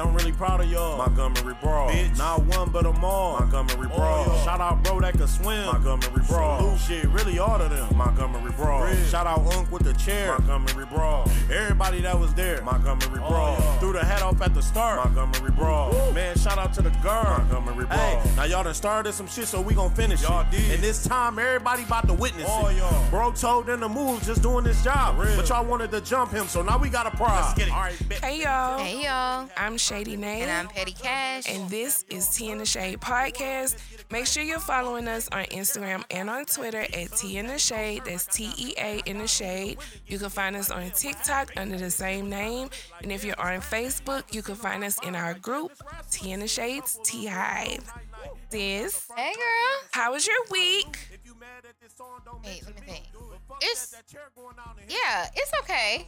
I'm really proud of y'all. Montgomery Brawl. Bitch. Not one but them all. Montgomery Brawl. Oh, Shout out bro that can swim. Montgomery Brawl. Salute shit, really all of them. Montgomery Brawl. Shout out Unk with the chair. Montgomery Brawl. Everybody that was there. Montgomery Brawl. Oh, Threw the hat off at the start. Montgomery Brawl. Woo. Man, shout out to the girl. Montgomery Brawl. Hey, now y'all done started some shit, so we gon' finish y'all it. Did. And this time, everybody about to witness all it. Y'all. Bro told them to move, just doing this job. But y'all wanted to jump him, so now we got a problem. Let's get it. All right, hey y'all. Hey y'all. I'm Shady Nate. And I'm Petty Cash. And this is Tea in the Shade Podcast. Make sure you're following us on Instagram and on Twitter at Tea in the Shade. That's T E A in the Shade. You can find us on TikTok under the same name. And if you're on Facebook, you can find us in our group, Tea in the Shades Tea Hive. Sis. Hey girl. How was your week? Wait, let me think. It's yeah, it's okay.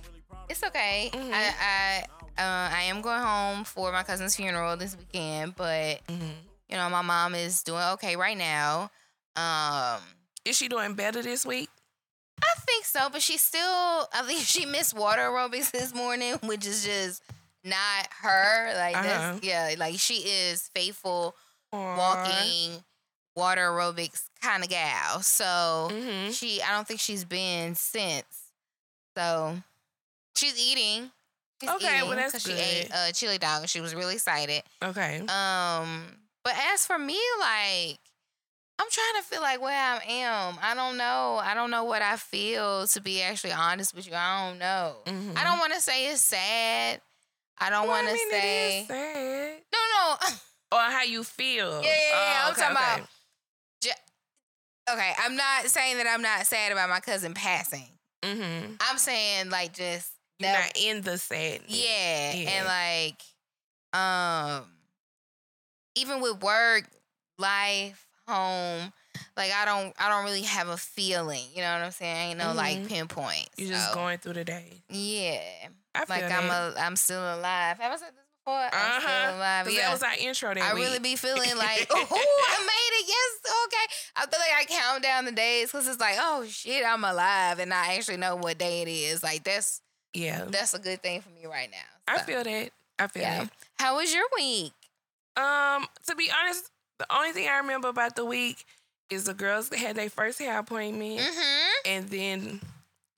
It's okay. Mm-hmm. I I uh, I am going home for my cousin's funeral this weekend, but mm-hmm. you know my mom is doing okay right now. Um, is she doing better this week? I think so, but she still. I think she missed water aerobics this morning, which is just not her. Like uh-huh. that's yeah, like she is faithful Aww. walking water aerobics kind of gal. So mm-hmm. she, I don't think she's been since. So she's eating. She's okay, eating well that's good. She ate a chili dog she was really excited. Okay. Um, but as for me, like I'm trying to feel like where I am. I don't know. I don't know what I feel. To be actually honest with you, I don't know. Mm-hmm. I don't want to say it's sad. I don't well, want to I mean, say sad. No, no. or how you feel. Yeah, yeah, yeah. Oh, I'm talking okay. about okay, I'm not saying that I'm not sad about my cousin passing. Mm-hmm. I'm saying like just that, not in the sad. Yeah, yeah, and like, um, even with work, life, home, like I don't, I don't really have a feeling. You know what I'm saying? Ain't no mm-hmm. like pinpoint. You're so. just going through the day. Yeah, I feel like I'm a, I'm still alive. Have I said this before? Uh huh. Yeah. That was our intro. That I week. really be feeling like, oh, I made it. Yes, okay. I feel like I count down the days because it's like, oh shit, I'm alive, and I actually know what day it is. Like that's yeah, that's a good thing for me right now. So. I feel that. I feel yeah. that. How was your week? Um, to be honest, the only thing I remember about the week is the girls that had their first hair appointment, mm-hmm. and then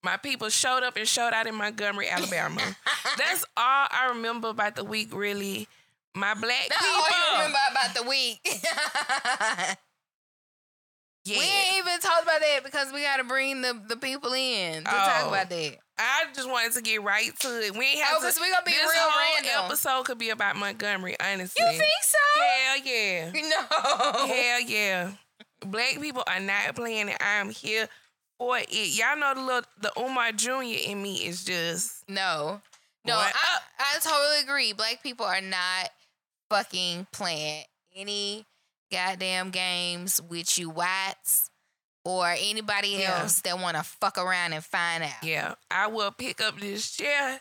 my people showed up and showed out in Montgomery, Alabama. That's all I remember about the week, really. My black That's people. all you remember about the week. yeah. We ain't even talked about that because we got to bring the, the people in to oh, talk about that. I just wanted to get right to it. We ain't have oh, to. we gonna be this real whole random. episode could be about Montgomery. Honestly, you think so? Hell yeah. No. Hell yeah. Black people are not playing it. I'm here for it. Y'all know the little the Umar Jr. in me is just no, no. I, I totally agree. Black people are not fucking playing any goddamn games with you whites or anybody yeah. else that want to fuck around and find out. Yeah, I will pick up this chair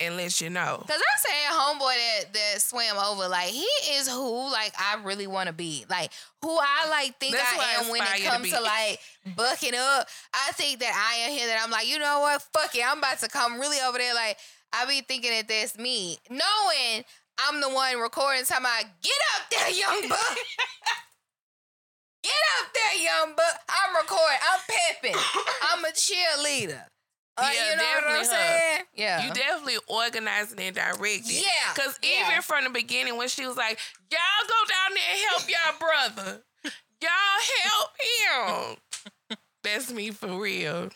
and let you know. Cause I said homeboy that that swam over, like he is who like I really want to be, like who I like think That's I am when it comes to, to, like bucking up. I think that I am here. That I'm like, you know what? Fuck it, I'm about to come really over there. Like I be thinking that that's me, knowing I'm the one recording. Talking about get up there, young buck. Get up there, young buck. I'm recording. I'm pimping. I'm a cheerleader. Uh, yeah, you know what I'm saying? Yeah. You definitely organizing and directing. Yeah. Because yeah. even from the beginning, when she was like, y'all go down there and help y'all brother, y'all help him. That's me for real.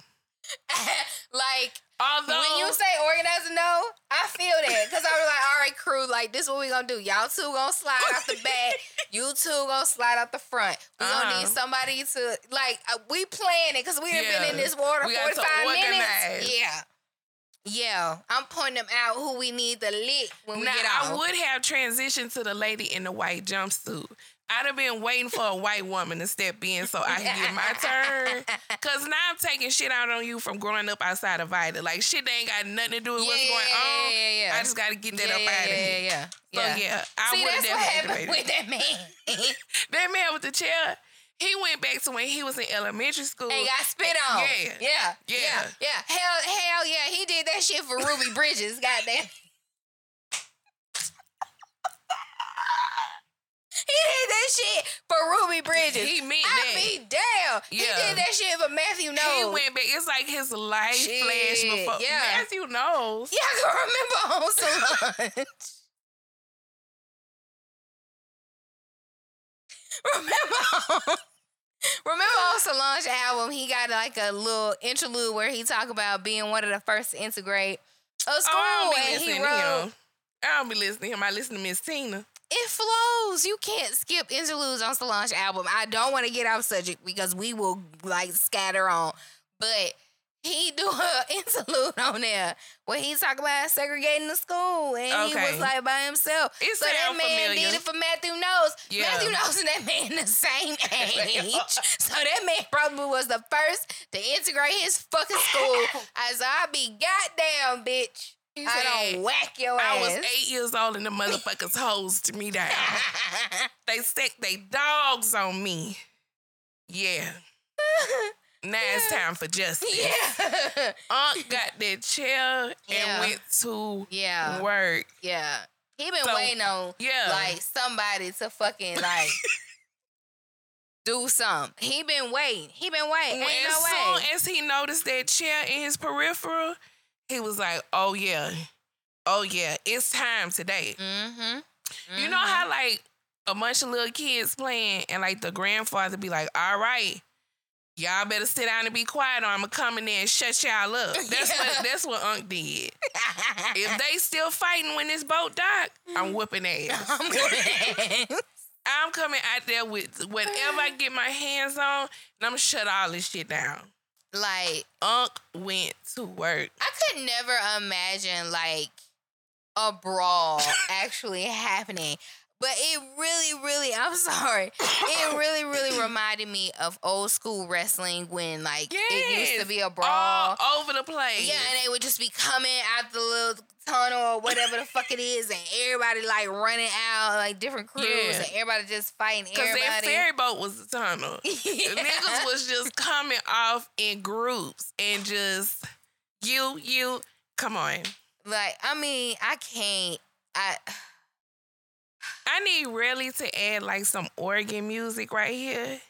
like, Although, when you say organizer, no, I feel that because I was like, all right, crew, like this, is what we gonna do? Y'all two gonna slide out the back, you two gonna slide out the front. We uh-huh. gonna need uh-huh. somebody to like uh, we plan it because we have yeah. been in this water forty five minutes. Yeah. Yeah, I'm pointing them out who we need to lick when we now, get out. I would have transitioned to the lady in the white jumpsuit I'd have been waiting for a white woman to step in so I can get my turn. Cause now I'm taking shit out on you from growing up outside of Vida. Like shit ain't got nothing to do with yeah, what's going on. Yeah, yeah, I just gotta get that yeah, up out of here. Yeah, yeah, So yeah, I would have definitely with that man. that man with the chair. He went back to when he was in elementary school. And got spit on. Yeah. Yeah. Yeah. Yeah. yeah. Hell, hell yeah. He did that shit for Ruby Bridges. Goddamn. That shit for Ruby Bridges. He meant I that. mean, damn. Yeah. He did that shit for Matthew Knowles. He went back. It's like his life shit, flash before yeah. Matthew Knowles. Yeah, I can remember on Solange. remember Remember on Solange album, he got like a little interlude where he talked about being one of the first to integrate a school. Oh, and he wrote, I don't be listening to him. I listen to Miss Tina. It flows. You can't skip interludes on Solange album. I don't want to get off subject because we will like scatter on. But he do an interlude on there where he talk about segregating the school and okay. he was like by himself. It so that man familiar. did it for Matthew Knowles. Yeah. Matthew Knowles and that man the same age. so that man probably was the first to integrate his fucking school. As I be goddamn bitch. He said, I don't whack your ass. I was eight years old and the motherfuckers hosed me down. they stick their dogs on me. Yeah. now it's time for justice. Yeah. Aunt got that chair and yeah. went to yeah. work. Yeah. He been so, waiting on yeah. like somebody to fucking like do something. He been waiting. He been waiting. Ain't as no soon way. as he noticed that chair in his peripheral, he was like, "Oh yeah, oh yeah, it's time today." Mm-hmm. Mm-hmm. You know how like a bunch of little kids playing, and like the grandfather be like, "All right." Y'all better sit down and be quiet, or I'ma come in there and shut y'all up. That's yeah. what that's what Unc did. if they still fighting when this boat dock, I'm whooping ass. I'm whooping ass. I'm coming out there with whatever I get my hands on, and I'm gonna shut all this shit down. Like Unc went to work. I could never imagine like a brawl actually happening. But it really, really, I'm sorry. It really, really reminded me of old school wrestling when like yes, it used to be a brawl. All over the place. Yeah, and they would just be coming out the little tunnel or whatever the fuck it is, and everybody like running out, like different crews, yeah. and everybody just fighting everybody. Because that ferry boat was the tunnel. yeah. The niggas was just coming off in groups and just you, you, come on. Like, I mean, I can't I I need really to add like some organ music right here.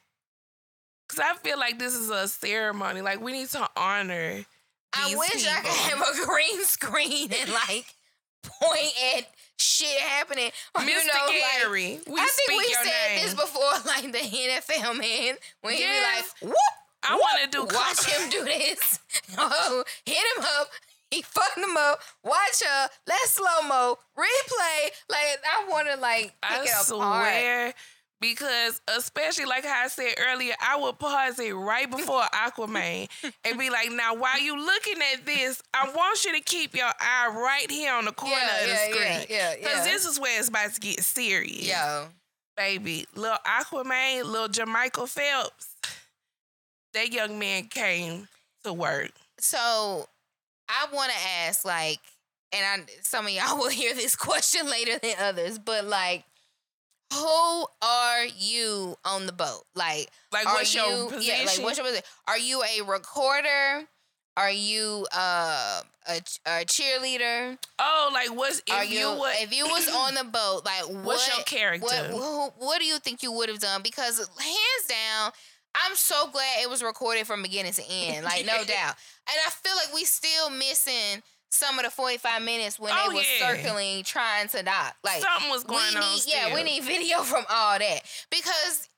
Cause I feel like this is a ceremony. Like we need to honor. I wish people. I could have a green screen and like point at shit happening. Or, Mr. You know, Gary, like, we I think we said name. this before, like the NFL man, when yeah. he be like, whoop. I want to do. Watch him do this. oh, hit him up. He fucked them up. Watch her. Let's slow mo. Replay. Like I want to like pick I it swear, apart. Because especially like how I said earlier, I would pause it right before Aquaman and be like, now while you looking at this, I want you to keep your eye right here on the corner yeah, of the yeah, screen. Yeah, yeah, Because this is where it's about to get serious. Yo. Baby, little Aquaman, little Jermichael Phelps, that young man came to work. So I want to ask, like, and I, some of y'all will hear this question later than others, but like, who are you on the boat? Like, like what's you, your position? Yeah, like what's your position? Are you a recorder? Are you uh, a a cheerleader? Oh, like what's if are you, you if you was on the boat? Like, what's your character? What, what, what do you think you would have done? Because hands down, I'm so glad it was recorded from beginning to end, like no doubt. And I feel like we still missing some of the 45 minutes when oh, they were yeah. circling trying to dock. Like something was going on. Still. Yeah, we need video from all that because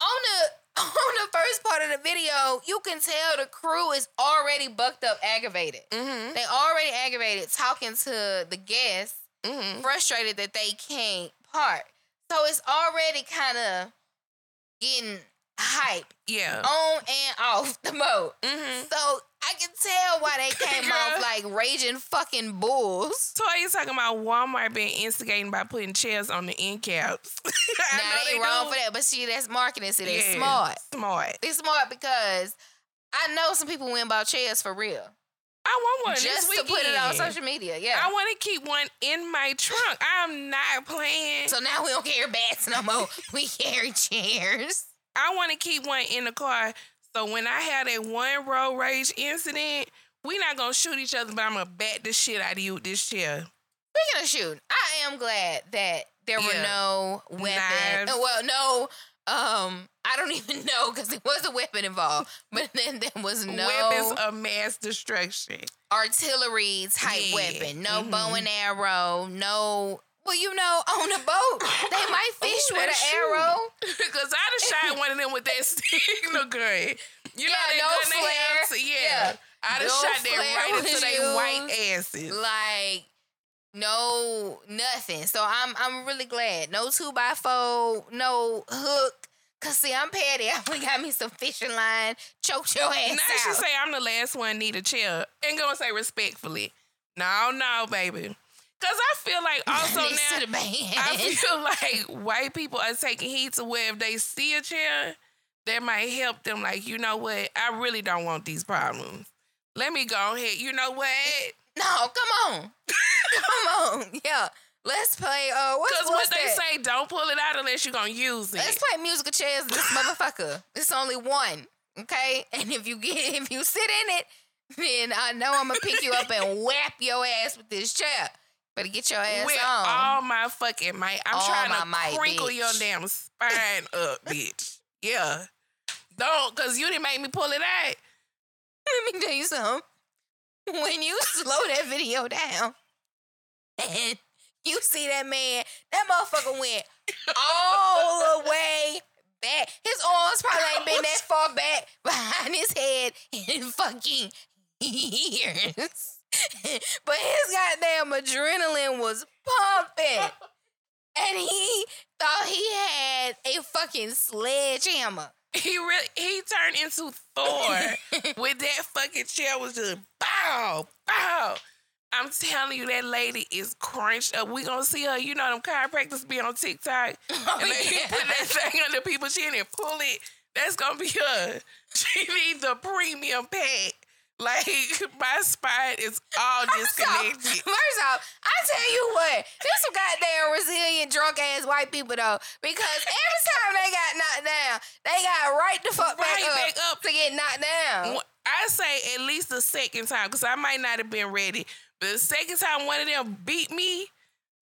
on the on the first part of the video, you can tell the crew is already bucked up, aggravated. Mm-hmm. They already aggravated, talking to the guests, mm-hmm. frustrated that they can't park. So it's already kind of getting hype. Yeah. On and off the boat. Mm-hmm. So I can tell why they came off like raging fucking bulls. So are you talking about Walmart being instigating by putting chairs on the end caps? nah, they, they wrong do. for that. But see, that's marketing. See, they yeah, smart. Smart. They smart because I know some people went about chairs for real. I want one just to put it on social media. Yeah, I want to keep one in my trunk. I'm not playing. So now we don't carry bats no more. we carry chairs. I want to keep one in the car. So when I had a one road rage incident, we not gonna shoot each other, but I'm gonna bat the shit out of you with this chair. Speaking of shooting, I am glad that there yeah. were no weapons. Well, no um, I don't even know because there was a weapon involved, but then there was no weapons of mass destruction, artillery type yeah. weapon, no mm-hmm. bow and arrow, no. Well, you know, on a boat, they might fish Ooh, with an true. arrow. Because I'd have shot one of them with that signal gun. You yeah, know, no flare. To, yeah. yeah. I'd have no shot them right into their white asses. Like, no nothing. So I'm I'm really glad. No two by four, no hook. Cause see, I'm petty. I got me some fishing line. Choke your ass now out. she say I'm the last one need a chair. And gonna say respectfully. No, no, baby. Cause I feel like also now I feel like white people are taking heed to where if they see a chair, that might help them. Like, you know what? I really don't want these problems. Let me go ahead. You know what? No, come on. come on. Yeah. Let's play. Uh, what's Because what they say, don't pull it out unless you're gonna use it. Let's play musical chairs. This motherfucker. It's only one. Okay, and if you get if you sit in it, then I know I'm gonna pick you up and whap your ass with this chair. Better get your ass with on. all my fucking might. I'm all trying to might, crinkle bitch. your damn spine up, bitch. Yeah. Don't, cause you didn't make me pull it out. Let me tell you something when you slow that video down and you see that man, that motherfucker went all the way back. His arms probably ain't been that far back behind his head in fucking years. but his goddamn adrenaline was pumping. And he thought he had a fucking sledgehammer. He really he turned into Thor with that fucking chair was just bow, bow. I'm telling you, that lady is crunched up. We gonna see her. You know them chiropractors be on TikTok oh, and they yeah. put that thing under people's chin and pull it. That's gonna be her. She needs the premium pack. Like my spine is all disconnected. First off, I tell you what, this some goddamn resilient drunk ass white people though, because every time they got knocked down, they got right the fuck right back, back up, up to get knocked down. I say at least the second time, because I might not have been ready. But the second time one of them beat me,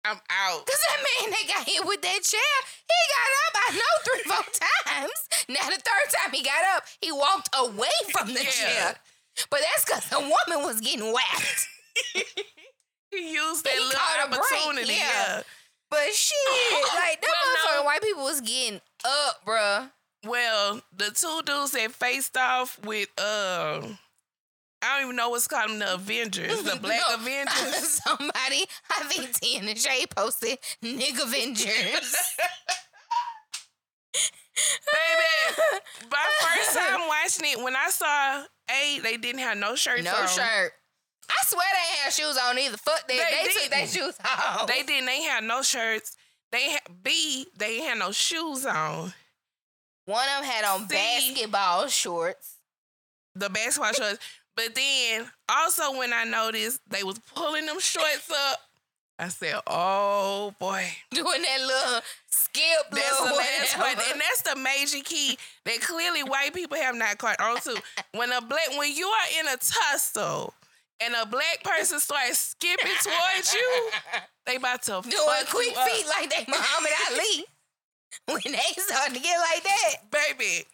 I'm out. Cause that man that got hit with that chair, he got up, I know, three, four times. Now the third time he got up, he walked away from the yeah. chair. But that's because the woman was getting whacked. he used that little opportunity. Break, yeah. yeah. But shit, like them well, no. white people was getting up, bruh. Well, the two dudes that faced off with uh I don't even know what's called them, the Avengers, the Black no, Avengers. Somebody, I think T and J posted Nick Avengers. Baby, my first time watching it, when I saw A, they didn't have no shirts no on. shirt. I swear they had shoes on either. foot. they, they, they took their shoes off. They didn't. They had no shirts. They had B, they had no shoes on. One of them had on basketball shorts. The basketball shorts. But then also when I noticed they was pulling them shorts up, I said, "Oh boy, doing that little skip, that's the last part, and that's the major key that clearly white people have not caught on to. When a black, when you are in a tussle." And a black person starts skipping towards you, they about to doing quick feet like they Muhammad Ali. When they start to get like that, baby,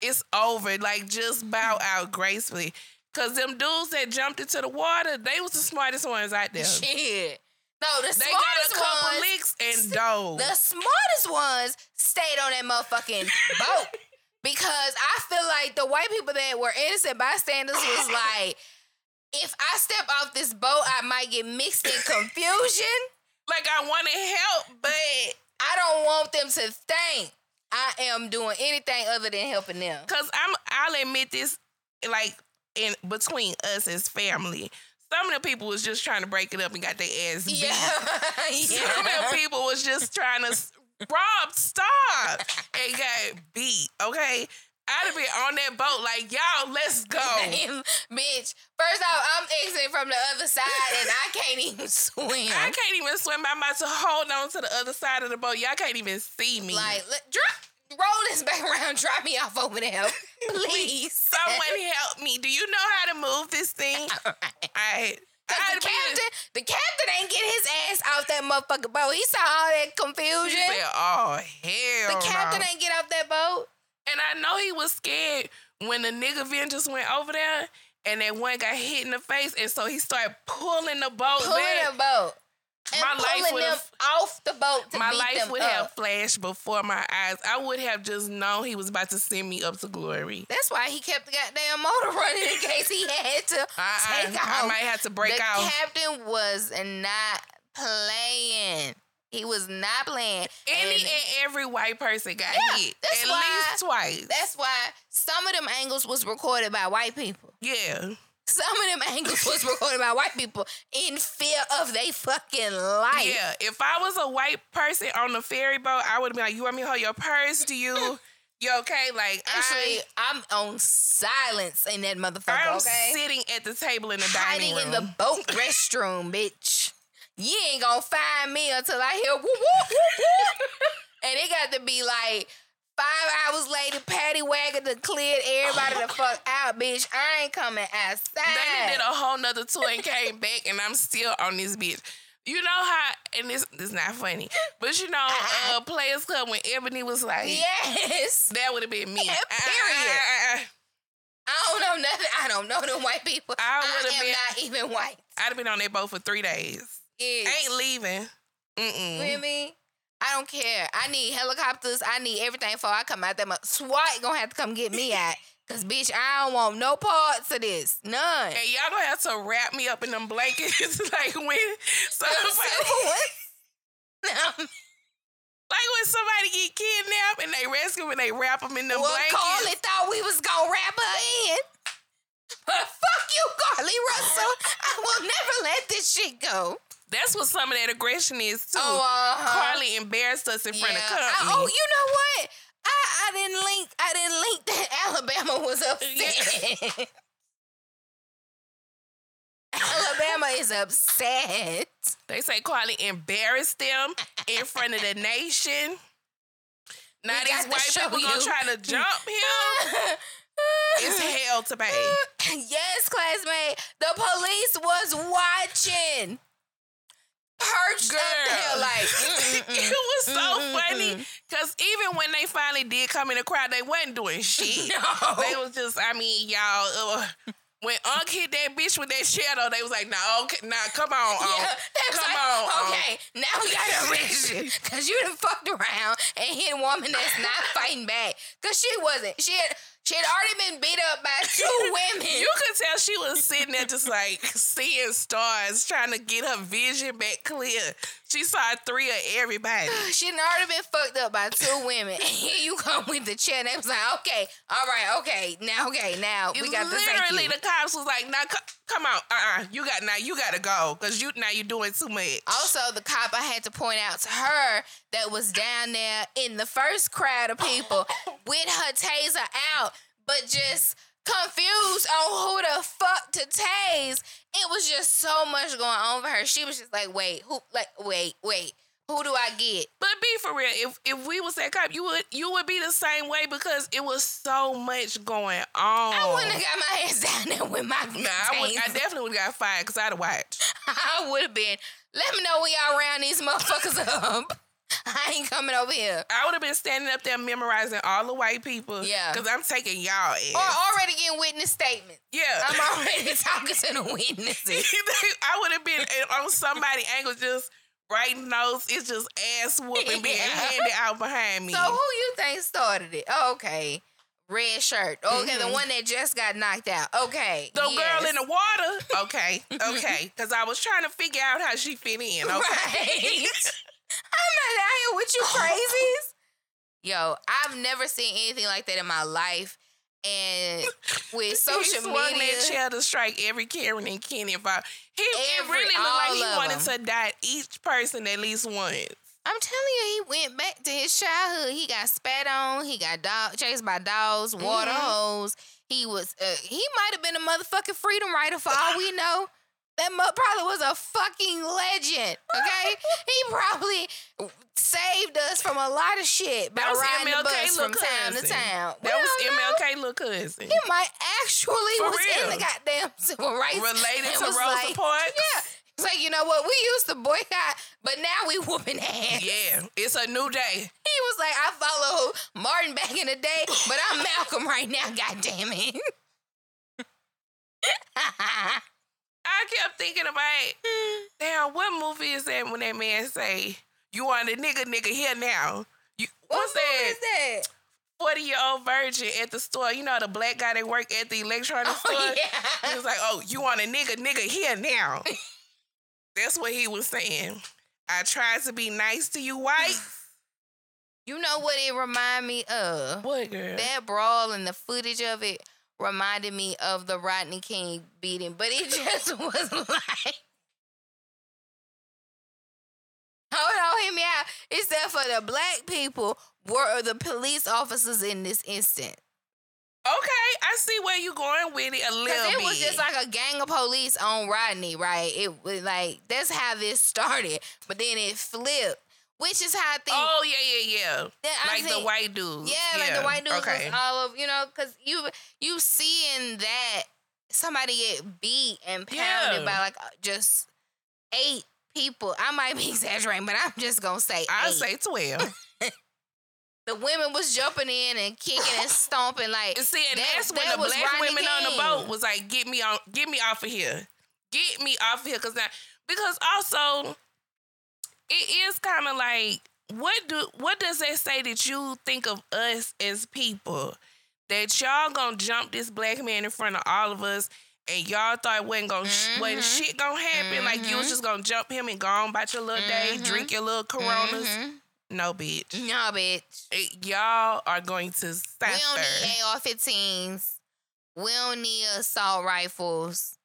it's over. Like just bow out gracefully. Cause them dudes that jumped into the water, they was the smartest ones out there. Shit. No, the they smartest got a couple ones, licks and dove. The smartest ones stayed on that motherfucking boat. Because I feel like the white people that were innocent bystanders was like, if I step off this boat, I might get mixed in confusion. like I want to help, but I don't want them to think I am doing anything other than helping them. Cause I'm I'll admit this, like in between us as family. Some of the people was just trying to break it up and got their ass beat. Yeah. yeah. Some of the people was just trying to rob, stop, and got beat. Okay. I'd have been on that boat like, y'all, let's go. Bitch, first off, I'm exiting from the other side and I can't even swim. I can't even swim. I'm about to hold on to the other side of the boat. Y'all can't even see me. Like, drop, roll this back around, drop me off over there, please. Someone help me. Do you know how to move this thing? All right. Cause the captain, the captain ain't get his ass off that motherfucking boat. He saw all that confusion. He said, "Oh hell!" The captain no. ain't get off that boat. And I know he was scared when the nigga Vengeance went over there and that one got hit in the face, and so he started pulling the boat pulling back. the boat. And my life would have off the boat. my life would up. have flashed before my eyes. I would have just known he was about to send me up to glory. That's why he kept the goddamn motor running in case he had to take I, off. I might have to break the out. The captain was not playing. He was not playing. Any and, and every white person got yeah, hit. At why, least twice. That's why some of them angles was recorded by white people. Yeah. Some of them angles was recorded by white people in fear of their fucking life. Yeah. If I was a white person on the ferry boat, I would been like, You want me to hold your purse? Do you You okay? Like actually, I, am on silence in that motherfucker. I'm okay? sitting at the table in the Hiding dining room. in the boat restroom, bitch you ain't gonna find me until I hear whoop, whoop, whoop, whoop. and it got to be like five hours later, Patty Wagon to cleared everybody the fuck out, bitch. I ain't coming outside. They did a whole nother tour and came back, and I'm still on this bitch. You know how, and this this not funny, but you know, uh-uh. uh, Players Club when Ebony was like, yes, that would have been me. Yeah, period. Uh, uh, uh, I don't know nothing. I don't know them white people. I would have been not even white. I'd have been on that boat for three days is. Ain't leaving. Mm-mm. You me? I don't care. I need helicopters. I need everything for I come out there. SWAT gonna have to come get me out. Cause bitch, I don't want no parts of this. None. And y'all gonna have to wrap me up in them blankets like when somebody what? like when somebody get kidnapped and they rescue and they wrap them in them well, blankets. Carlee thought we was gonna wrap her in. But fuck you, Carlee Russell. I will never let this shit go. That's what some of that aggression is too. Oh, uh-huh. Carlee embarrassed us in front of company. I, oh, you know what? I, I didn't link. I didn't link that Alabama was upset. Alabama is upset. They say Carlee embarrassed them in front of the nation. Now these white people you. gonna try to jump him. it's hell to pay. yes, classmate. The police was watching perched Girl. up there like it was so funny because even when they finally did come in the crowd, they wasn't doing shit. No. They was just, I mean, y'all. Uh, when Unc hit that bitch with that shadow, they was like, "Nah, okay, nah, come on, um, yeah, come like, on." Okay, um. now we gotta arrest you because you done fucked around and hit a woman that's not fighting back because she wasn't. She had she had already been beat up by two women. You could tell she was sitting there just like seeing stars, trying to get her vision back clear. She saw three of everybody. She had already been fucked up by two women. And here you come with the chair. And they was like, okay, all right, okay, now, okay, now we got the Literally, the cops was like, now come on, uh, uh you got now, you got to go because you now you're doing too much. Also, the cop I had to point out to her that was down there in the first crowd of people with her taser out but just confused on who the fuck to tase. It was just so much going on for her. She was just like, wait, who like wait, wait. Who do I get? But be for real, if if we was that cop, you would you would be the same way because it was so much going on. I wouldn't have got my ass down there with my Nah, I, would, I definitely would have got fired because I'd have watched. I would have been. Let me know when y'all round these motherfuckers up. I ain't coming over here. I would have been standing up there memorizing all the white people. Yeah. Because I'm taking y'all ass. Or already getting witness statements. Yeah. I'm already talking to the witnesses. I would have been on somebody angle just writing notes. It's just ass whooping being handed out behind me. So who you think started it? okay. Red shirt. Okay, mm-hmm. the one that just got knocked out. Okay. The yes. girl in the water. Okay. Okay. Because I was trying to figure out how she fit in. Okay. Right. I'm not out here with you crazies. Yo, I've never seen anything like that in my life. And with social media. he swung media, that chair to strike every Karen and Kenny involved. He every, it really looked like he wanted them. to die each person at least once. I'm telling you, he went back to his childhood. He got spat on. He got dog, chased by dogs, water mm-hmm. holes. He was. Uh, he might have been a motherfucking freedom rider for all we know. That probably was a fucking legend. Okay, he probably saved us from a lot of shit by riding MLK the bus from cousin. town to town. That we was MLK little cousin. He might actually For was real. in the goddamn civil rights. Related to Rosa like, Parks. Yeah. It's like, you know what? We used to boycott, but now we whooping ass. Yeah, it's a new day. He was like, I follow Martin back in the day, but I'm Malcolm right now, God damn it. I kept thinking about, damn, what movie is that when that man say, you want a nigga, nigga here now? You, what's what that? Is that? 40 year old virgin at the store. You know, the black guy that worked at the electronics oh, store? Yeah. He was like, oh, you want a nigga, nigga here now. That's what he was saying. I tried to be nice to you, white. You know what it reminded me of? What girl? That brawl and the footage of it reminded me of the Rodney King beating, but it just was like. Hold on, hear me out. Except for the black people were the police officers in this instant. Okay, I see where you're going with it a little Cause it bit. was just like a gang of police on Rodney, right? It was like that's how this started, but then it flipped. Which is how I think. Oh yeah, yeah, yeah. like think, the white dudes. Yeah, yeah, like the white dudes. Okay. all of you know, because you you seeing that somebody get beat and pounded yeah. by like uh, just eight people. I might be exaggerating, but I'm just gonna say. I'll say twelve. the women was jumping in and kicking and stomping like. See, and that, that's when that the black women King. on the boat was like, "Get me on, get me off of here, get me off of here," because that because also it is kind of like what do what does that say that you think of us as people that y'all gonna jump this black man in front of all of us and y'all thought wasn't gonna mm-hmm. wasn't shit gonna happen mm-hmm. like you was mm-hmm. just gonna jump him and go on about your little mm-hmm. day drink your little coronas mm-hmm. no bitch no bitch it, y'all are going to suffer. we don't need AR-15s we don't need assault rifles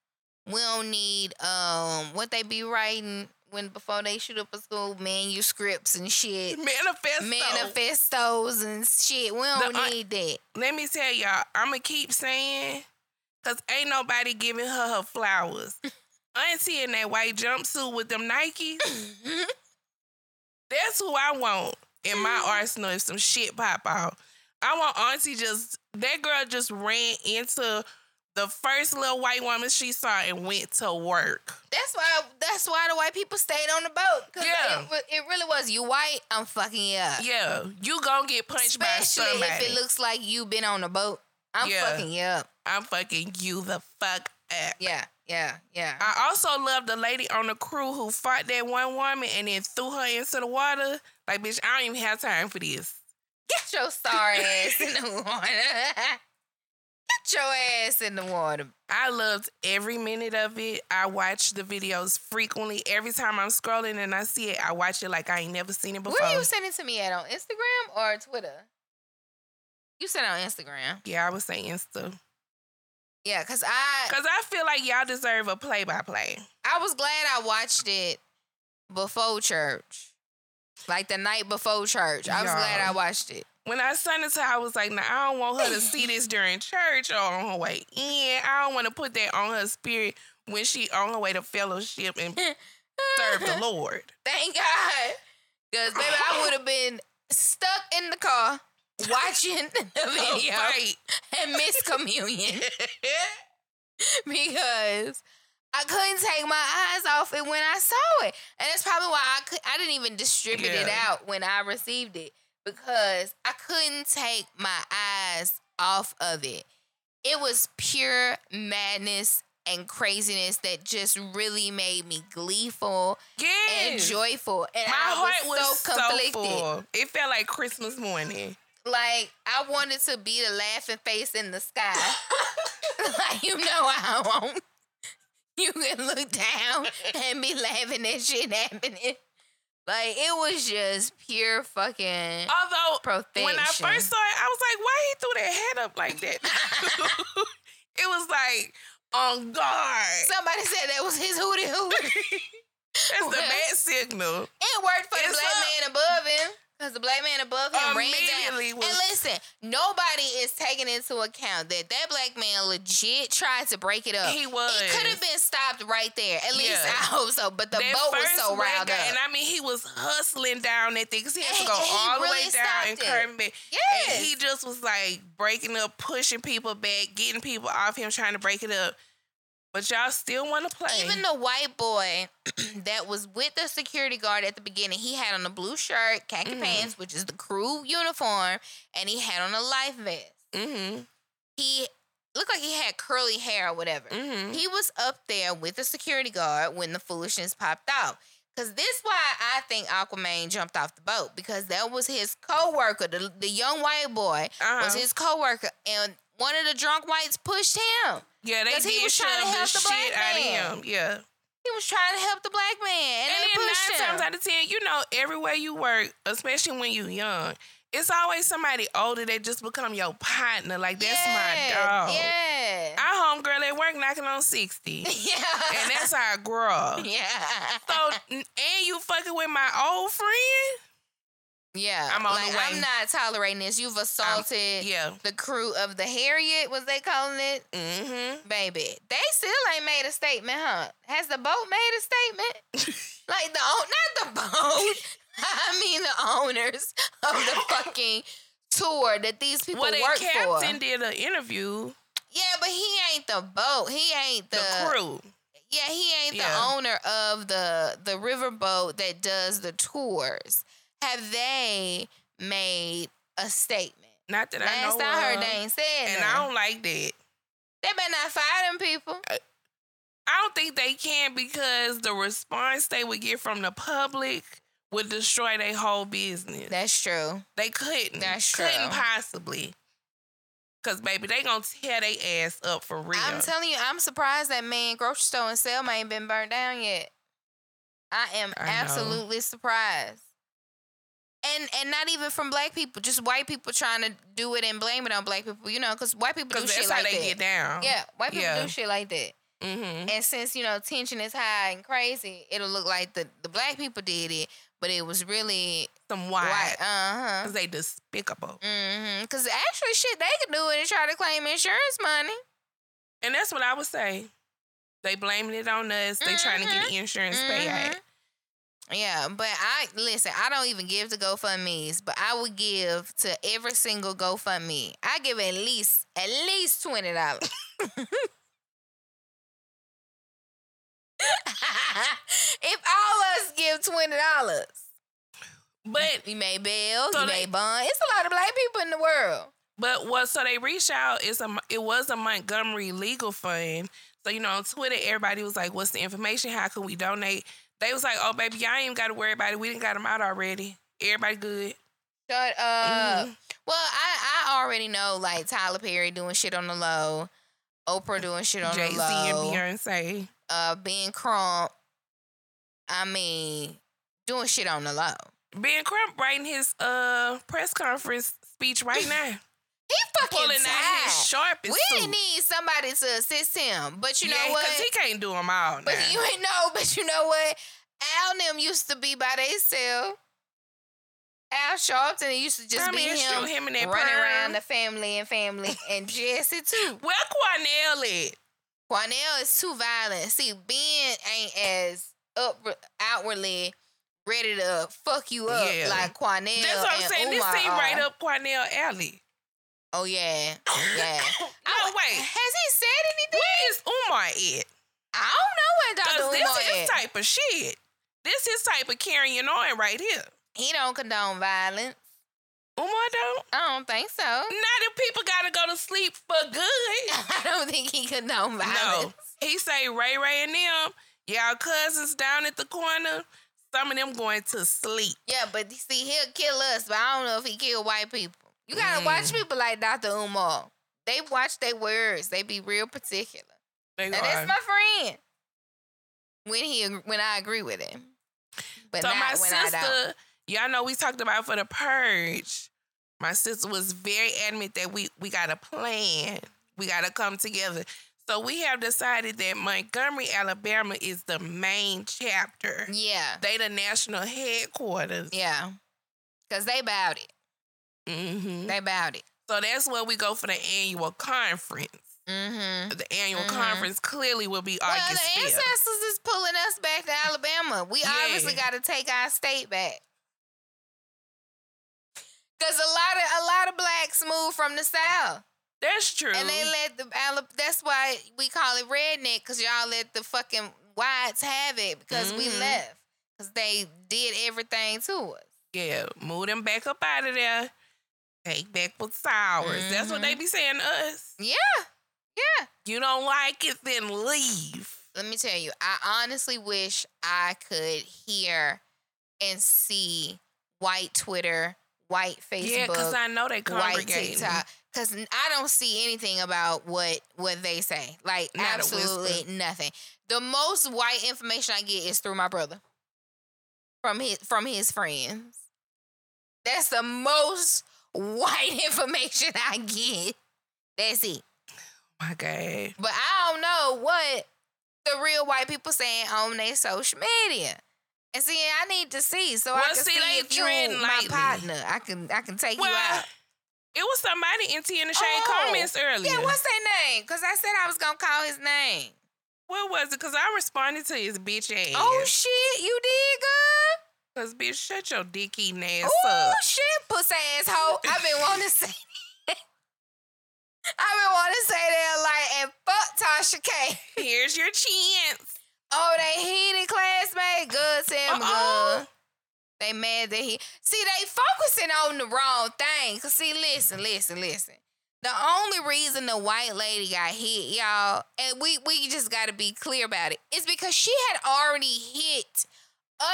we don't need um what they be writing when before they shoot up a school, manuscripts and shit, manifestos, manifestos and shit. We don't the, need that. Let me tell y'all, I'm gonna keep saying, cause ain't nobody giving her her flowers. Auntie in that white jumpsuit with them Nikes. That's who I want in my mm. arsenal if some shit pop out. I want Auntie just that girl just ran into the first little white woman she saw and went to work. That's why. That's why the white people stayed on the boat. Yeah, it, it, really was. You white, I'm fucking you up. Yeah, you gonna get punched Especially by somebody. if it looks like you been on the boat. I'm yeah. fucking you up. I'm fucking you the fuck up. Yeah, yeah, yeah. I also love the lady on the crew who fought that one woman and then threw her into the water. Like, bitch, I don't even have time for this. Get your sorry ass in the water. Get your ass in the water. I loved every minute of it. I watch the videos frequently. Every time I'm scrolling and I see it, I watch it like I ain't never seen it before. Where you sending to me at on Instagram or Twitter? You it on Instagram. Yeah, I would say Insta. Yeah, cause I cause I feel like y'all deserve a play by play. I was glad I watched it before church, like the night before church. I was glad I watched it when I sent it to her, I was like, "Now I don't want her to see this during church or on her way in. I don't want to put that on her spirit when she on her way to fellowship and serve the Lord." Thank God, because baby, I would have been stuck in the car watching the video right. and miss communion because. I couldn't take my eyes off it when I saw it, and that's probably why I could. I didn't even distribute yeah. it out when I received it because I couldn't take my eyes off of it. It was pure madness and craziness that just really made me gleeful yes. and joyful. And my I heart was, was so conflicted. So full. It felt like Christmas morning. Like I wanted to be the laughing face in the sky. like you know I won't. You can look down and be laughing at shit happening. Like it was just pure fucking. Although perfection. when I first saw it, I was like, "Why he threw that head up like that?" it was like on guard. Somebody said that was his hootie hootie. That's the bad signal. It worked for it's the black up. man above him. Because the black man above him ran down. Was... And listen, nobody is taking into account that that black man legit tried to break it up. He was. It could have been stopped right there. At least I hope so. But the that boat was so riled up. And I mean, he was hustling down that thing because he had to go all the way down and curve back. Yes. And he just was like breaking up, pushing people back, getting people off him, trying to break it up. But y'all still want to play. Even the white boy that was with the security guard at the beginning, he had on a blue shirt, khaki mm-hmm. pants, which is the crew uniform, and he had on a life vest. Mm-hmm. He looked like he had curly hair or whatever. Mm-hmm. He was up there with the security guard when the foolishness popped out. Cause this is why I think Aquaman jumped off the boat because that was his co-worker, the, the young white boy uh-huh. was his co-worker, and one of the drunk whites pushed him. Yeah, they did he was trying to help the, the black man. Yeah. He was trying to help the black man. And, and then nine him. times out of ten, you know, everywhere you work, especially when you young, it's always somebody older that just become your partner. Like that's yeah, my dog. Yeah. Our homegirl at work knocking on 60. Yeah. And that's our girl. Yeah. So and you fucking with my old friend? Yeah, I'm on like, the way. I'm not tolerating this. You've assaulted yeah. the crew of the Harriott, was they calling it? Mm-hmm. Baby, they still ain't made a statement, huh? Has the boat made a statement? like the not the boat. I mean the owners of the fucking tour that these people well, work captain for. captain did an interview. Yeah, but he ain't the boat. He ain't the, the crew. Yeah, he ain't yeah. the owner of the the riverboat that does the tours have they made a statement? Not that Last I know. Last I heard, they ain't said. And I don't like that. They better not fire them people. I, I don't think they can because the response they would get from the public would destroy their whole business. That's true. They couldn't. That's true. Couldn't possibly. Cause baby, they gonna tear their ass up for real. I'm telling you, I'm surprised that man grocery store in Selma ain't been burnt down yet. I am I absolutely surprised and and not even from black people, just white people trying to do it and blame it on black people. You know, because white people do shit like they that. Get down. Yeah, white people yeah. do shit like that. Mm-hmm. And since you know tension is high and crazy, it'll look like the the black people did it, but it was really some white. white. Uh huh. Because they despicable. Mm-hmm. Because actually, shit, they could do it and try to claim insurance money. And that's what I would say. They blaming it on us. They mm-hmm. trying to get mm-hmm. insurance mm-hmm. payout. Yeah, but I listen. I don't even give to GoFundmes, but I would give to every single GoFundMe. I give at least at least twenty dollars. if all of us give twenty dollars, but we made bail, so you made bond. It's a lot of black people in the world. But what? So they reached out. It's a. It was a Montgomery legal fund. So you know, on Twitter, everybody was like, "What's the information? How can we donate?" They was like, "Oh, baby, y'all ain't got to worry about it. We didn't got them out already. Everybody good." Shut up. Mm-hmm. Well, I I already know like Tyler Perry doing shit on the low, Oprah doing shit on Jay-Z the low, and Beyonce, uh, Ben Crump. I mean, doing shit on the low. Ben Crump writing his uh press conference speech right now. He fucking pulling tired. out his sharpest. We suit. need somebody to assist him, but you yeah, know what? Because he can't do them all. Now. But you ain't know, but you know what? Al them used to be by themselves. Al Sharpton used to just I mean, be him, him and running perm. around the family and family, and Jesse too. Where Quanell at? Quanell is too violent. See, Ben ain't as up outwardly ready to fuck you up yeah. like Quanell. That's what I'm saying. Umar this seem right up Quanell alley. Oh yeah, yeah. no wait, has he said anything? Where is Umar at? I don't know where Dr. Umar this is his type of shit. This is type of carrying on right here. He don't condone violence. Umar don't? I don't think so. Now if people gotta go to sleep for good. I don't think he condone violence. No. He say Ray Ray and them, y'all cousins down at the corner, some of them going to sleep. Yeah, but see, he'll kill us, but I don't know if he kill white people. You gotta mm. watch people like Dr. Umar. They watch their words. They be real particular. They and that's my friend. When he when I agree with him. But so my sister, y'all know we talked about for the purge. My sister was very adamant that we we got a plan. We got to come together. So we have decided that Montgomery, Alabama is the main chapter. Yeah. They the national headquarters. Yeah. Cause they about it. Mm-hmm. They about it. So that's where we go for the annual conference. Mm-hmm. The annual Mhm. conference clearly will be Well, August the 5th. ancestors is pulling us back to Alabama. We Yeah. obviously got to take our state back. Cause a lot of a lot of blacks moved from the south, That's true. and they let the Ala- That's why we call it redneck. Cause y'all let the fucking whites have it because we Mhm. left. Cause they did everything to us. yeah, move them back up out of there. Take back what's ours. That's what Mm-hmm. they be saying to us. Yeah, yeah. You don't like it, then leave. Let me tell you, I honestly wish I could hear and see white Twitter, white Facebook. yeah, because I know they white congregate. TikTok. Cause I don't see anything about what what they say. Like Not absolutely nothing. The most white information I get is through my brother. From his from his friends. That's the most white information I get. That's it. My God. But I don't know what the real white people saying on their social media. And see, I need to see so I can see, see, if you my partner. I can I can take you out. it was somebody in Tea in the Shade Oh, comments earlier. Yeah, what's their name? Because I said I was gonna call his name. What was it? Because I responded to his bitch oh, ass. Oh shit, you did good. Because, bitch, shut your dick eating ass Oh up. shit, pussy asshole. I've been wanting to say. I've been wanting to say that like and fuck Tasha K. Here's your chance. Oh, they heated classmate. Good, Sam. Good. They mad that he see they focusing on the wrong thing. Cause see, listen, listen, listen. The only reason the white lady got hit, y'all, and we we just got to be clear about it, is because she had already hit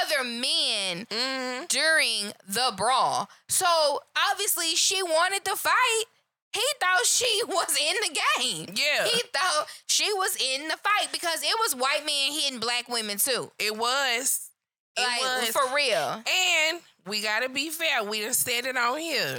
other men Mm-hmm. during the brawl. So obviously she wanted to fight. He thought she was in the game. Yeah. He thought she was in the fight because it was white men hitting black women too. It was. It like was. for real. and we gotta be fair. We done said it on here.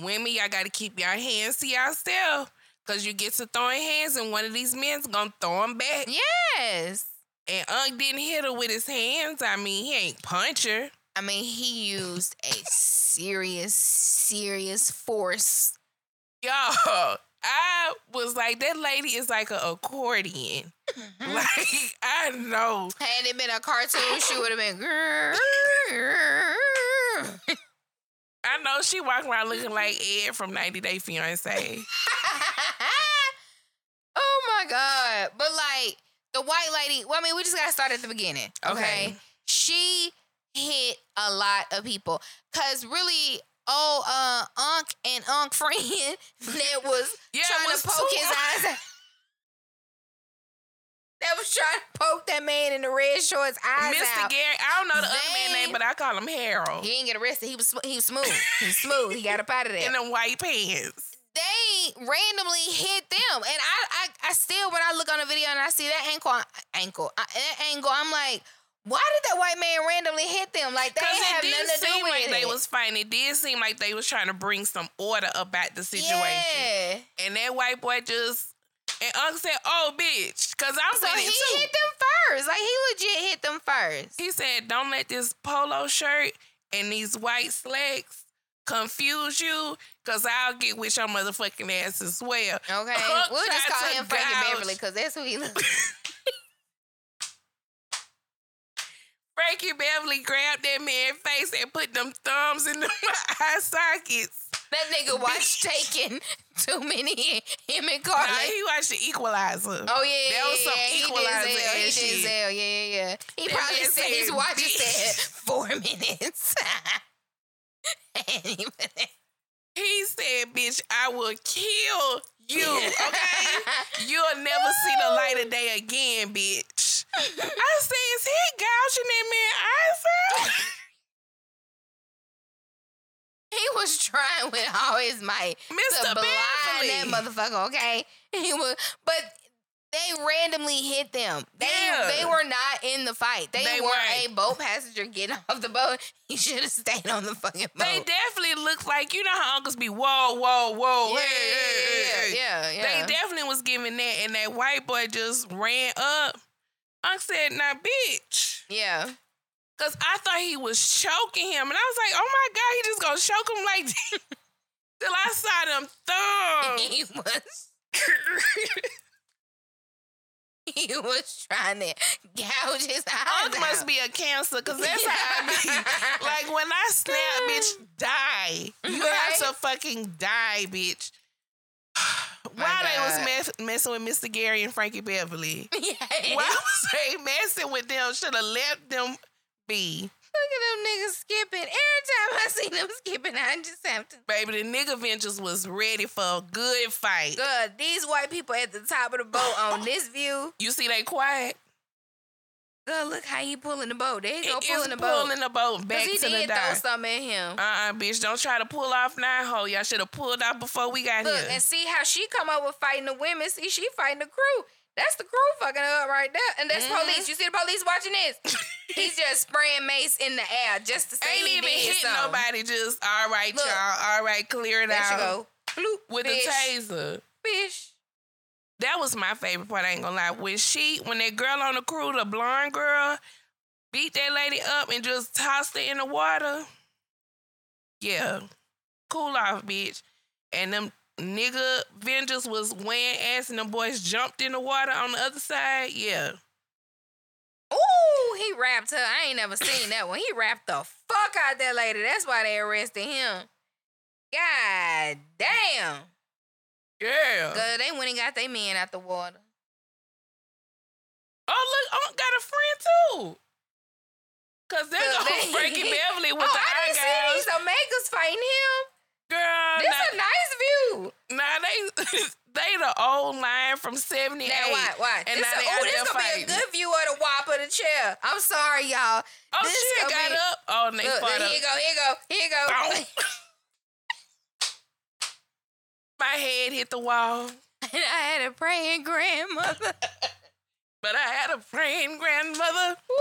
Women, y'all gotta keep your hands to yourself. Cause you get to throwing hands and one of these men's gonna throw them back. Yes. And Unc didn't hit her with his hands. I mean, he ain't punch her. I mean, he used a serious, serious force. Y'all, I was like, that lady is like an accordion. like, I know. Had it been a cartoon, she would have been. I know she walking around looking like Ed from 90 Day Fiance. oh my god! But like the white lady. Well, I mean, we just gotta start at the beginning. Okay, Okay. she hit a lot of people because really. Oh, uh, Unc and Unc friend that was Yeah, trying was to poke his eyes out. That was trying to poke that man in the red shorts eyes Mr. out. Gary, I don't know the other They- man name, but I call him Harold. He didn't get arrested. He was he was smooth. He was smooth. He got up out of there. In the white pants. They randomly hit them, and I, I, I still when I look on the video and I see that ankle, ankle, that angle, I'm like, why did that white man randomly hit them? Like they Because have it didn't nothing to do seem with like it. they was fighting. It did seem like they was trying to bring some order about the situation. Yeah. And that white boy just and Uncle said, "Oh, bitch," because I'm So saying he too. hit them first. Like he legit hit them first. He said, "Don't let this polo shirt and these white slacks confuse you, cause I'll get with your motherfucking ass as well." Okay, Unc we'll just call him Frankie gouge- Beverly because that's who he looks. Frankie Beverly grabbed that man's face and put them thumbs in the eye sockets. That nigga watched Taken too many him and Carlee. Nah, he watched the Equalizer. Oh yeah, That was some yeah. He equalizer did Zell. He did shit. Zell. Yeah, yeah, yeah. He That probably said his said, watch "Bitch." four minutes. He said, "Bitch, I will kill you. Okay, you'll never see the light of day again, bitch." I said, "Is he gouging that man eyes out?" he was trying with all his might Mr. to blind that motherfucker. Okay, he was, but they randomly hit them. They Yeah. they were not in the fight. They, They were weren't. a boat passenger getting off the boat. He should have stayed on the fucking boat. They definitely looked like you know how uncles be whoa, whoa, whoa, yeah, hey, hey, hey, hey. yeah, yeah, yeah. They definitely was giving that, and that white boy just ran up. Unc said, "Now, bitch, yeah. Cause I thought he was choking him, and I was like, "Oh my god, he just gonna choke him like till I saw them thumbs." He was. he was trying to gouge his eyes. Unk must be a cancer, cause that's how I be. like when I snap, bitch, die. You right? have to fucking die, bitch. Why they was mess, messing with Mr. Gary and Frankie Beverly? Yeah. Why was they messing with them? Should have let them be. Look at them niggas skipping. Every time I see them skipping, I just have to. Baby, the nigga Ventures was ready for a good fight. Good. These white people at the top of the boat on this view. You see they quiet? Good, look how he pulling the boat. There you go, pulling the boat. Pulling the boat back he to the dock. throw something at him. Uh-uh, bitch. Don't try to pull off now, ho. Y'all should have pulled off before we got look, here. and see how she come up with fighting the women. See, she fighting the crew. That's the crew fucking up right there. And that's mm-hmm. police. You see the police watching this? He's just spraying mace in the air just to say Ain't he even hit something. nobody. Just, all right, Look, y'all. All right, clear it there out. There go. Bloop, with fish, the taser. Fish. That was my favorite part. I ain't gonna lie. When she, when that girl on the crew, the blonde girl, beat that lady up and just tossed her in the water. Yeah, cool off, bitch. And them nigga Vengeance was weighing ass and the boys jumped in the water on the other side. Yeah. Ooh, he rapped her. I ain't never seen that one. He rapped the fuck out that lady. That's why they arrested him. God damn. Yeah. Good. They went and got their man out the water. Oh, look, I got a friend too. Cause they're gonna Frankie Beverly with oh, the I eye gouge. See these Omegas fighting him. Girl, this is a nice view. Nah, they they the old line from '78. Now watch, watch. And this now a, they oh, this gonna fighting. be a good view of the wop of the chair. I'm sorry, y'all. Oh, this shit got be, up. Oh, and they look, fought up. Here you go, here you go, here you go. Oh. My head hit the wall. And I had a praying grandmother. but I had a praying grandmother. Woo,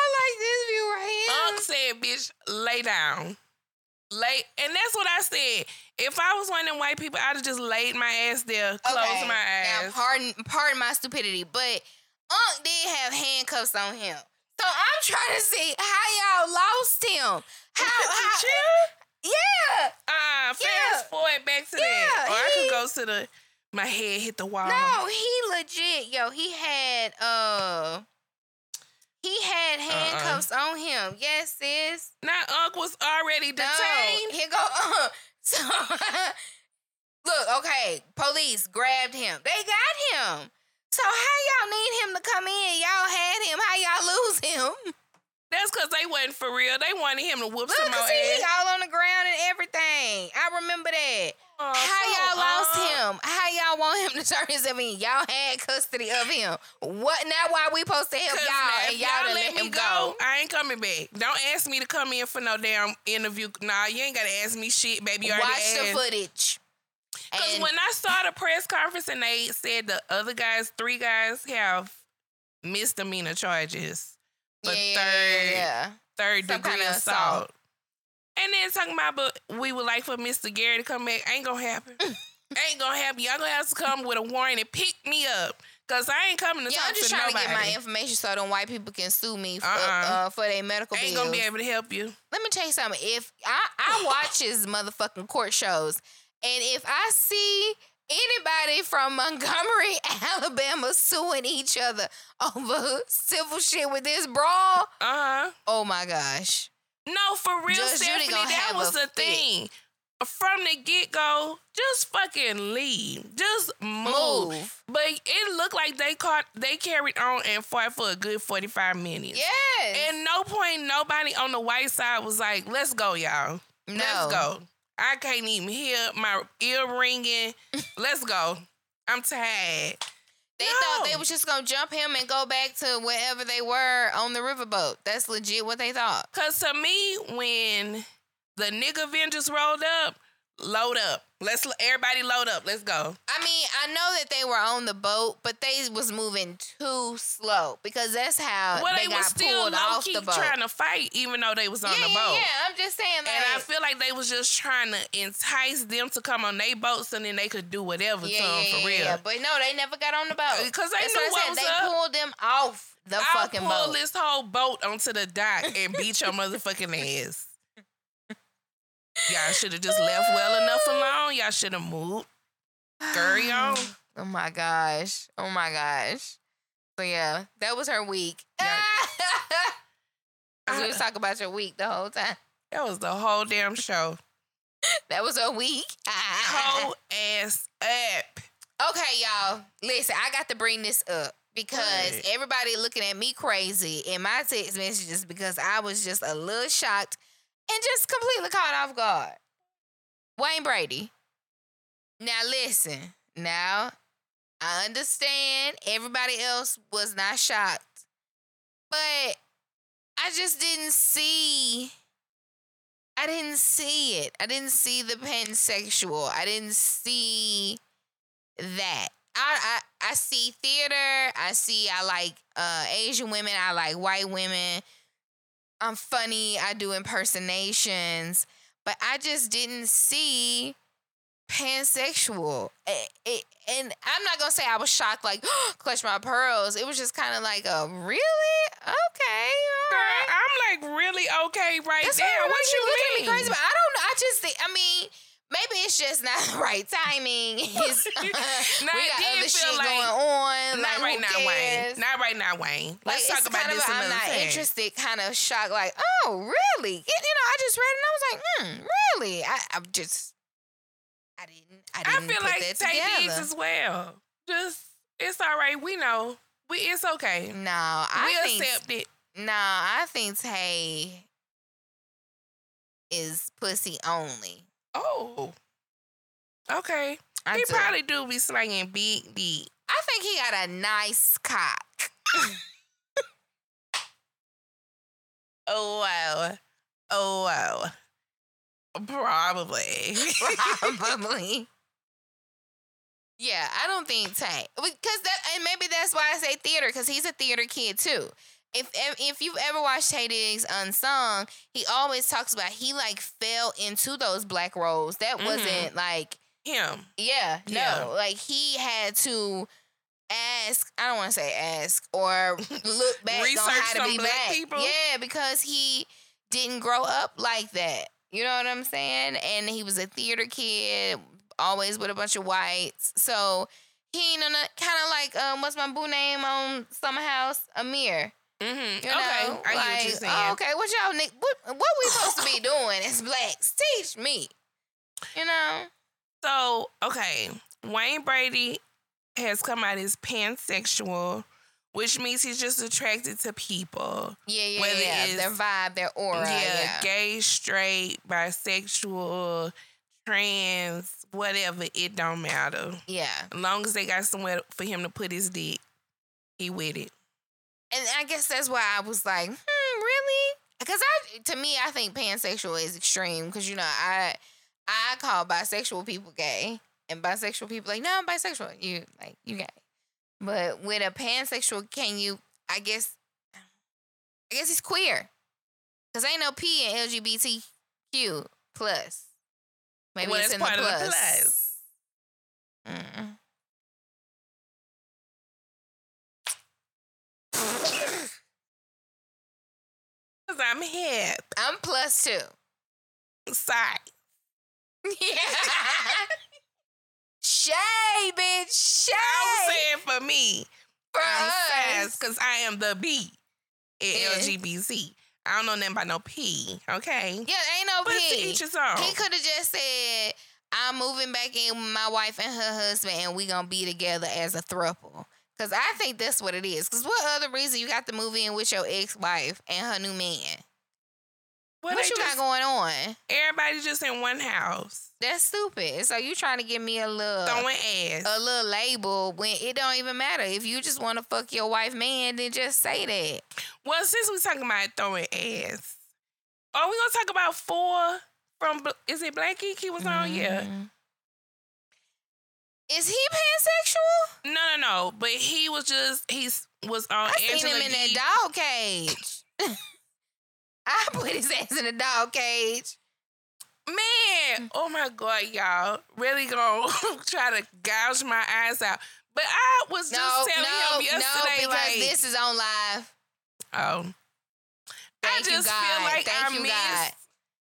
I like this view right here. Unc said, bitch, lay down. Lay, and that's what I said. If I was one of them white people, I'd have just laid my ass there, closed okay. my eyes. Now, pardon, pardon my stupidity, but Unc did have handcuffs on him. So I'm trying to see how y'all lost him. How? how yeah. Uh, fast yeah. forward back to yeah, that. Or he, I could go to the my head hit the wall. No, he legit, yo, he had uh he had uh-uh. handcuffs uh-uh. on him. Yes, sis. Now Unc was already detained. No, here go uh, so look, okay, police grabbed him. They got him. So how y'all need him to come in? Y'all had him. How y'all lose him? That's because they wasn't for real. They wanted him to whoop Look, some more ass. He all on the ground and everything. I remember that. How y'all lost him? How y'all want him to turn himself in? Y'all had custody of him. What now? Why we supposed to help y'all and y'all, y'all let, let him go, go? I ain't coming back. Don't ask me to come in for no damn interview. Nah, you ain't gotta ask me shit, baby. You Watch asked. the footage. Because when I saw the press conference and they said the other guys, three guys, have misdemeanor charges for yeah, third yeah. third Some degree kind of assault. assault. And then talking about, but we would like for Mr. Gary to come back. Ain't gonna happen. ain't gonna happen. Y'all gonna have to come with a warrant and pick me up. Cause I ain't coming to yeah, talk I'm just to trying nobody. to get my information so them white people can sue me for, uh-uh. uh, for their medical ain't bills. Ain't gonna be able to help you. Let me tell you something. If I, I watch his motherfucking court shows, and if I see anybody from Montgomery, Alabama suing each other over civil shit with this brawl, uh-huh. oh my gosh. No, for real, Judge Stephanie, that was the fit. thing. From the get go, just fucking leave. Just move. move. But it looked like they caught they carried on and fought for a good 45 minutes. Yes. And no point nobody on the white side was like, let's go, y'all. No. Let's go. I can't even hear my ear ringing. let's go. I'm tired. They no. thought they was just gonna jump him and go back to wherever they were on the riverboat. That's legit what they thought. Cause to me, when the nigga Avengers rolled up, load up. Let's everybody load up. Let's go. I mean, I know that they were on the boat, but they was moving too slow because that's how well, they, they got still pulled off the boat. Trying to fight, even though they was on yeah, the boat. Yeah, yeah, I'm just saying. Like, and I feel like they was just trying to entice them to come on their boat, so then they could do whatever yeah, to them for real. Yeah, but no, they never got on the boat uh, because they that's knew what, what They up. pulled them off the I'll fucking pull boat. this whole boat onto the dock and beat your motherfucking ass. Y'all should have just left well enough ah. alone. Y'all should have moved. Scurry on. Oh my gosh. Oh my gosh. So yeah, that was her week. We was talking about your week the whole time. That was the whole damn show. that was a week. whole ass up. Okay, y'all. Listen, I got to bring this up because everybody looking at me crazy in my text messages because I was just a little shocked and just completely caught off guard. Wayne Brady. Now listen. Now I understand everybody else was not shocked. But I just didn't see I didn't see it. I didn't see the pansexual. I didn't see that. I, I I see theater. I see I like uh, Asian women. I like white women. I'm funny. I do impersonations, but I just didn't see pansexual. It, it, and I'm not gonna say I was shocked, like clutch my pearls. It was just kind of like, a really okay, Girl, I'm like really okay right That's now. What you mean? crazy, but I don't know. I just think. I mean maybe it's just not the right timing. It's, we got other shit like, going on. Not like, right now, Wayne. Not right now, Wayne. Let's like, talk about this i I'm not time. interested. Kind of shocked. Like, oh, really? You know, I just read it and I was like, hmm, really? I, I'm just, I didn't. I didn't. I feel like Taye Diggs as well. Just, it's all right. We know. We it's okay. No, I we think, accept it. No, I think Taye is pussy only. Oh. Okay. I he do. probably do be slanging big D. I think he got a nice cock. oh wow. Oh wow. Probably. Probably. Yeah, I don't think Tank because that and maybe that's why I say theater because he's a theater kid too if if you've ever watched Taye Diggs Unsung, he always talks about he like fell into those black roles. That mm-hmm. wasn't like him. Yeah, yeah, no, like he had to ask. I don't want to say ask or look back on how to be black. People? Yeah, because he didn't grow up like that. You know what I'm saying? And he was a theater kid, always with a bunch of whites. So he, kind of like um, what's my boo name on Summer House? Amir. Mm-hmm. You know, okay, I like, get what you're saying. Oh, okay, what y'all what what we supposed to be doing as blacks? Teach me. You know. So okay, Wayne Brady has come out as pansexual, which means he's just attracted to people. Yeah, yeah, Whether yeah. It's, their vibe, their aura. Yeah, yeah, gay, straight, bisexual, trans, whatever. It don't matter. Yeah, as long as they got somewhere for him to put his dick, he with it and I guess that's why I was like, hmm, really? Because I, to me, I think pansexual is extreme. Because you know, I, I call bisexual people gay, and bisexual people like, no, I'm bisexual. You like, you gay. But with a pansexual, can you? I guess, I guess he's queer. Cause ain't no P in LGBTQ plus. Maybe well, it's, in the plus. The plus. Mm. Cause I'm hip. I'm plus two. Sorry. Yeah. Shay, bitch. Shay. I was saying for me. For I'm us. because I am the B in yeah. LGBT. I don't know nothing about no P. Okay. Yeah, ain't no but P. He could have just said, "I'm moving back in with my wife and her husband, and we gonna be together as a throuple." Cause I think that's what it is. Cause what other reason you got to move in with your ex wife and her new man? What, what you just, got going on? Everybody just in one house. That's stupid. So you trying to give me a little throwing ass, a little label when it don't even matter. If you just want to fuck your wife man, then just say that. Well, since we talking about throwing ass, are we gonna talk about four from? Is it Blackie? He was on, mm-hmm. yeah. Is he pansexual? No, no, no. But he was just he's was on. I seen him in that dog cage. I put his ass in a dog cage. Man, oh my god, y'all really gonna try to gouge my eyes out. But I was just no, telling no, him yesterday, no, because like, this is on live. Oh, Thank I just feel like Thank I missed. God.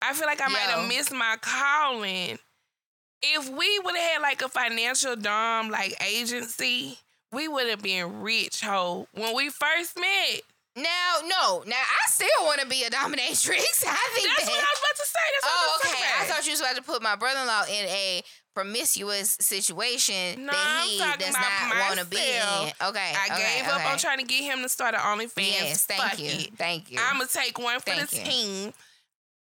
I feel like I Yo. might have missed my calling. If we would have had like a financial dom like agency, we would have been rich, ho. When we first met. Now, no. Now, I still want to be a dominatrix. I think that's that, what I was about to say. That's oh, okay. I thought you was about to put my brother-in-law in a promiscuous situation no, that he does not want to be in. Okay, I okay, gave okay. up on trying to get him to start an OnlyFans. Yes, thank Fuck you, it. thank you. I'm gonna take one for thank the you. team.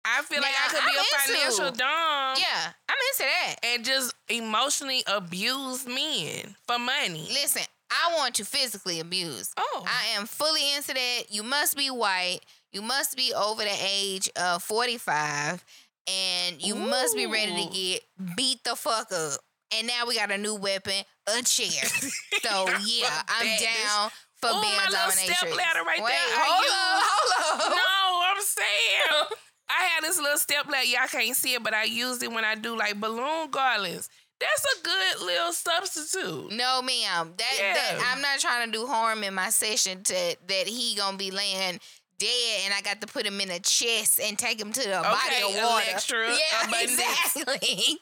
I feel now, like I could I'm be a financial into, dom. Yeah, I'm into that. And just emotionally abuse men for money. Listen, I want to physically abuse. Oh. I am fully into that. You must be white. You must be over the age of 45. And you Ooh. must be ready to get beat the fuck up. And now we got a new weapon, a chair. so yeah, I'm down for Ooh, being a dominatrix. Step ladder right Wait, there. Hold on, hold on. No, I'm saying I had this little step ladder. Y'all can't see it, but I used it when I do like balloon garlands. That's a good little substitute. No, ma'am. That, yeah. that I'm not trying to do harm in my session to that he gonna be laying dead and I got to put him in a chest and take him to the okay, body of water. Extra yeah, exactly.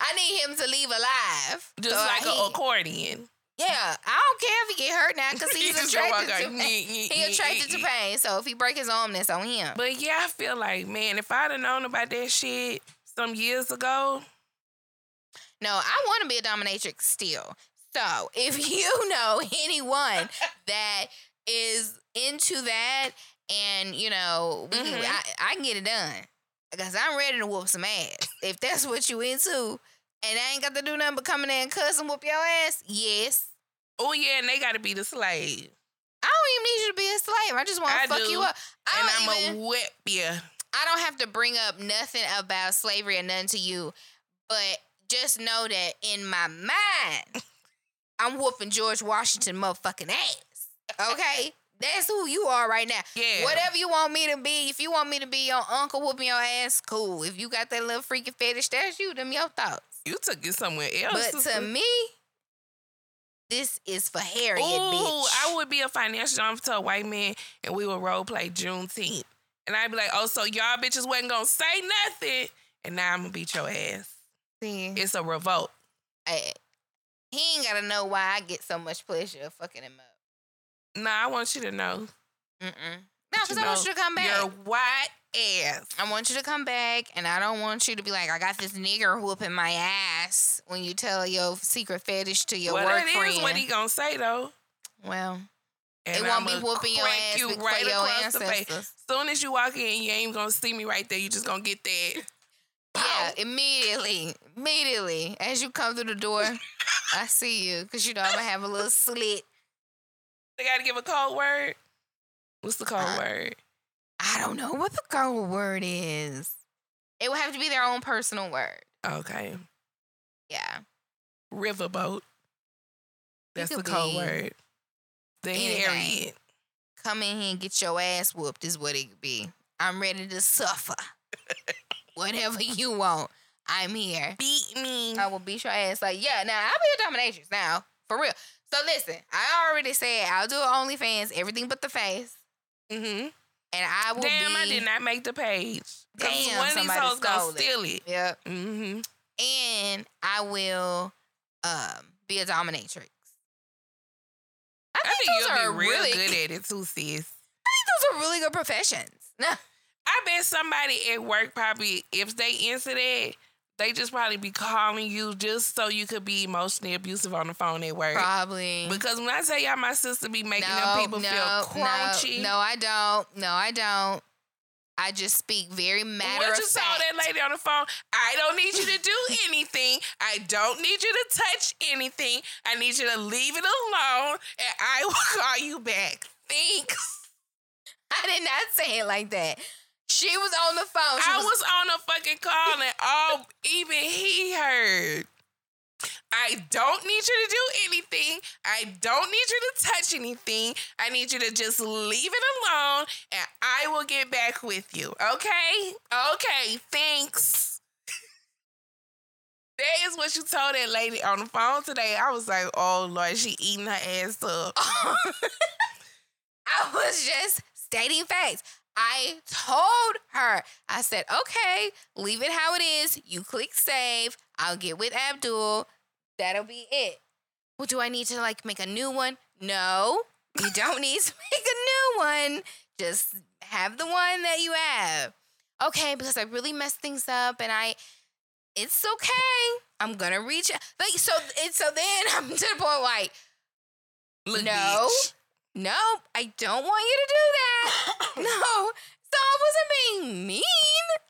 I need him to leave alive. Just so like an accordion. Yeah, I don't care if he get hurt now because he's attracted to pain. he attracted to pain. So if he break his arm, that's on him. But yeah, I feel like man, if I'd have known about that shit some years ago. No, I want to be a dominatrix still. So if you know anyone that is into that, and you know, mm-hmm. I, I can get it done because I'm ready to whoop some ass. If that's what you into, and I ain't got to do nothing but come in there and cuss and whoop your ass, yes. Oh yeah, and they got to be the slave. I don't even need you to be a slave. I just want to fuck do. you up. I and I'm a whip you. I don't have to bring up nothing about slavery or nothing to you, but just know that in my mind, I'm whooping George Washington motherfucking ass. Okay? That's who you are right now. Yeah. Whatever you want me to be, if you want me to be your uncle whooping your ass, cool. If you got that little freaky fetish, that's you. Them your thoughts. You took it somewhere else. But to me, this is for Harriet, Ooh, bitch. I would be a financial dom to a white man, and we would role play Juneteenth. And I'd be like, oh, so y'all bitches wasn't gonna say nothing, and now I'm gonna beat your ass. See, it's a revolt. I, he ain't gotta know why I get so much pleasure fucking him up. Nah, I want you to know. Mm-mm. No, because I want you to come back. You're white ass. I want you to come back, and I don't want you to be like, I got this nigger whooping my ass when you tell your secret fetish to your well, work that friend. is what he gonna say though. Well, and it won't be whooping your ass you right your ancestors. Soon as you walk in, you ain't gonna see me right there. You just gonna get that yeah, immediately, immediately as you come through the door, I see you because you know I'm gonna have a little slit. They gotta give a code word. What's the code uh, word? I don't know what the code word is. It would have to be their own personal word. Okay. Yeah. Riverboat. That's the code word. The Harriott. Come in here and get your ass whooped is what it could be. I'm ready to suffer. whatever you want. I'm here. Beat me. I will beat your ass. Like, yeah, now I'll be a dominatrix now. For real. So listen, I already said I'll do OnlyFans, everything but the face. Mm-hmm. And I will Damn, be, I did not make the page. Damn, one of these hoes gonna it. steal it. Yep. Mm-hmm. And I will um, be a dominatrix. I, I think, those you'll are be real really good at it too, sis. I think those are really good professions. I bet somebody at work probably, if they into that, they just probably be calling you just so you could be emotionally abusive on the phone at work. Probably. Because when I tell y'all my sister be making no, them people no, feel crunchy. No, no, I don't. No, I don't. I just speak very matter what of you fact. saw that lady on the phone. I don't need you to do anything. I don't need you to touch anything. I need you to leave it alone, and I will call you back. Thanks. I did not say it like that. She was on the phone. She I was, was on a fucking call and all even he heard. I don't need you to do anything. I don't need you to touch anything. I need you to just leave it alone and I will get back with you. Okay? Okay, thanks. that is what you told that lady on the phone today? I was like, oh Lord, she eating her ass up. I was just stating facts. I told her, I said, okay, leave it how it is. You click save. I'll get with Abdul. That'll be it. Well, do I need to like make a new one? No, you don't need to make a new one. Just have the one that you have. Okay, because I really messed things up and I, it's okay. I'm gonna reach like so. It's so then I'm to the point like, Look, no, bitch. no, I don't want you to do that. no, so I wasn't being mean.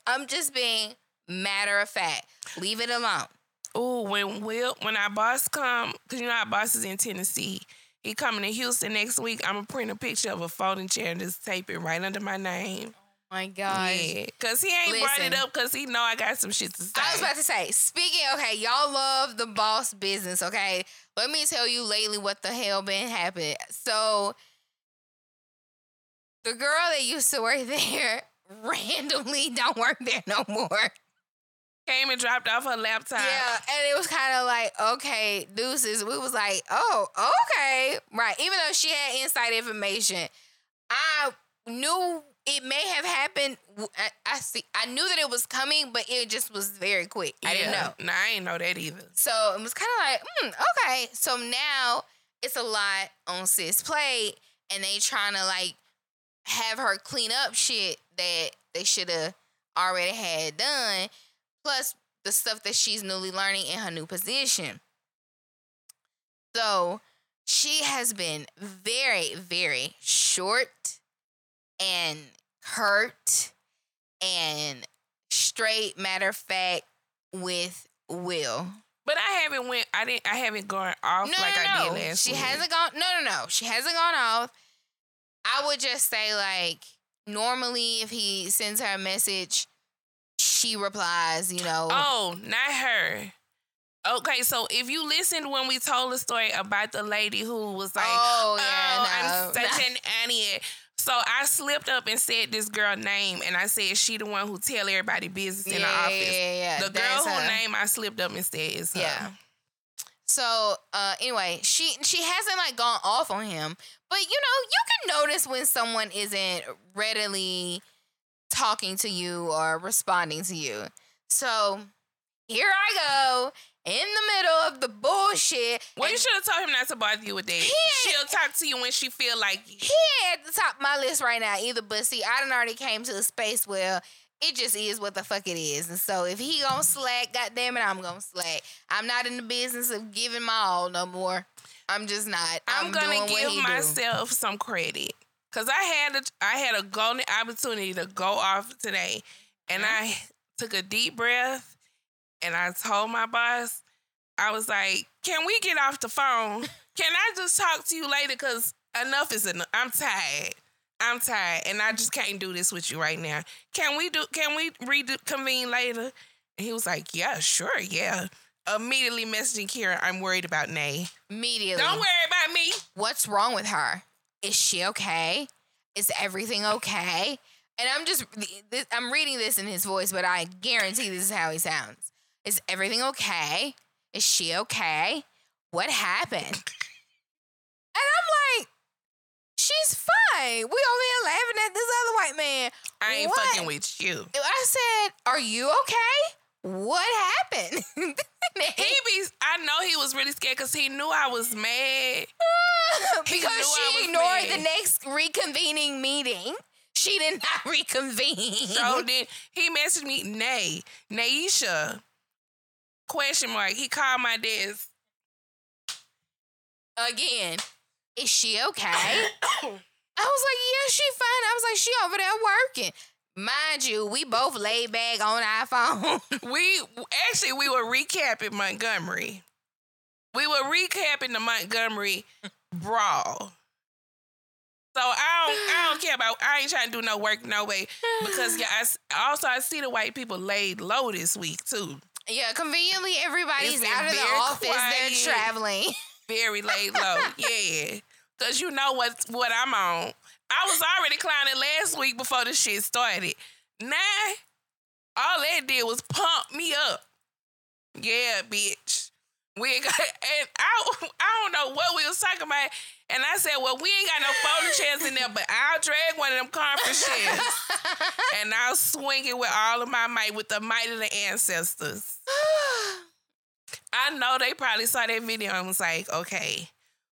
I'm just being matter of fact. Leave it alone. Oh, when Will, when our boss come, cause you know our boss is in Tennessee. He coming to Houston next week. I'm gonna print a picture of a folding chair and just tape it right under my name. Oh my God. Yeah, cause he ain't Listen, brought it up because he know I got some shit to say. I was about to say, speaking, okay, y'all love the boss business, okay? Let me tell you lately what the hell been happening. So the girl that used to work there randomly don't work there no more came and dropped off her laptop. Yeah, and it was kind of like, okay, deuces. We was like, oh, okay, right. Even though she had inside information, I knew it may have happened. I, I, see. I knew that it was coming, but it just was very quick. I didn't know. No, I didn't know that either. So it was kind of like, mm, okay. So now it's a lot on sis plate, and they trying to like have her clean up shit that they should have already had done plus the stuff that she's newly learning in her new position. So she has been very, very short and hurt and straight matter of fact with Will. But I haven't went. I didn't. I haven't gone off no, like no, I did last. She week. hasn't gone. No, no, no. She hasn't gone off. I would just say like normally if he sends her a message, she replies, you know. Oh, not her. Okay, so if you listened when we told the story about the lady who was like, "Oh, yeah, oh, no, I'm such an idiot," so I slipped up and said this girl name, and I said she the one who tell everybody business in yeah, the office. Yeah, yeah, The girl who her. name I slipped up and said is her. Yeah. So uh, anyway, she she hasn't like gone off on him, but you know you can notice when someone isn't readily talking to you or responding to you. So here I go in the middle of the bullshit. Well, you should have told him not to bother you with that. She'll talk to you when she feel like he at the top of my list right now either. But see, I done already came to a space where it just is what the fuck it is. And so if he gonna slack, goddamn it, I'm gonna slack. I'm not in the business of giving my all no more. I'm just not. I'm, I'm gonna give myself do. some credit. Cause I had a I had a golden opportunity to go off today, and mm-hmm. I took a deep breath, and I told my boss, I was like, "Can we get off the phone? Can I just talk to you later? Cause enough is enough. I'm tired. I'm tired, and I just can't do this with you right now. Can we do? Can we reconvene later?" And he was like, "Yeah, sure, yeah." Immediately messaging Kira, I'm worried about Nay. Immediately. Don't worry about me. What's wrong with her? is she okay? Is everything okay? And I'm just, I'm reading this in his voice, but I guarantee this is how he sounds. Is everything okay? Is she okay? What happened? and I'm like, she's fine. We over here laughing at this other white man. I ain't what? fucking with you. I said, are you okay? What happened? he be, I know he was really scared because he knew I was mad. because she ignored mad. the next reconvening meeting. She did not reconvene. So then he messaged me, Nay, Naisha, question mark. He called my desk. Again, is she okay? I was like, yeah, she fine. I was like, she over there working. Mind you, we both laid back on our phone. we actually we were recapping Montgomery. We were recapping the Montgomery brawl. So I don't, I don't care about. I ain't trying to do no work no way because yeah, I, also I see the white people laid low this week too. Yeah, conveniently everybody's out of the office. Quiet, They're traveling. Very laid low. yeah, because you know what what I'm on. I was already clowning last week before the shit started. Now, all that did was pump me up. Yeah, bitch. We ain't got, and I, I don't know what we was talking about. And I said, well, we ain't got no folding chairs in there, but I'll drag one of them conference chairs. and I'll swing it with all of my might, with the might of the ancestors. I know they probably saw that video and was like, okay,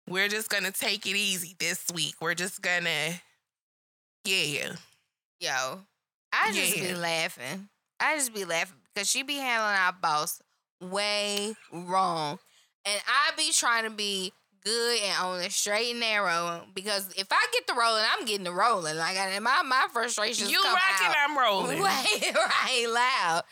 we're just gonna take it easy this week. We're just gonna, yeah. Yo, I just yeah. be laughing. I just be laughing because she be handling our boss way wrong. And I be trying to be good and on the straight and narrow because if I get the rolling, I'm getting the rolling. Like my my frustrations. You rocking, I'm rolling. Way right loud.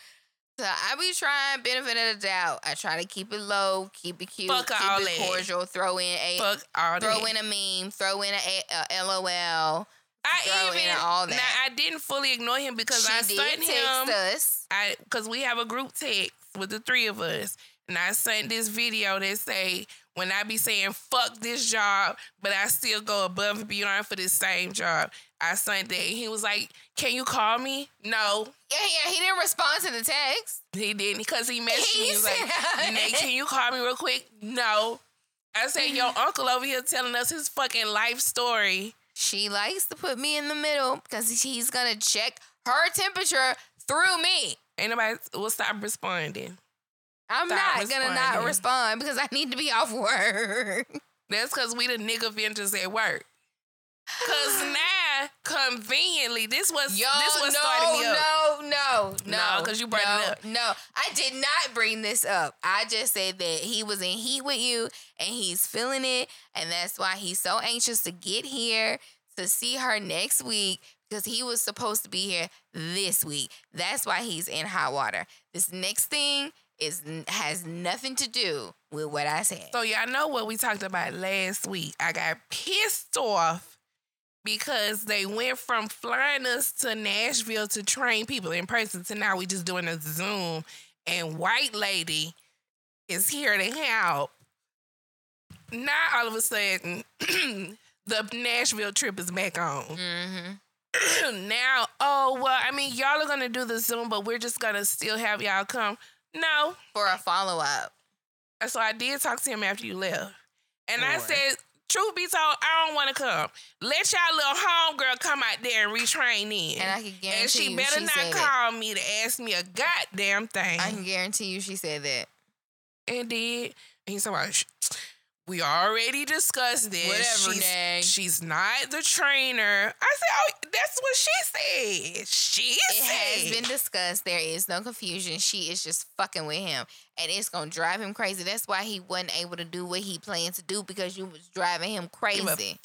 So I be trying benefit of the doubt. I try to keep it low, keep it cute, Fuck keep it that. cordial. Throw in a Fuck all throw that. in a meme, throw in a, a, a LOL. I even all that. Now I didn't fully ignore him because she I sent him. Us. I because we have a group text with the three of us, and I sent this video that say when I be saying fuck this job, but I still go above and beyond for this same job. Sent that. He was like, "Can you call me?" No. Yeah, yeah. He didn't respond to the text. He didn't because he messaged me. He was like, "Nate, can you call me real quick?" No. I said, "Your uncle over here telling us his fucking life story." She likes to put me in the middle because he's gonna check her temperature through me. Ain't nobody will stop responding. I'm stop not gonna not respond because I need to be off work. That's because we the nigga vendors at work. Cause now, conveniently, this was Yo, this was no, starting me up. No, no, no, because you brought no, it up. No, I did not bring this up. I just said that he was in heat with you and he's feeling it, and that's why he's so anxious to get here to see her next week because he was supposed to be here this week. That's why he's in hot water. This next thing is has nothing to do with what I said. So y'all know what we talked about last week. I got pissed off because they went from flying us to Nashville to train people in person to now we just doing a Zoom and white lady is here to help. Now all of a sudden the Nashville trip is back on. Mm-hmm. now, oh well, I mean, y'all are gonna do the Zoom, but we're just gonna still have y'all come. No, for a follow up. So I did talk to him after you left, and Lord. I said, truth be told, I don't want to come. Let y'all little homegirl come out there and retrain in. And I can guarantee And she you better she not call me to ask me a goddamn thing. I can guarantee you she said that. And did. And he said, well, we already discussed this. Whatever, she's, Nay. she's not the trainer. I said, oh, that's what she said. She it said. has been discussed. There is no confusion. She is just fucking with him, and it's gonna drive him crazy. That's why he wasn't able to do what he planned to do because you was driving him crazy.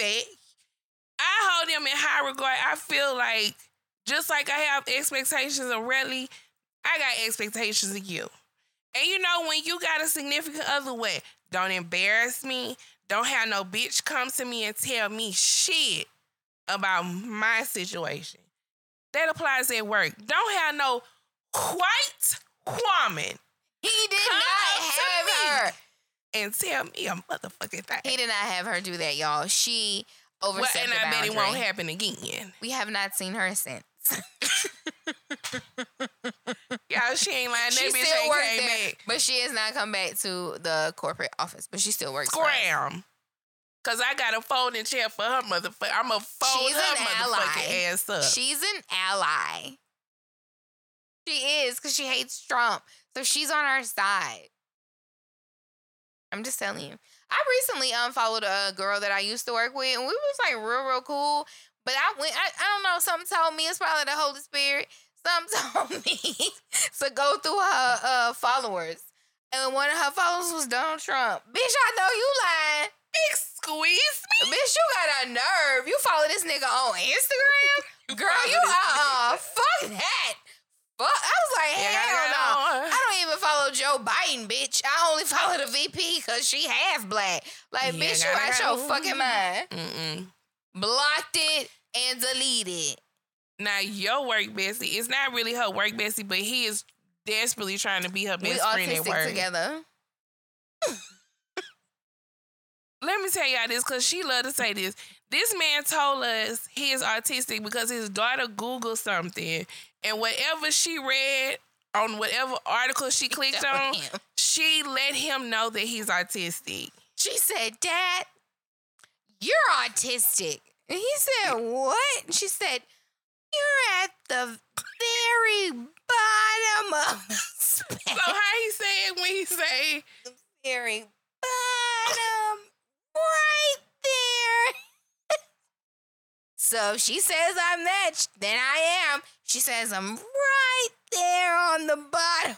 I hold him in high regard. I feel like just like I have expectations of Redley, I got expectations of you. And you know, when you got a significant other way, don't embarrass me. Don't have no bitch come to me and tell me shit about my situation. That applies at work. Don't have no white woman. He did not have her. And tell me a motherfucking thing. He did not have her do that, y'all. She overstepped well, and I bet it won't happen again. We have not seen her since. Yeah, she ain't lying. That she bitch still ain't came there, back. But she has not come back to the corporate office. But she still works. Scram. Cause I got a folding chair for her motherfucker. I'm a fold She's her motherfucking ally. ass up. She's an ally. She is, cause she hates Trump. So she's on our side. I'm just telling you. I recently unfollowed a girl that I used to work with, and we was like real, real cool. But I went, I, I don't know, something told me it's probably the Holy Spirit. Something told me to go through her uh, followers. And one of her followers was Donald Trump. Bitch, I know you lying. Excuse me? Bitch, you got a nerve. You follow this nigga on Instagram? Girl, you uh uh fuck that. Fuck. I was like, hell no. I don't even follow Joe Biden, bitch. I only follow the VP because she half black. Like, yeah, bitch, you out your fucking mind. Mm-mm. Blocked it and deleted. Now your work bestie, it's not really her work bestie, but he is desperately trying to be her best we friend at work. together. Let me tell y'all this because she love to say this. This man told us he is autistic because his daughter Googled something and whatever she read on whatever article she clicked on, she let him know that he's autistic. She said, Dad, you're autistic. And he said, What? And she said, You're at the very bottom of the spectrum. So how he say it when he say the very bottom right there. so she says I'm that, then I am. She says I'm right there on the bottom.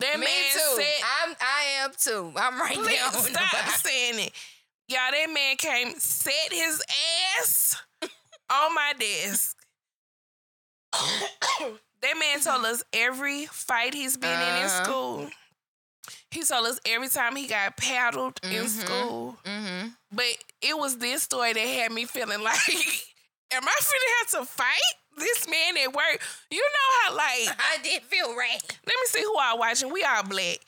That Me man too. said, I'm I am too. I'm right Please there on the stop bottom. saying it. Y'all, that man came, set his ass on my desk. that man told us every fight he's been in in Uh-huh. school. He told us every time he got paddled in Mhm. school. Mm-hmm. But it was this story that had me feeling like, am I finna have to fight this man at work? You know how like I did feel right. let me see who I watching. We all black.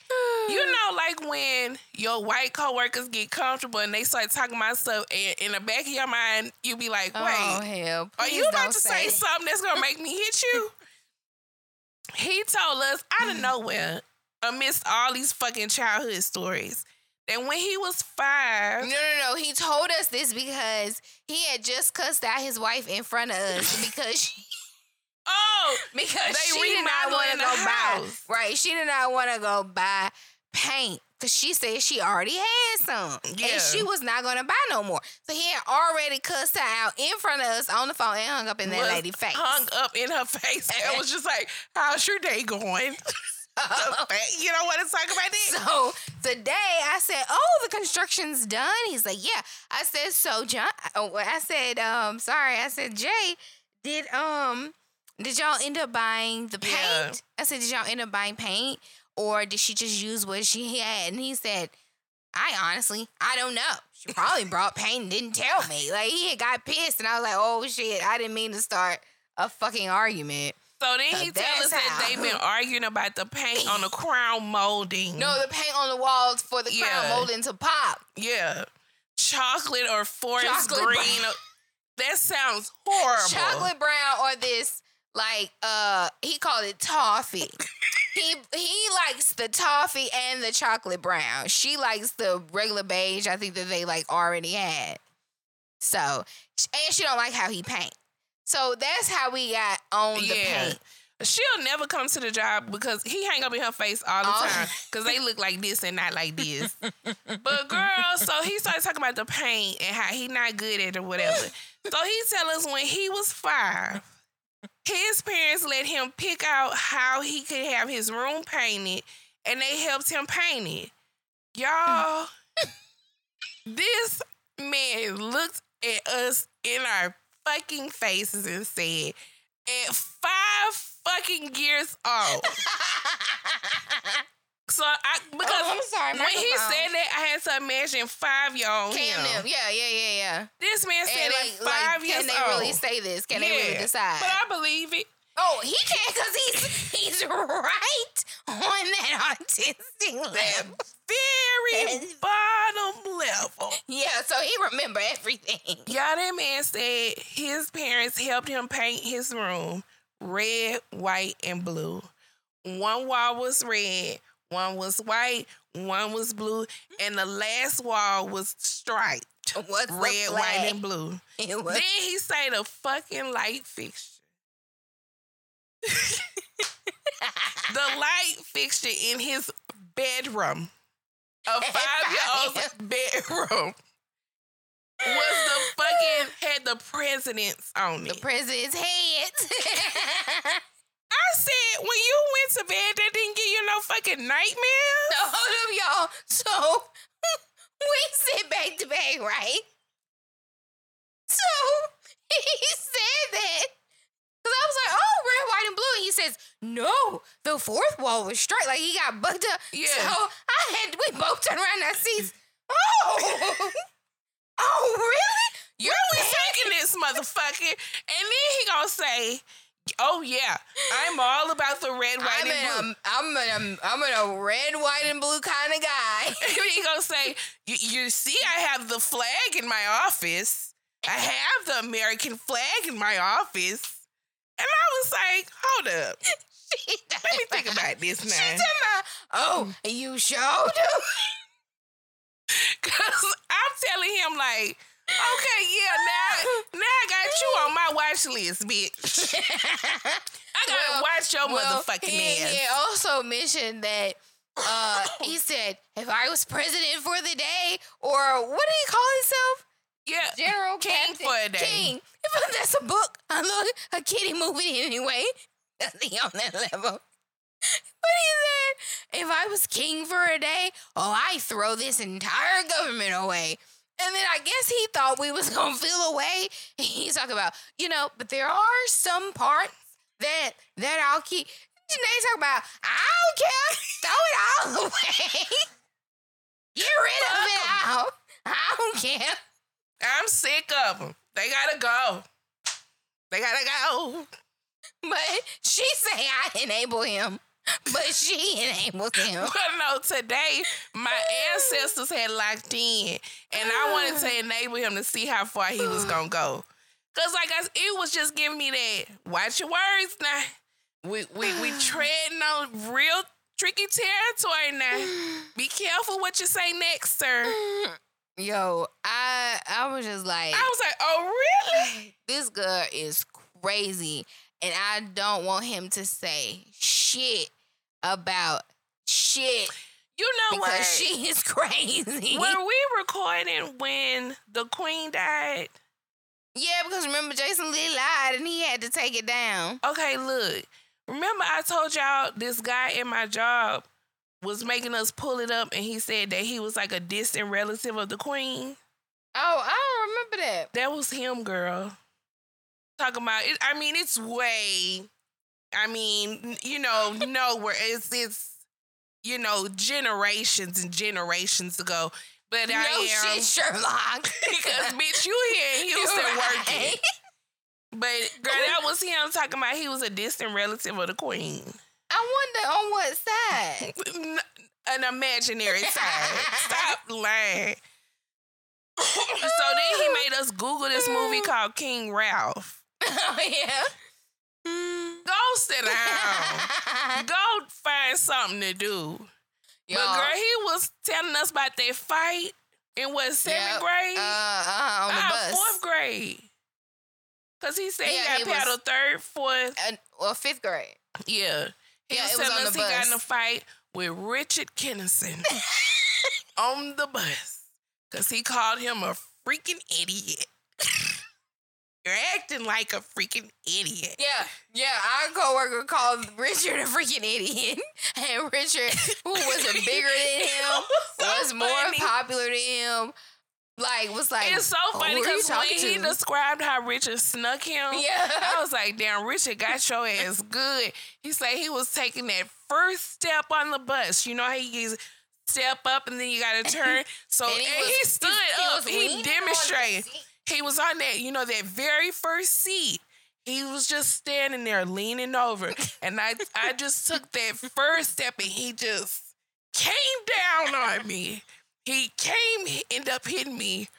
You know, like when your white coworkers get comfortable and they start talking about stuff, and in the back of your mind, you be like, oh, "Wait, oh hell! are you about to say that. something that's gonna make me hit you?" He told us out of nowhere, amidst all these fucking childhood stories, that when he was five, No, no, no. He told us this because he had just cussed out his wife in front of us because she, oh, because They she did not want to go the buy right. She did not want to go buy paint because she said she already had some Yeah. and she was not going to buy no more. So he had already cussed her out in front of us on the phone and hung up in that was lady face. hung up in her face. and was just like, "How's your day going?" you don't want to talk about that? So today I said, "Oh, the construction's done." He's like, "Yeah." I said, "So John?" Oh, I said, "Um, sorry." I said, "Jay, did um, did y'all end up buying the paint?" Yeah. I said, "Did y'all end up buying paint, or did she just use what she had?" And he said, "I honestly, I don't know. She probably brought paint and didn't tell me." Like he had got pissed, and I was like, "Oh shit, I didn't mean to start a fucking argument." So then he tell that's us that they've been arguing about the paint on the crown molding. No, the paint on the walls for the crown Yeah. molding to pop. Yeah. Chocolate or forest Chocolate green. brown. That sounds horrible. chocolate brown or this like uh he called it toffee. he he likes the toffee and the chocolate brown. She likes the regular beige. I think that they like already had. So and she don't like how he paint. So that's how we got on the Yeah. paint. She'll never come to the job because he hang up in her face all the Oh. time because they look like this and not like this. but girl, so he started talking about the paint and how he not good at it or whatever. so he tell us when he was five, his parents let him pick out how he could have his room painted and they helped him paint it. Y'all, this man looked at us in our fucking faces and said, at five fucking years old. So I because Oh, I'm sorry, when he microphone. said that, I had to imagine five year old Cam him. them. Yeah, yeah, yeah, yeah. This man said And at like, five like, years can they old. really say this? Can they really decide? But I believe it. Oh, he can't because he's he's right on that autistic level. Very bottom level. Yeah, so he remember everything. Y'all, that man said his parents helped him paint his room red, white, and blue. One wall was red, one was white, one was blue, and the last wall was striped. What's Red, white, and blue. Was Then he say the fucking light fixture. the light fixture in his bedroom, a five year old's bedroom, was the fucking had the presidents on it. the president's head. I said when you went to bed, that didn't give you no fucking nightmares. so hold up, y'all. So we sit back to back, right? So he said that. Cause I was like, oh, red, white, and blue. And he says, no, the fourth wall was straight. Like he got bugged up. Yeah. So I had we both turned around our seats. Oh, oh, really? You're only taking this motherfucker, and then he gonna say, "Oh yeah, I'm all about the red, white, I'm and blue." in, a, I'm in a, I'm in a red, white, and blue kind of guy. he gonna say, "You see, I have the flag in my office." I have the American flag in my office. And I was like, hold up. Let me think about this now. About, oh, you sure do? Cause I'm telling him like, okay, yeah, now now I got you on my watch list, bitch. I gotta well, watch your well, motherfucking he, ass. He also mentioned that uh, he said if I was president for the day, or what did he call himself? Yeah, General King Captain, for a day. King. If that's a book, I look a kitty movie anyway. Nothing on that level. But he said, if I was king for a day, oh, I throw this entire government away. And then I guess he thought we was gonna feel away. He's talking about, you know, but there are some parts that that I'll keep. Janae talking about, I don't care, throw it all away. Get rid of it out. I don't care. I'm sick of them. They gotta go. They gotta go. But she say I enable him. But she enabled him. Well, no, today my ancestors had locked in, and I wanted to enable him to see how far he was gonna go. Cause like I, it was just giving me that. Watch your words now. We we we treading on real tricky territory now. Be careful what you say next, sir. Yo, I I was just like I was like, oh really? This girl is crazy. And I don't want him to say shit about shit. You know because what? She is crazy. Were we recording when the queen died? Yeah, because remember Jason Lee lied and he had to take it down. Okay, look. Remember I told y'all this guy in my job was making us pull it up and he said that he was like a distant relative of the queen? Oh, I don't remember that. That was him, girl. Talking about it. I mean, it's way. I mean, you know, nowhere. It's it's you know generations and generations ago. But no I am shit, Sherlock. because bitch, you here in Houston right. working. But girl, that was him talking about he was a distant relative of the queen. I wonder on what side. An imaginary side. Stop lying. so then he made us Google this movie called King Ralph. Oh yeah. Go sit down. Go find something to do. Yo. But girl, he was telling us about that fight in what seventh yep. grade? Uh, uh, on the uh, bus. Fourth grade. Cause he said yeah, he got paddled third, fourth, well, fifth grade. Yeah, he yeah, was telling us he got in a fight with Richard Kennison on the bus because he called him a freaking idiot. You're acting like a freaking idiot. Yeah, yeah. Our coworker called Richard a freaking idiot, and Richard, who was bigger than him, was, so more popular than him. Like was like it's so funny because when he described how Richard snuck him, yeah, I was like, damn, Richard got your ass good. He said he was taking that first step on the bus. You know how he step up and then you got to turn. So and he, and was, he stood he, up. He, he demonstrated he was on that, you know, that very first seat. He was just standing there leaning over. And I I just took that first step and he just came down on me. He came, end up hitting me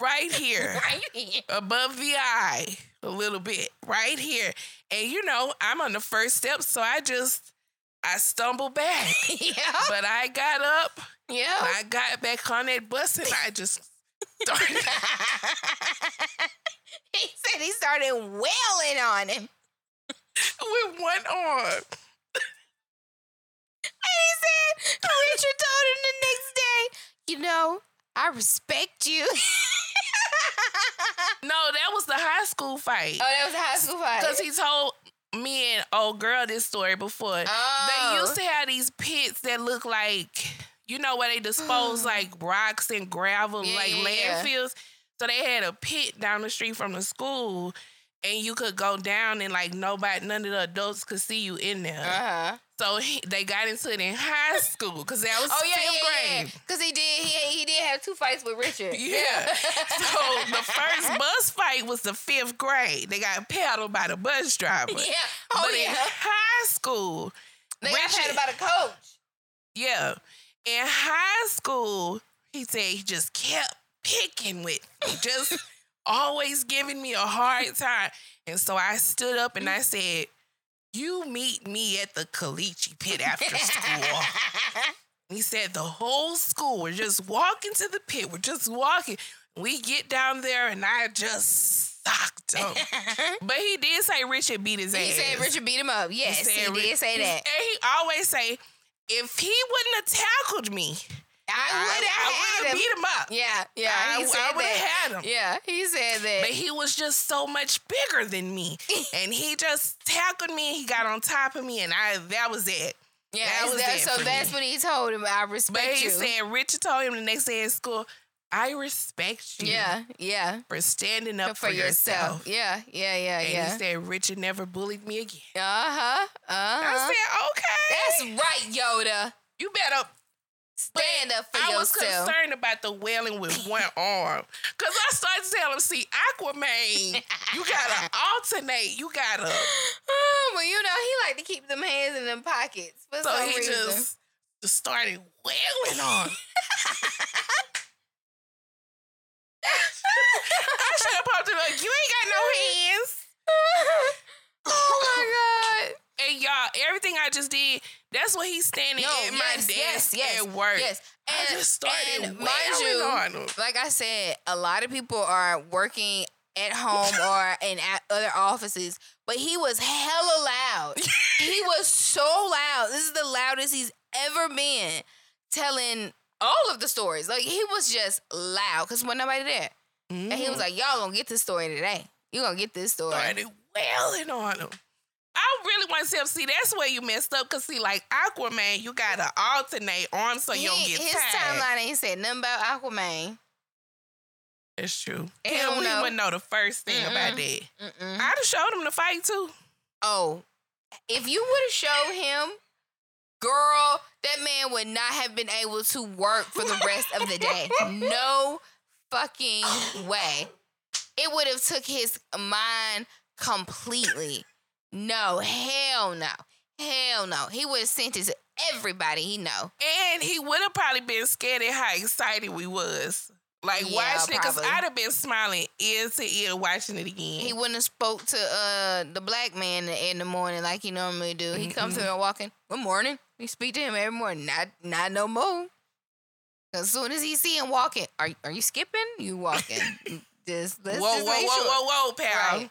right here. right here. Above the eye. A little bit. Right here. And you know, I'm on the first step, so I just I stumbled back. yeah. But I got up. Yeah. I got back on that bus and I just started. he said he started wailing on him with one arm. And he said, Richard told him the next day, you know, I respect you. no, that was the high school fight. Oh, that was the high school fight. Because he told me and old girl this story before. Oh. They used to have these pits that look like you know where they dispose like rocks and gravel, yeah, like yeah. landfills. So they had a pit down the street from the school, and you could go down and like nobody, none of the adults could see you in there. Uh-huh. So he, they got into it in high school because that was oh, yeah, fifth yeah, grade. Because yeah. he did he, he did have two fights with Richard. Yeah. so the first bus fight was the fifth grade. They got paddled by the bus driver. Yeah. Oh, but yeah. in high school, they Richard, got paddled by the coach. Yeah. In high school, he said he just kept picking with me, just always giving me a hard time. And so I stood up and I said, You meet me at the Caliche pit after school. he said, The whole school, we're just walking to the pit. We're just walking. We get down there and I just socked him. but he did say Richard beat his ass. He said Richard beat him up. Yes, he, he did say that. And he always say, if he wouldn't have tackled me, I would have I, beat him up. Yeah, yeah. I, I would have had him. Yeah, he said that. But he was just so much bigger than me, and he just tackled me. He got on top of me, and I that was it. Yeah, that was that, so that's me. what he told him. I respect but he you. said Richard told him the next day at school. I respect you. Yeah, yeah. For standing up for, for yourself. yourself. Yeah, yeah, yeah, and yeah. he said Richard never bullied me again. Uh huh. Uh huh. I said, okay. That's right, Yoda. You better stand up for I yourself. I was concerned about the wailing with one arm. Cause I started to tell him, see, Aquaman, you gotta alternate. You gotta Oh, well, you know, he like to keep them hands in them pockets. For so some he reason. just, just started wailing on. I should have popped it like, you ain't got no hands. oh my God. And y'all, everything I just did, that's what he's standing No, at yes, my desk yes, yes, at work. Yes. I just started and mind you, like I said, a lot of people are working at home or in at other offices, but he was hella loud. he was so loud. This is the loudest he's ever been telling all of the stories. Like he was just loud because wasn't nobody there. Mm-hmm. And he was like, Y'all gonna get this story today. You gonna get this story. Started wailing on him. Really want to see. That's where you messed up. Cause see, like Aquaman, you gotta alternate arms so he, you don't get his tired. timeline ain't said nothing about Aquaman. That's true. And we know. wouldn't know the first thing Mm-mm. about that. Mm-mm. I'd have showed him the fight too. Oh, if you would have showed him, girl, that man would not have been able to work for the rest of the day. No fucking way. It would have took his mind completely. No, hell no. Hell no. He would have sent it to everybody he know. And he would have probably been scared at how excited we was. Like Yeah, watching it, because. I'd have been smiling ear to ear watching it again. He wouldn't have spoke to uh the black man in the morning like he normally do. He comes to me walking. Good morning. We speak to him every morning. Not not no more. As soon as he see him walking, are are you skipping? You walking? just let's whoa, just whoa, whoa, sure. whoa, whoa, pal. Right.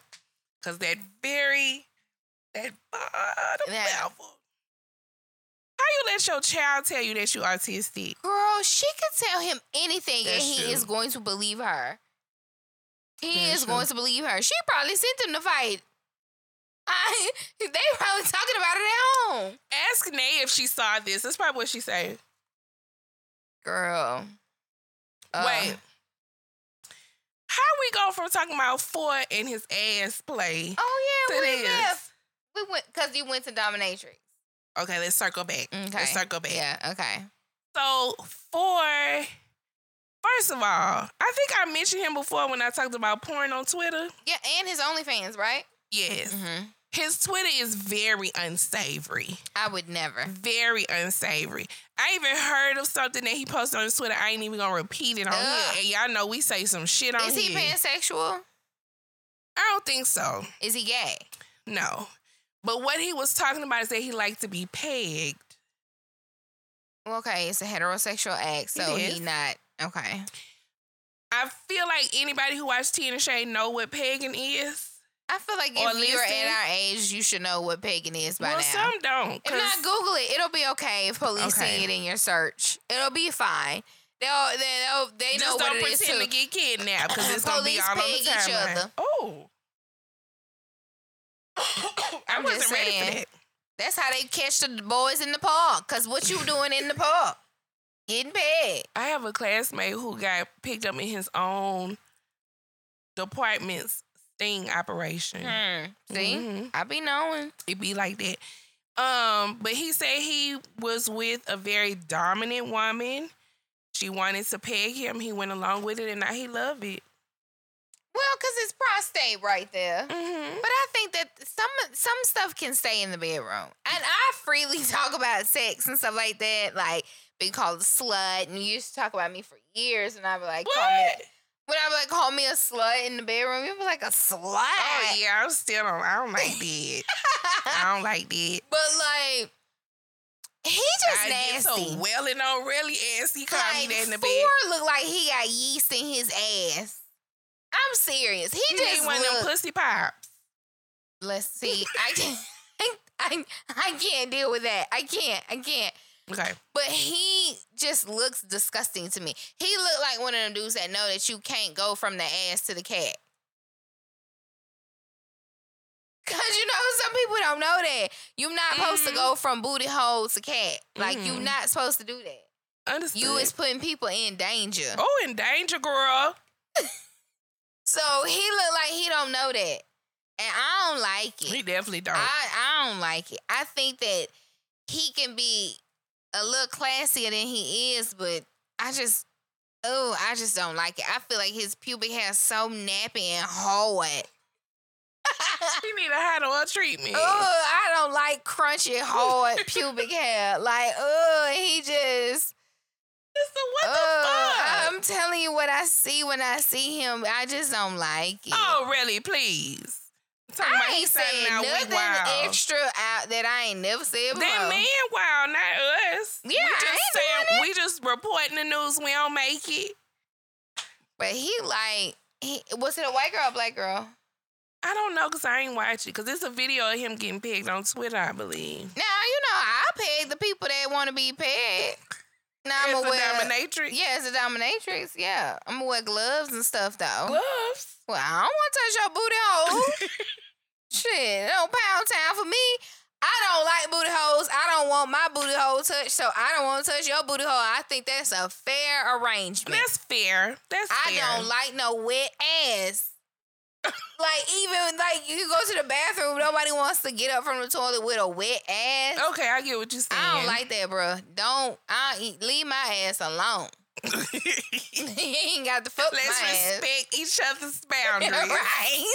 Because that very, that bottom That- level. How you let your child tell you that you are autistic? Girl, she could tell him anything and he true. is going to believe her. He That's is going to believe her. She probably sent him to fight. I, they probably talking about it at home. Ask Nay if she saw this. That's probably what she said. Girl. Uh, Wait. How we go from talking about Ford and his ass play Oh to yeah, we this? We went because you went to dominatrix. Okay, let's circle back. Okay. Let's circle back. Yeah. Okay. So for first of all, I think I mentioned him before when I talked about porn on Twitter. Yeah, and his OnlyFans, right? Yes. Mm-hmm. His Twitter is very unsavory. I would never. Very unsavory. I even heard of something that he posted on his Twitter. I ain't even gonna repeat it on Ugh. here. And y'all know we say some shit on here. Is he here. pansexual? I don't think so. Is he gay? No. But what he was talking about is that he liked to be pegged. Okay, it's a heterosexual act, so he not okay. I feel like anybody who watched and the know what pegging is. I feel like Or if you're at our age, you should know what pegging is by well, now. some don't. If not, Google it. It'll be okay if police Okay. see it in your search. It'll be fine. They'll they they'll, they know Just what don't it is pretend to get kidnapped because it's gonna be all peg the timeline. other. Oh, I I'm wasn't just ready for saying. that. That's how they catch the boys in the park. Cause what you doing in the park? Getting paid. I have a classmate who got picked up in his own department's sting operation. Hmm. See, Mhm. I be knowing. It be like that. Um, but he said he was with a very dominant woman. She wanted to peg him. He went along with it, and now he loved it. Well, cause it's prostate right there. Mm-hmm. But I think that some some stuff can stay in the bedroom, and I freely talk about sex and stuff like that. Like being called a slut, and you used to talk about me for years, and I'd be like, call me. What? When I would like call me a slut in the bedroom, you was like a slut. Oh yeah, I'm still don't I don't like that. I don't like that. But like he just I nasty. so well and on really ass. He called like, me that in the bed. look like he got yeast in his ass. I'm serious. He, he just one of them pussy pops. Let's see. I can't. I, I can't deal with that. I can't. I can't. Okay. But he just looks disgusting to me. He looked like one of them dudes that know that you can't go from the ass to the cat. Cause you know some people don't know that you're not mm-hmm. supposed to go mm-hmm. from booty hole to cat. Like mm-hmm. you're not supposed to do that. Understood. You is putting people in danger. Oh, in danger, girl. so he look like he don't know that, and I don't like it. He definitely don't. I I don't like it. I think that he can be a little classier than he is, but I just oh I just don't like it. I feel like his pubic hair is so nappy and hard. he need a hot oil treatment. Oh, I don't like crunchy, hard pubic hair. Like, oh, he just. What the oh, fuck? I'm telling you what I see when I see him. I just don't like it. Oh, really? Please. I ain't said nothing extra out that I ain't never said before. That man wild, not us. Yeah, we just saying, we just reporting the news. We don't make it. But he like, he, was it a white girl, black girl? I don't know because I ain't watch it because it's a video of him getting pegged on Twitter, I believe. Now you know I peg the people that want to be pegged. Now I'm a dominatrix. Yeah, it's a dominatrix. Yeah, I'm gonna wear gloves and stuff though. Gloves. Well, I don't want to touch your booty hole. Shit, no pound town for me. I don't like booty holes. I don't want my booty hole touched, so I don't want to touch your booty hole. I think that's a fair arrangement. That's fair. That's fair. I don't like no wet ass like even like you go to the bathroom, nobody wants to get up from the toilet with a wet ass. Okay, I get what you're saying. I don't like that, bro. Don't I leave my ass alone. you ain't got to fuck Let's respect ass. each other's boundaries, right?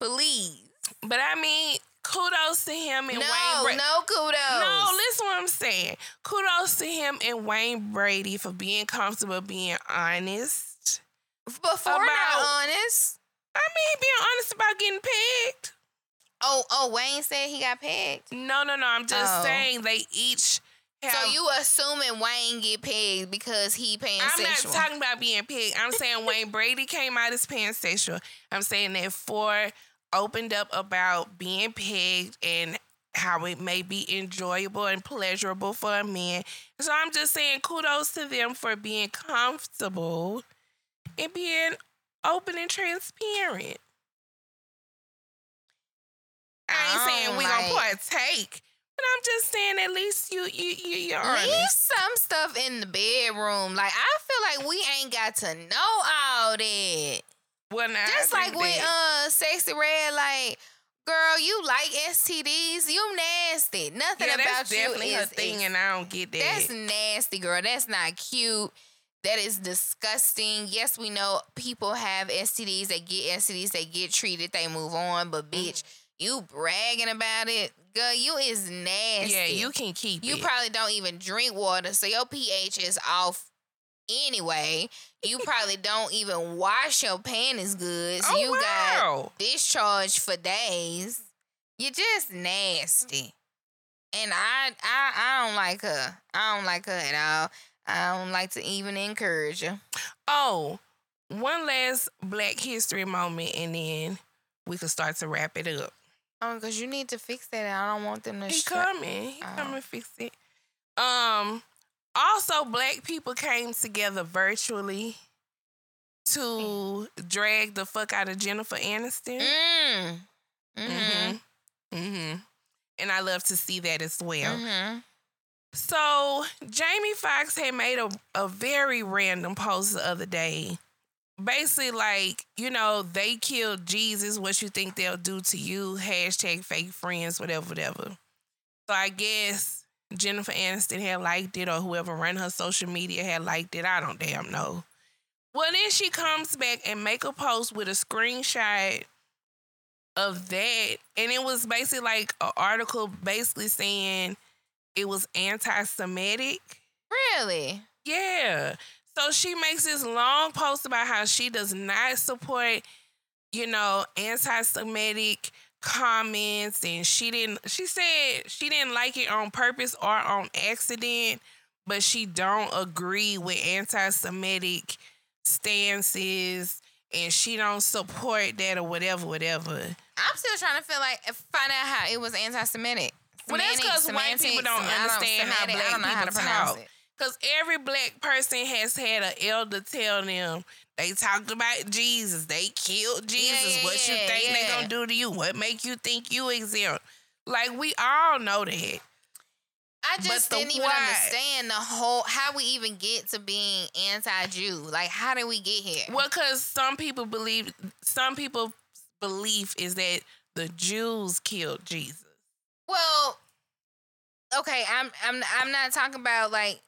Please. But I mean, kudos to him and no, Wayne. Brady. No, kudos. No, listen what I'm saying. Kudos to him and Wayne Brady for being comfortable, being honest. Before about, not honest. I mean, being honest about getting pegged. Oh, oh, Wayne said he got pegged. No, no, no. I'm just oh. saying they each. Have, so you assuming Wayne get pegged because he pansexual? I'm not talking about being pegged. I'm saying Wayne Brady came out as pansexual. I'm saying that Ford opened up about being pegged and how it may be enjoyable and pleasurable for a man. So I'm just saying kudos to them for being comfortable and being open and transparent. I ain't saying we like, gonna partake, but I'm just saying at least you you you you're Leave some stuff in the bedroom. Like I feel like we ain't got to know all that. Well, now just like with uh Sexyy Red, like girl, you like STDs, you nasty. Nothing yeah, about you definitely is a thing, and I don't get that. That's nasty, girl. That's not cute. That is disgusting. Yes, we know people have STDs. They get STDs. They get treated. They move on. But mm-hmm. bitch, you bragging about it, girl. You is nasty. Yeah, you can keep. You it. probably don't even drink water, so your pH is off. Anyway, you probably don't even wash your panties good. So oh, you wow. got discharge for days. You're just nasty. And I, I I don't like her. I don't like her at all. I don't like to even encourage you. Oh, one last Black History moment, and then we can start to wrap it up. Oh, because you need to fix that. I don't want them to. He sh- coming. He oh. coming fix it. Um. Also, Black people came together virtually to drag the fuck out of Jennifer Aniston. Mm. Mm-hmm. Mm-hmm. mm-hmm. And I love to see that as well. Mm-hmm. So Jamie Foxx had made a, a very random post the other day. Basically, like, you know, they killed Jesus. What you think they'll do to you? Hashtag fake friends, whatever, whatever. So I guess Jennifer Aniston had liked it, or whoever ran her social media had liked it. I don't damn know. Well, then she comes back and make a post with a screenshot of that, and it was basically like an article basically saying it was anti-Semitic. Really? Yeah. So she makes this long post about how she does not support, you know, anti-Semitic comments and she didn't she said she didn't like it on purpose or on accident, but she don't agree with anti-Semitic stances and she don't support that or whatever, whatever. I'm still trying to feel like find out how it was anti-Semitic. Well, that's because white people don't understand how black people talk. Because every black person has had an elder tell them they talked about Jesus, they killed Jesus. Yeah, what you think yeah. they gonna do to you? What make you think you exempt? Like we all know that. I just didn't even understand the whole how we even get to being anti-Jew. Like, how did we get here? Well, because some people believe some people belief is that the Jews killed Jesus. Well, okay, I'm I'm I'm not talking about like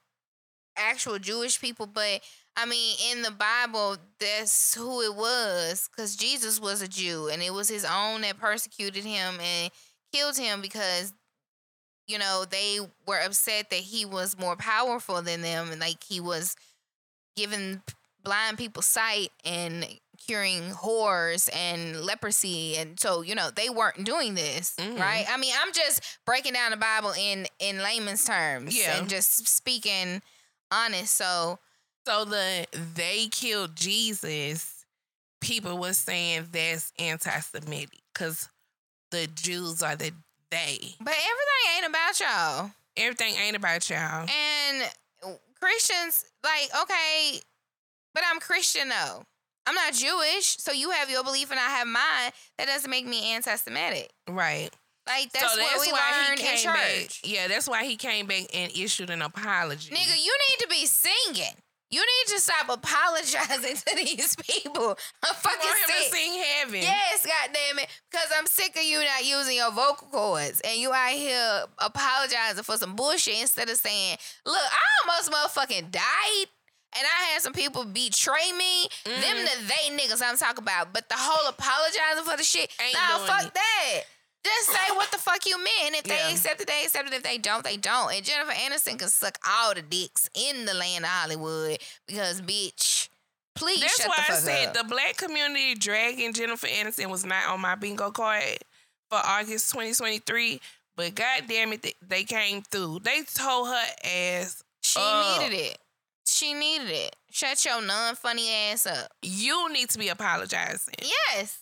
actual Jewish people, but I mean in the Bible that's who it was cuz Jesus was a Jew and it was his own that persecuted him and killed him because you know, they were upset that he was more powerful than them and like he was giving blind people sight and curing whores and leprosy and so you know they weren't doing this mm-hmm. right? I mean i'm just breaking down the bible in in layman's terms yeah. and just speaking honest so so the they killed jesus people were saying that's anti-semitic because the jews are the they. But everything ain't about y'all. Everything ain't about y'all. And christians like okay but i'm christian though I'm not Jewish, so you have your belief and I have mine. That doesn't make me anti-Semitic. Right. Like that's, so that's what we why learned in church. Back. Yeah, that's why he came back and issued an apology. Nigga, you need to be singing. You need to stop apologizing to these people. I'm fucking For him sick. to sing heaven. Yes, goddamn it. Because I'm sick of you not using your vocal cords and you out here apologizing for some bullshit instead of saying, "Look, I almost motherfucking died." And I had some people betray me. Mm-hmm. Them the they niggas I'm talking about. But the whole apologizing for the shit, Ain't nah, fuck it. that. Just say what the fuck you meant. If they yeah. accept it, they accept it. If they don't, they don't. And Jennifer Aniston can suck all the dicks in the land of Hollywood because, bitch, please. That's why I said up. the black community dragging Jennifer Aniston was not on my bingo card for August 2023. But god damn it, they came through. They told her ass. She up. needed it. She needed it. Shut your non funny ass up. You need to be apologizing. Yes.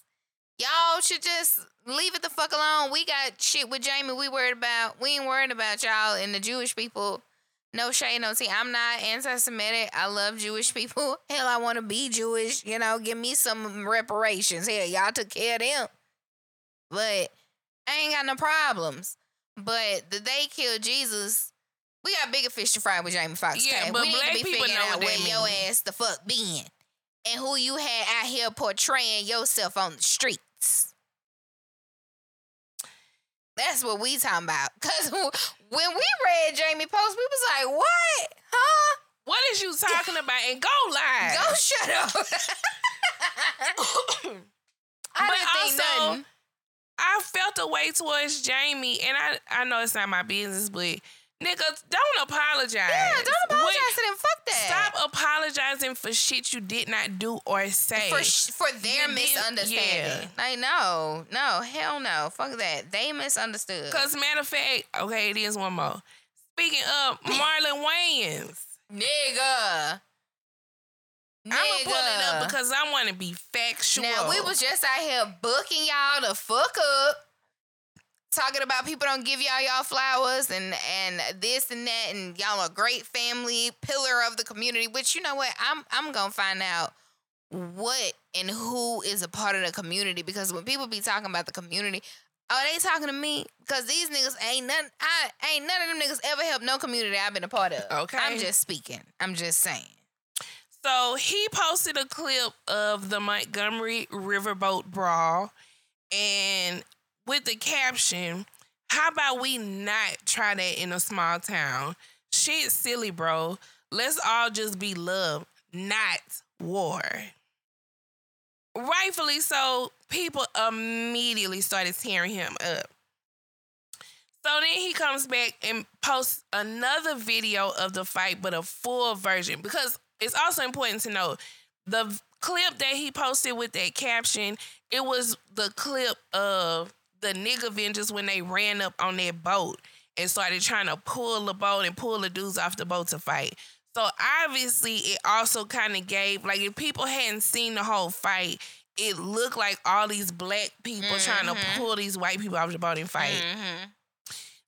Y'all should just leave it the fuck alone. We got shit with Jamie we worried about. We ain't worried about y'all and the Jewish people. No shade, no tea. I'm not anti Semitic. I love Jewish people. Hell, I want to be Jewish. You know, give me some reparations. Hell, y'all took care of them. But I ain't got no problems. But the they killed Jesus we got bigger fish to fry with Jamie Foxx. Yeah, okay? but we black need to be figuring out where your ass the fuck been and who you had out here portraying yourself on the streets. That's what we talking about. Cause when we read Jamie post, we was like, "What? Huh? What is you talking about?" And go live. Go shut up. I but didn't also, nothing. I felt a way towards Jamie, and I I know it's not my business, but Nigga, don't apologize. Yeah, don't apologize to them. Fuck that. Stop apologizing for shit you did not do or say. For, for their you misunderstanding. Yeah. Like, no, no, hell no. Fuck that. They misunderstood. Because, matter of fact, okay, it is one more. Speaking of Marlon Wayans. Nigga. I'm gonna pull it up because I want to be factual. Now, we was just out here booking y'all to fuck up talking about people don't give y'all y'all flowers and and this and that and y'all a great family pillar of the community which you know what i'm i'm gonna find out what and who is a part of the community because when people be talking about the community are they talking to me because these niggas ain't none i ain't none of them niggas ever helped no community i've been a part of. Okay. I'm just speaking. I'm just saying. So he posted a clip of the montgomery riverboat brawl and with the caption, how about we not try that in a small town? Shit silly, bro. Let's all just be love, not war. Rightfully so, people immediately started tearing him up. So then he comes back and posts another video of the fight, but a full version. Because it's also important to know the clip that he posted with that caption, it was the clip of the nigga Avengers when they ran up on their boat and started trying to pull the boat and pull the dudes off the boat to fight. So obviously, it also kind of gave like if people hadn't seen the whole fight, it looked like all these black people mm-hmm. trying to pull these white people off the boat and fight. Mm-hmm.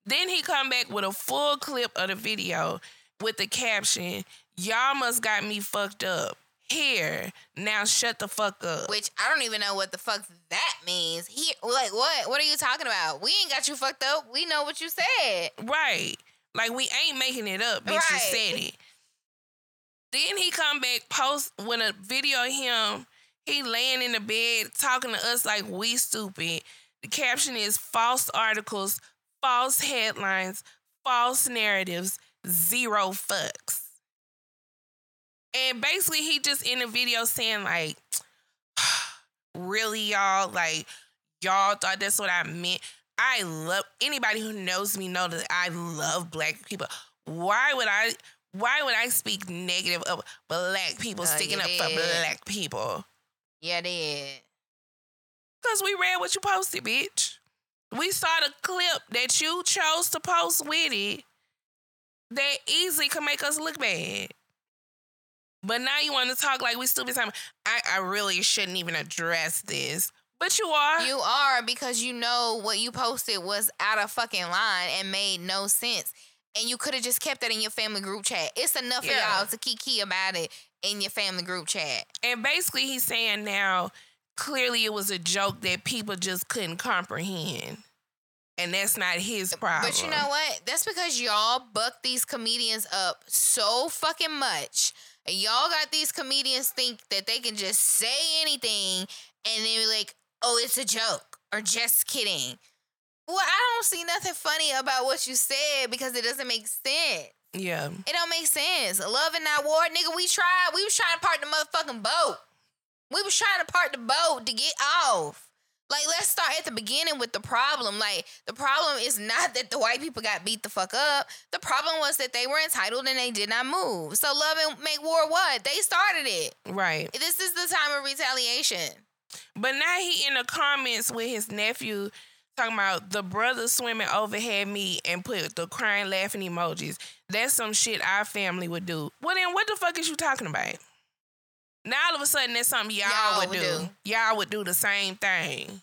Then he come back with a full clip of the video with the caption, "Y'all must got me fucked up." Here now, shut the fuck up. Which I don't even know what the fuck that means. Here, like what? What are you talking about? We ain't got you fucked up. We know what you said. Right. Like we ain't making it up. Bitch, right. you said it. Then he come back post when a video of him, he laying in the bed talking to us like we stupid. The caption is false articles, false headlines, false narratives, zero fucks. And basically he just in the video saying like, really y'all, like y'all thought that's what I meant. I love anybody who knows me know that I love black people. Why would I why would I speak negative of black people uh, sticking up did. for black people? Yeah, did. Cause we read what you posted, bitch. We saw the clip that you chose to post with it that easily could make us look bad. But now you want to talk like we still be talking. I, I really shouldn't even address this. But you are. You are because you know what you posted was out of fucking line and made no sense and you could have just kept that in your family group chat. It's enough yeah. of y'all to keep kiki about it in your family group chat. And basically, he's saying now, clearly it was a joke that people just couldn't comprehend. And that's not his problem. But you know what? That's because y'all buck these comedians up so fucking much. And y'all got these comedians think that they can just say anything and then be like, oh, it's a joke or just kidding. Well, I don't see nothing funny about what you said because it doesn't make sense. Yeah. It don't make sense. Love and not war, nigga. We tried. We was trying to park the motherfucking boat. We was trying to park the boat to get off. Like, let's start at the beginning with the problem. Like, the problem is not that the white people got beat the fuck up. The problem was that they were entitled and they did not move. So, love and make war what? They started it. Right. This is the time of retaliation. But now he in the comments with his nephew talking about the brother swimming overhead me and put the crying laughing emojis. That's some shit our family would do. Well then what the fuck is you talking about? Now all of a sudden that's something y'all, y'all would, would do. do. Y'all would do the same thing.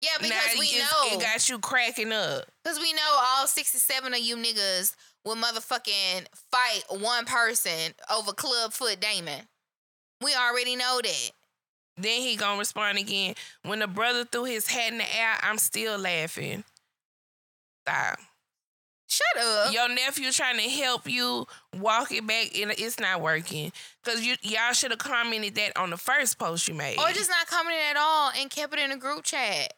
Yeah, because now we know it got you cracking up. Because we know all sixty-seven of you niggas will motherfucking fight one person over Clubfoot Damon. We already know that. Then he gonna respond again. When the brother threw his hat in the air, I'm still laughing. Stop. Shut up. Your nephew trying to help you walk it back, and it's not working. Cause you y'all should have commented that on the first post you made, or just not commented at all and kept it in a group chat.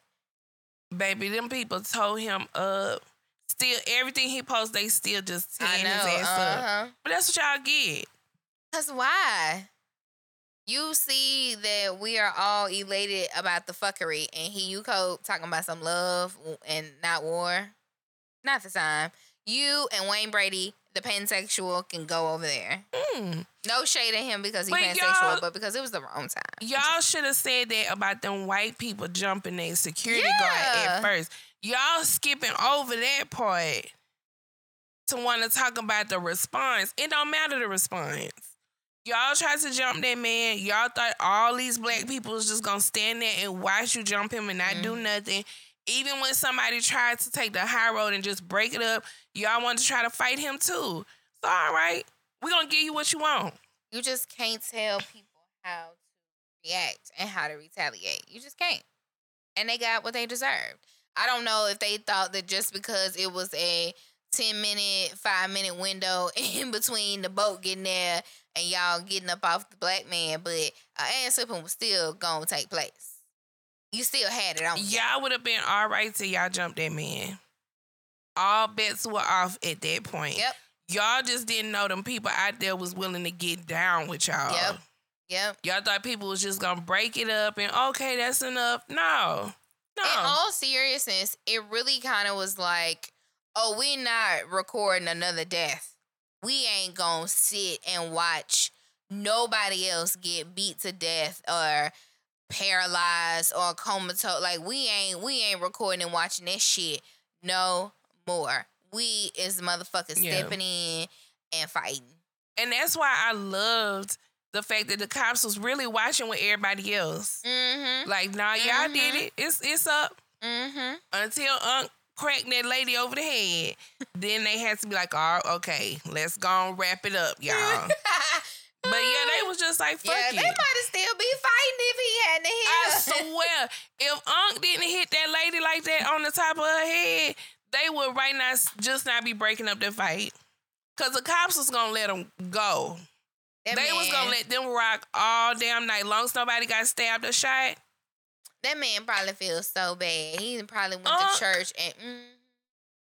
Baby, them people told him up. Still, everything he posts, they still just tearing his ass uh-huh. up. But that's what y'all get. Cause why? you see that we are all elated about the fuckery, and he you code talking about some love and not war. Not the time. You and Wayne Brady, the pansexual, can go over there. Mm. No shade at him because he's pansexual, but because it was the wrong time. Y'all should have said that about them white people jumping their security yeah. guard at first. Y'all skipping over that part to want to talk about the response. It don't matter the response. Y'all tried to jump that man. Y'all thought all these black people was just gonna stand there and watch you jump him and not mm. do nothing. Even when somebody tried to take the high road and just break it up, y'all wanted to try to fight him too. So all right, we're gonna give you what you want. You just can't tell people how to react and how to retaliate. You just can't. And they got what they deserved. I don't know if they thought that just because it was a 10 minute, five minute window in between the boat getting there and y'all getting up off the black man, but uh, ass whipping was still gonna take place. You still had it on. Y'all would have been all right till y'all jumped that man. All bets were off at that point. Yep. Y'all just didn't know them people out there was willing to get down with y'all. Yep. Yep. Y'all thought people was just gonna break it up and okay, that's enough. No. No. In all seriousness, it really kind of was like, oh, we not recording another death we ain't gonna sit and watch nobody else get beat to death or paralyzed or comatose. Like we ain't we ain't recording and watching this shit no more. We is motherfuckers yeah. stepping in and fighting. And that's why I loved the fact that the cops was really watching with everybody else. Mm-hmm. Like, nah, y'all mm-hmm. did it. It's it's up. Mm-hmm. Until Unc cracked that lady over the head, then they had to be like, "Oh, okay, let's go and wrap it up, y'all." but yeah, they was just like, "Fuck yeah, it." They might still be fighting if he hadn't hit. I swear, if Unc didn't hit that lady like that on the top of her head, they would right now just not be breaking up the fight. Cause the cops was gonna let them go. That they man, was gonna let them rock all damn night. Long as nobody got stabbed or shot. That man probably feels so bad. He probably went to church and mm,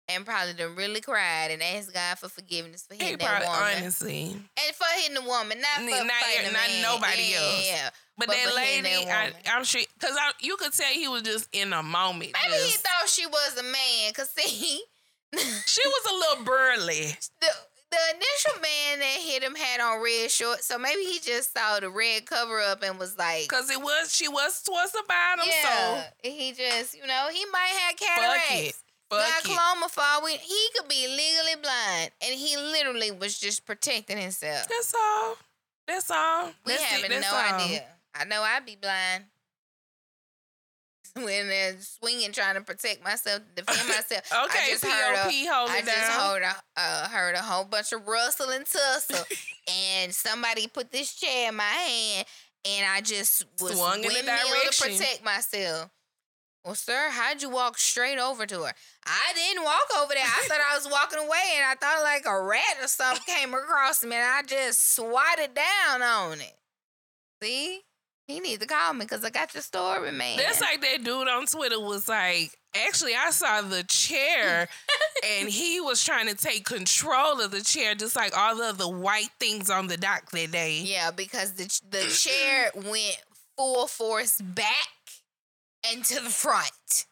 and probably done really cried and asked God for forgiveness for hitting that woman. Honestly, and for hitting the woman, not for not, not, not nobody yeah, else. Yeah, but, but that lady, that I, am sure, cause I, you could tell he was just in a moment. Maybe just, he thought she was a man, cause see, she was a little burly. The, the initial man that hit him had on red shorts, so maybe he just saw the red cover up and was like, "Cause it was she was towards the bottom." Yeah, so he just you know he might have cataracts. Fuck glaucoma for all we, he could be legally blind, and he literally was just protecting himself. That's all. That's all. We that's having no all. idea. I know I'd be blind when they're swinging, trying to protect myself, defend myself. okay, I just heard a, I just heard a, uh, heard a whole bunch of rustle and tussle, and somebody put this chair in my hand, and I just was swung in the direction to protect myself. Well, sir, how'd you walk straight over to her? I didn't walk over there. I thought I was walking away, and I thought like a rat or something came across me, and I just swatted down on it. See? He needs to call me because I got your story, man. That's like that dude on Twitter was like, actually, I saw the chair and he was trying to take control of the chair, just like all of the white things on the dock that day. Yeah, because the, the chair went full force back and to the front.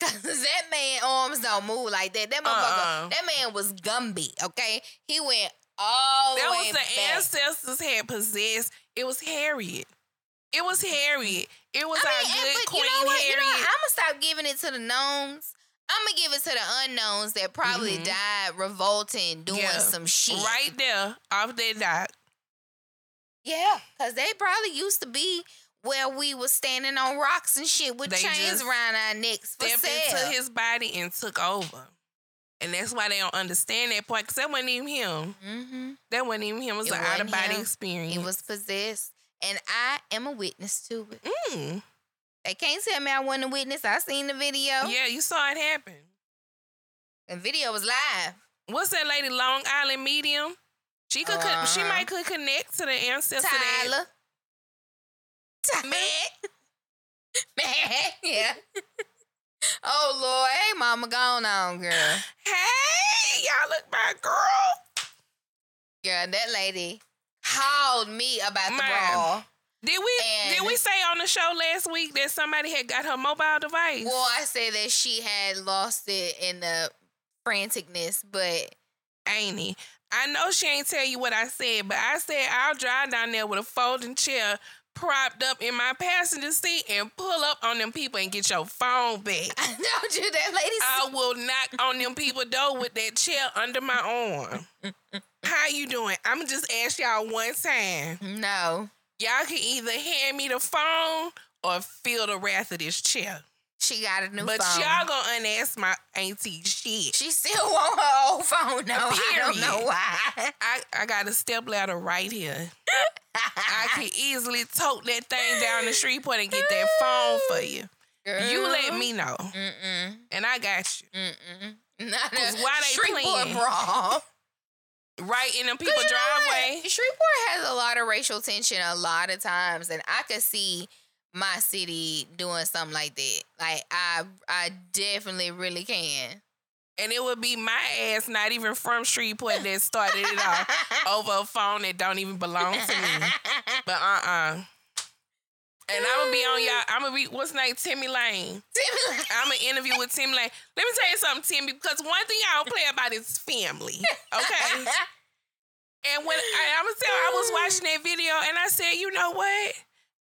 Cause that man arms don't move like that. That motherfucker, uh-uh. that man was Gumby, okay? He went all that was the back. ancestors had possessed. It was Harriet. It was Harriet. It was I mean, our good Queen you know? Harriet. You know, I'm gonna stop giving it to the knowns. I'm gonna give it to the unknowns that probably mm-hmm. died revolting, doing yeah. some shit. Right there, off their dock. Yeah, cause they probably used to be where we was standing on rocks and shit with they chains around our necks for stepped sale. into his body and took over. And that's why they don't understand that part. Cause that wasn't even him. Mm-hmm. That wasn't even him. It was it an out of body experience. He was possessed and I am a witness to it. Mm. They can't tell me I wasn't a witness. I seen the video. Yeah, you saw it happen. The video was live. What's that lady? Long Island Medium. She could. Uh-huh. She might could connect to the ancestor. Tyler. Tyler. Man. Man. Yeah. oh Lord. Hey, Mama, going on, girl. Hey, y'all look my girl. Yeah, that lady called me about the brawl. Did we and did we say on the show last week that somebody had got her mobile device? Well, I said that she had lost it in the franticness, but ain't he? I know she ain't tell you what I said, but I said I'll drive down there with a folding chair propped up in my passenger seat and pull up on them people and get your phone back. I know you that lady. I will knock on them people door with that chair under my arm. How you doing? I'm just ask y'all one time. No. Y'all can either hand me the phone or feel the wrath of this chair. She got a new but phone. But y'all gonna unask my auntie shit. She still want her old phone though. I don't know why. I, I got a step ladder right here. I can easily tote that thing down the street point and get that phone for you. Girl. You let me know. Mm-mm. And I got you. Mm-mm. Not why they playing? Brawl right in them people driveway. Shreveport has a lot of racial tension a lot of times, and I could see my city doing something like that. Like I, I definitely really can. And it would be my ass, not even from Shreveport, that started it off over a phone that don't even belong to me. But uh uh-uh. uh and I'm gonna be on y'all. I'm gonna be what's name? Timmy Lane. Timmy Lane. I'm gonna interview with Timmy Lane. Let me tell you something, Timmy, because one thing y'all don't play about is family. Okay. And when I, I was there, I was watching that video and I said, you know what?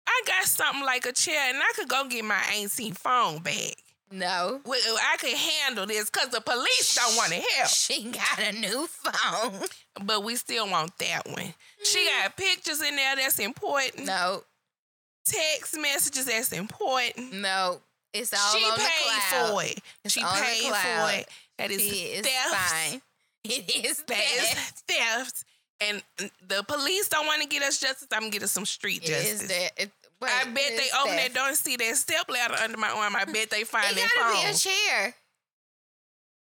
I got something like a chair and I could go get my ancient phone back. No. I could handle this because the police don't want to help. She got a new phone. But we still want that one. She mm. got pictures in there that's important. No. Text messages that's important. No. It's all she on paid the cloud. for it. It's she paid for it. That is It is theft. fine. It is That is theft. And the police don't want to get us justice. I'm gonna get us some street It justice. that. It, wait, I bet it they open that door and see that step ladder under my arm. I bet they find It that gotta phone. be a chair.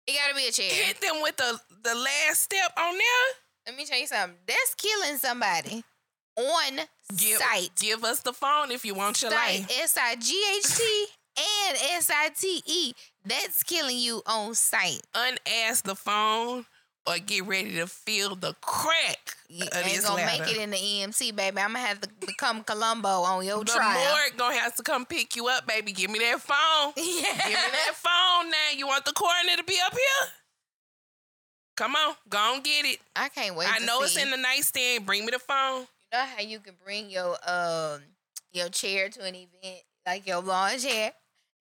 It gotta be a chair. Hit them with the the last step on there. Let me tell you something. That's killing somebody on Give, site. give us the phone if you want your Site. life. S I G H T and S I T E. That's killing you on site. Unask the phone or get ready to feel the crack You of ain't gonna ladder. make it in the EMC, baby. I'm gonna have to become Columbo on your the trial. morgue gonna have to come pick you up, baby. Give me that phone. yeah. Give me that phone now. You want the coroner to be up here? Come on, go on get it. I can't wait. I know see. it's in the nightstand. Bring me the phone. You know how you can bring your um your chair to an event, like your lawn chair.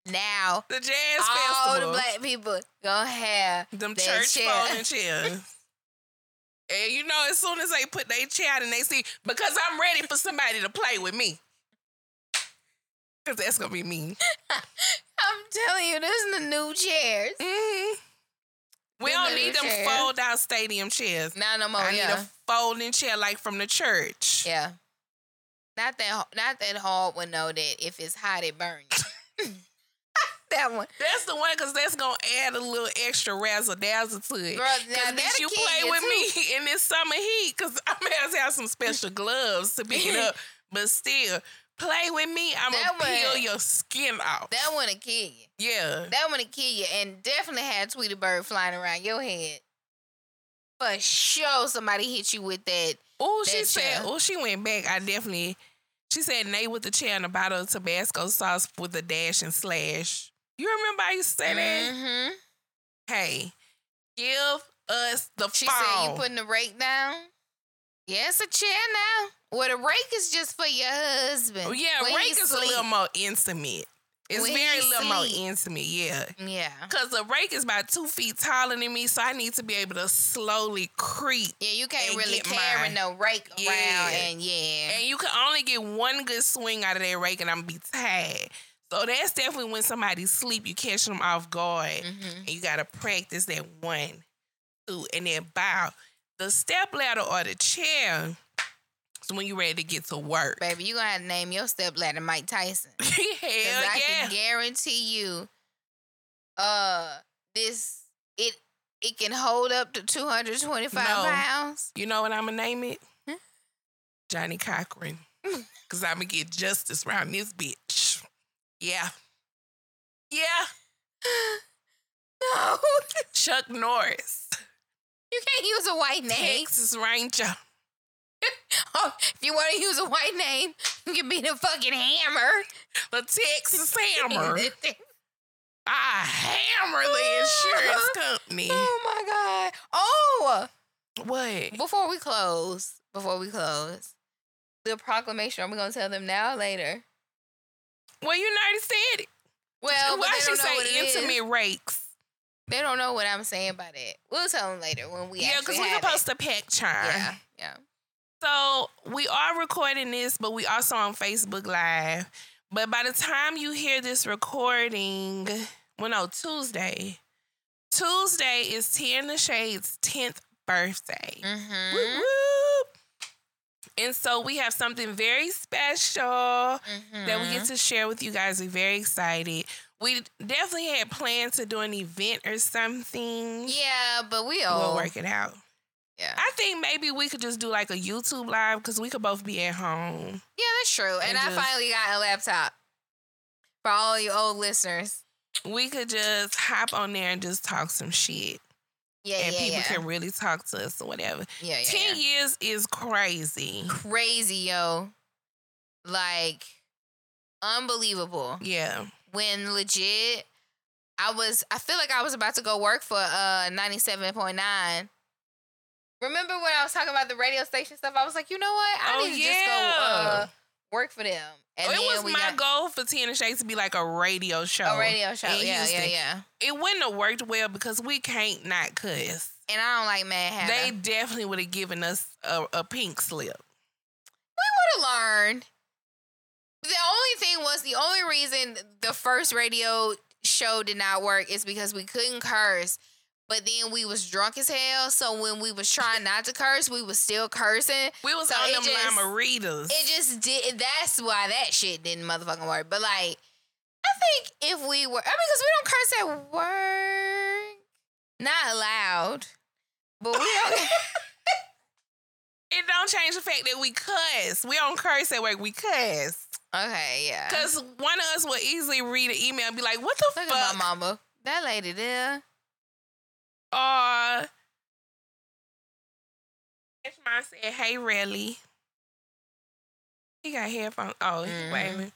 Now The jazz all festival. the black people gonna have them church chair. folding chairs. and you know, as soon as they put their chair and they see, because I'm ready for somebody to play with me. Cause that's gonna be me. I'm telling you, this is the new chairs. Mhm. We Them don't need them fold out stadium chairs. Not no more. I yeah. need a folding chair like from the church. Yeah. Not that not that hard one though that if it's hot it burns. that one. That's the one because that's gonna add a little extra razzle dazzle to it. Girl, now Cause that'll bitch, you play you, with too. me in this summer heat, cause I'm gonna have to have some special gloves to pick it up. But still, play with me. I'm That gonna peel your skin off. That one'll kill you. yeah. That one'll kill you. And definitely had Tweety Bird flying around your head. For sure somebody hit you with that. Oh, she said. Oh, she went back. I definitely. She said, "Nate with the chair and a bottle of Tabasco sauce with a dash and slash." You remember I used to say that? Mm-hmm. Hey, give us the She phone. said you putting the rake down. Yeah, it's a chair now. Well, the rake is just for your husband. Oh, yeah, when rake is sleep. a little more intimate. It's When very little more intimate, yeah. Yeah. Cause the rake is about two feet taller than me, so I need to be able to slowly creep. Yeah, you can't really carry mine. no rake Yeah. around, and yeah, And you can only get one good swing out of that rake, and I'm gonna be tired. So that's definitely when somebody sleep, you catch them off guard, Mhm. and you gotta practice that one, two, and then bow. The step ladder or the chair So when you ready to get to work. baby, you gonna have to name your step ladder Mike Tyson. Hell I yeah! can guarantee you, uh, this it it can hold up to two hundred twenty five No. pounds. You know what I'm gonna name it? Huh? Johnnie Cochran. Cause I'm gonna get justice around this bitch. Yeah. Yeah. No, Chuck Norris. you can't use a white name. Texas Ranger. Oh, if you want to use a white name, you can be the fucking hammer. The Texas Hammer. I hammer the insurance company. oh my god. Oh, What? before we close, before we close, the proclamation. Are we gonna tell them now or later? Well, you already said it. Well, but Why they she don't know what say is. intimate rakes? They don't know what I'm saying by that. We'll tell them later when we Yeah, because we're supposed to pack charm. Yeah, yeah. So we are recording this, but we also on Facebook Live. But by the time you hear this recording, well, no, Tuesday. Tuesday is Tea in the Shade's 10th birthday. Mm-hmm. Whoop. And so we have something very special that we Mm-hmm. get to share with you guys. We're very excited. We definitely had plans to do an event or something. Yeah, but we We'll all work it out. Yeah, I think maybe we could just do like a YouTube live because we could both be at home. yeah, that's true. And, And I just- finally got a laptop for all you old listeners. We could just hop on there and just talk some shit. Yeah, and yeah, people yeah. can really talk to us or whatever. yeah, yeah, 10 yeah. years is crazy. Crazy, yo. Like unbelievable. Yeah. When legit, I was. I feel like I was about to go work for uh ninety seven point nine Remember when I was talking about the radio station stuff? I was like, you know what? I oh, need to just go uh, work for them. And it was my got... goal for Tea in the Shade to be like a radio show. A radio show, yeah, Houston. yeah, yeah. It wouldn't have worked well because we can't not cuss. And I don't like Mad Hatter. They definitely would have given us a, a pink slip. We would have learned. The only thing was the only reason the first radio show did not work is because we couldn't curse. But then we was drunk as hell, so when we was trying not to curse, we was still cursing. We was so on them just. It just did. That's why that shit didn't motherfucking work. But like, I think if we were, I mean, because we don't curse at work, not loud, but we don't. it don't change the fact that we cuss. We don't curse at work. We cuss. Okay, yeah. Because one of us will easily read an email and be like, "What the Look fuck?" At my mama, that lady there. Uh, it's my said, "Hey, really?" He got headphones. Oh, mm-hmm. wait a minute.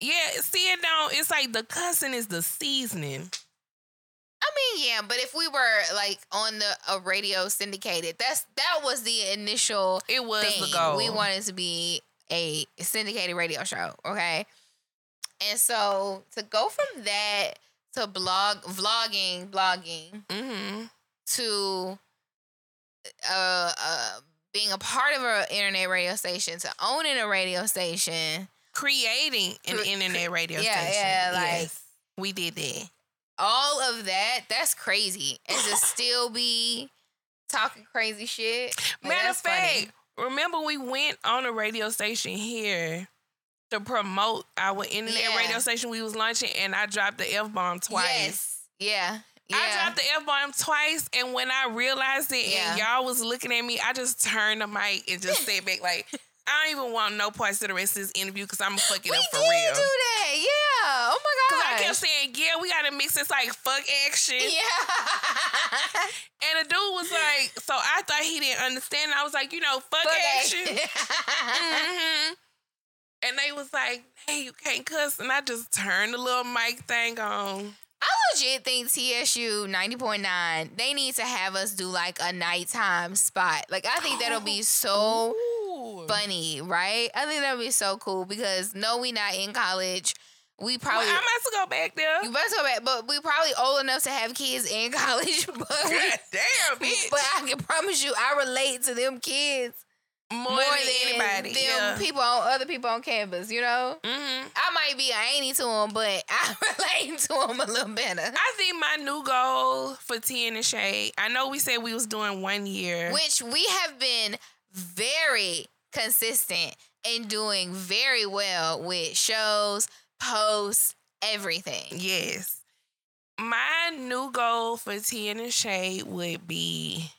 Yeah, see it don't. It's like the cussing is the seasoning. I mean, yeah, but if we were like on the a radio syndicated, that's that was the initial. It was thing. the goal. We wanted to be a syndicated radio show, okay? And so to go from that to blog, vlogging, blogging, mm-hmm. to uh, uh, being a part of an internet radio station, to owning a radio station, creating an cre- internet radio yeah, station. Yeah, like yes, we did that. All of that, that's crazy. And to still be talking crazy shit. Matter of fact, funny remember we went on a radio station here to promote our internet yeah. radio station we was launching and I dropped the F bomb twice. Yes. Yeah. Yeah. I dropped the F bomb twice, and when I realized it, yeah. and y'all was looking at me, I just turned the mic and just said back like, I don't even want no parts of the rest of this interview because I'm fucking up for real. We did do that, yeah. Oh my god. Because I kept saying, yeah, we gotta mix this like fuck action. Yeah. and the dude was like, so I thought he didn't understand. I was like, you know, fuck, fuck action. mm-hmm. And they was like, hey, you can't cuss. And I just turned the little mic thing on. I legit think TSU 90.9, they need to have us do like a nighttime spot. Like, I think that'll be oh, so funny, right? I think that would be so cool because no, we not in college. We probably well, I must go back there. You must go back, but we probably old enough to have kids in college. But God we, damn, bitch. But I can promise you, I relate to them kids more, more than, than, anybody. Them yeah. people on other people on campus. You know, mm-hmm. I might be an ain't to them, but I relate to them a little better. I think my new goal for Tea in the Shade. I know we said we was doing one year, which we have been very consistent and doing very well with shows, posts, everything. Yes. My new goal for Tea in the Shade would be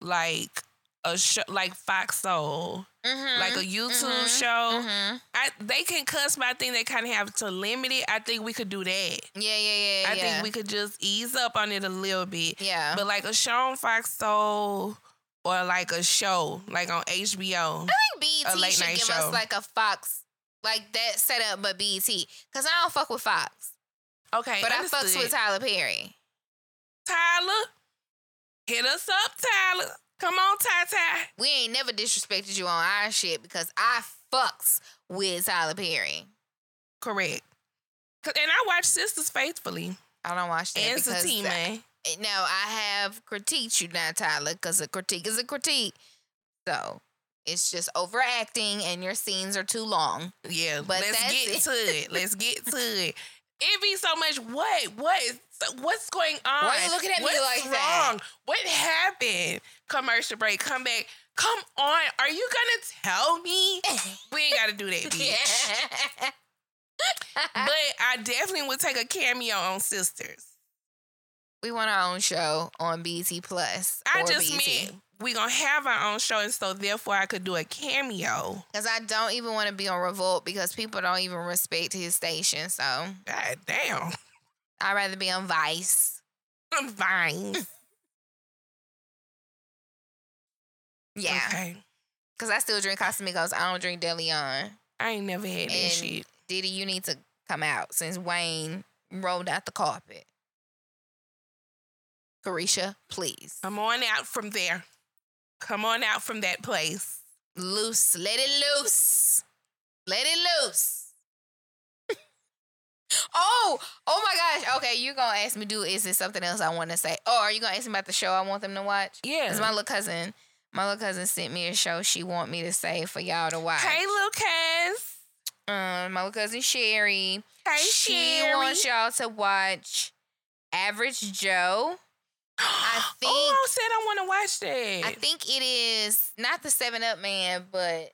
like a show like Fox Soul. Mm-hmm. Like a YouTube mm-hmm. show. Mm-hmm. I, they can cuss, but I think they kind of have to limit it. I think we could do that. Yeah, yeah, yeah. I yeah. think we could just ease up on it a little bit. Yeah. But like a show on Fox Soul or like a show like on HBO. I think BET should give show. us like a Fox like that setup, but BET because I don't fuck with Fox. Okay, but understood. I fucks with Tyler Perry. Tyler, hit us up, Tyler. Come on, Ty Ty. We ain't never disrespected you on our shit because I fucks with Tyler Perry. Correct. And I watch Sistas faithfully. I don't watch that and because Satine. Eh, now I have critiqued you now, Tyler, because a critique is a critique. So it's just overacting and your scenes are too long. Yeah, but let's get it. to it. Let's get to it. It be so much. What? What? What's going on? Why are you looking at What's me like wrong? that? What happened? Commercial break. Come back. Come on. Are you gonna tell me? we ain't gotta do that, bitch. but I definitely would take a cameo on Sistas. We want our own show on BET Plus. I just mean we gonna have our own show, and so therefore I could do a cameo. Because I don't even want to be on Revolt because people don't even respect his station. So God damn, I'd rather be on Vice. On Vice. yeah. Okay. Because I still drink Casamigos. I don't drink DeLeon. I ain't never had that shit. Diddy, you need to come out since Wayne rolled out the carpet. Carisha, please. I'm on out from there. Come on out from that place. Loose. Let it loose. Let it loose. oh, oh my gosh. Okay, you're gonna ask me, do is it something else I want to say? Oh, are you gonna ask me about the show I want them to watch? Yeah. It's my little cousin. My little cousin sent me a show she want me to say for y'all to watch. Hey, Lucas. Um, my little cousin Sherry. Hey, she Sherry. wants y'all to watch Average Joe. I think. Oh, I said I want to watch that. I think it is not the Seven Up man, but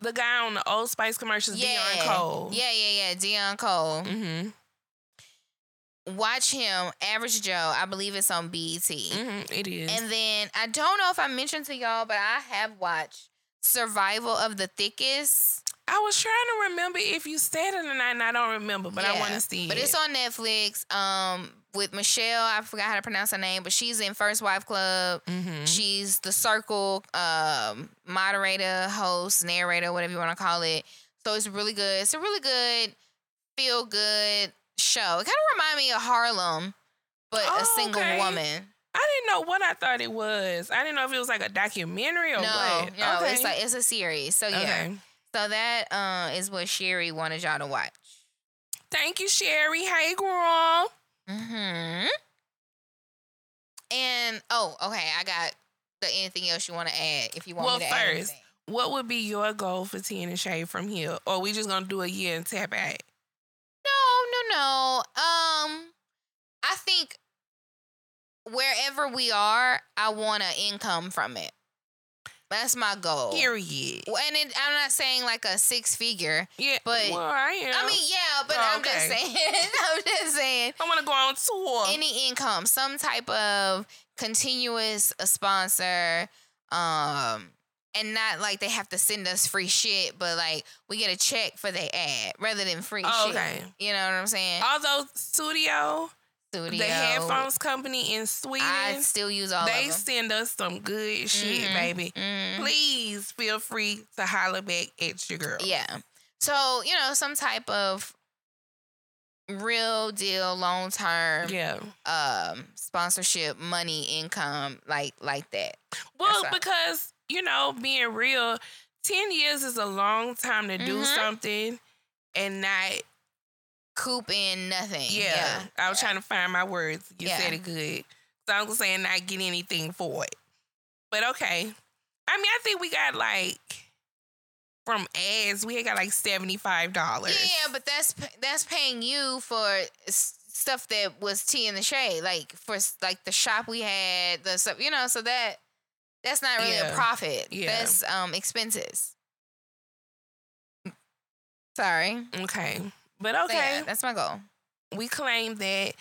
the guy on the Old Spice commercials, yeah, Deon Cole. Yeah, yeah, yeah, Deon Cole. Mm-hmm. Watch him, Average Joe. I believe it's on BET. Mm-hmm, it is. And then I don't know if I mentioned to y'all, but I have watched Survival of the Thickest. I was trying to remember if you said it or not, and I don't remember, but yeah, I want to see but it. But it's on Netflix. Um, with Michelle, I forgot how to pronounce her name, but she's in First Wife Club. Mm-hmm. She's the Circle um, moderator, host, narrator, whatever you want to call it. So it's really good. It's a really good, feel good show. It kind of remind me of Harlem, but oh, a single okay. woman. I didn't know what I thought it was. I didn't know if it was like a documentary or no, what. No, okay. it's like it's a series. So yeah. Okay. So that uh, is what Sherry wanted y'all to watch. Thank you, Sherry. Hey, girl. Hmm. And oh, okay. I got the anything else you want to add? If you want well, me to first, add anything. what would be your goal for in the Shade from here? Or we just gonna do a year and tap out? No, no, no. Um, I think wherever we are, I want an income from it. That's my goal. Period. And it, I'm not saying like a six figure. Yeah, but well, I am. I mean, yeah, but Oh, I'm just saying. I'm just saying. I want to go on tour. Any income, some type of continuous sponsor, um, and not like they have to send us free shit, but like we get a check for the ad rather than free Oh, shit. okay. You know what I'm saying? Although Studio, Studio. the headphones company in Sweden, I still use all they of them. They send us some good shit, Mhm. baby. Mhm. Please feel free to holler back at your girl. Yeah. So, you know, some type of real deal long term Yeah. um sponsorship money income like like that. Well, That's all. because, you know, being real, 10 years is a long time to do Mhm. something and not, Coop in nothing. yeah. I was yeah. trying to find my words. You Yeah. said it good. So I was saying not get anything for it. But okay. I mean, I think we got like, from ads, we had got like $75. Yeah, but that's that's paying you for stuff that was tea in the shade, like for like the shop we had, the stuff, you know. So that that's not really Yeah. a profit. Yeah. That's um expenses. Sorry. Okay. But So, okay. yeah, that's my goal. we claim that.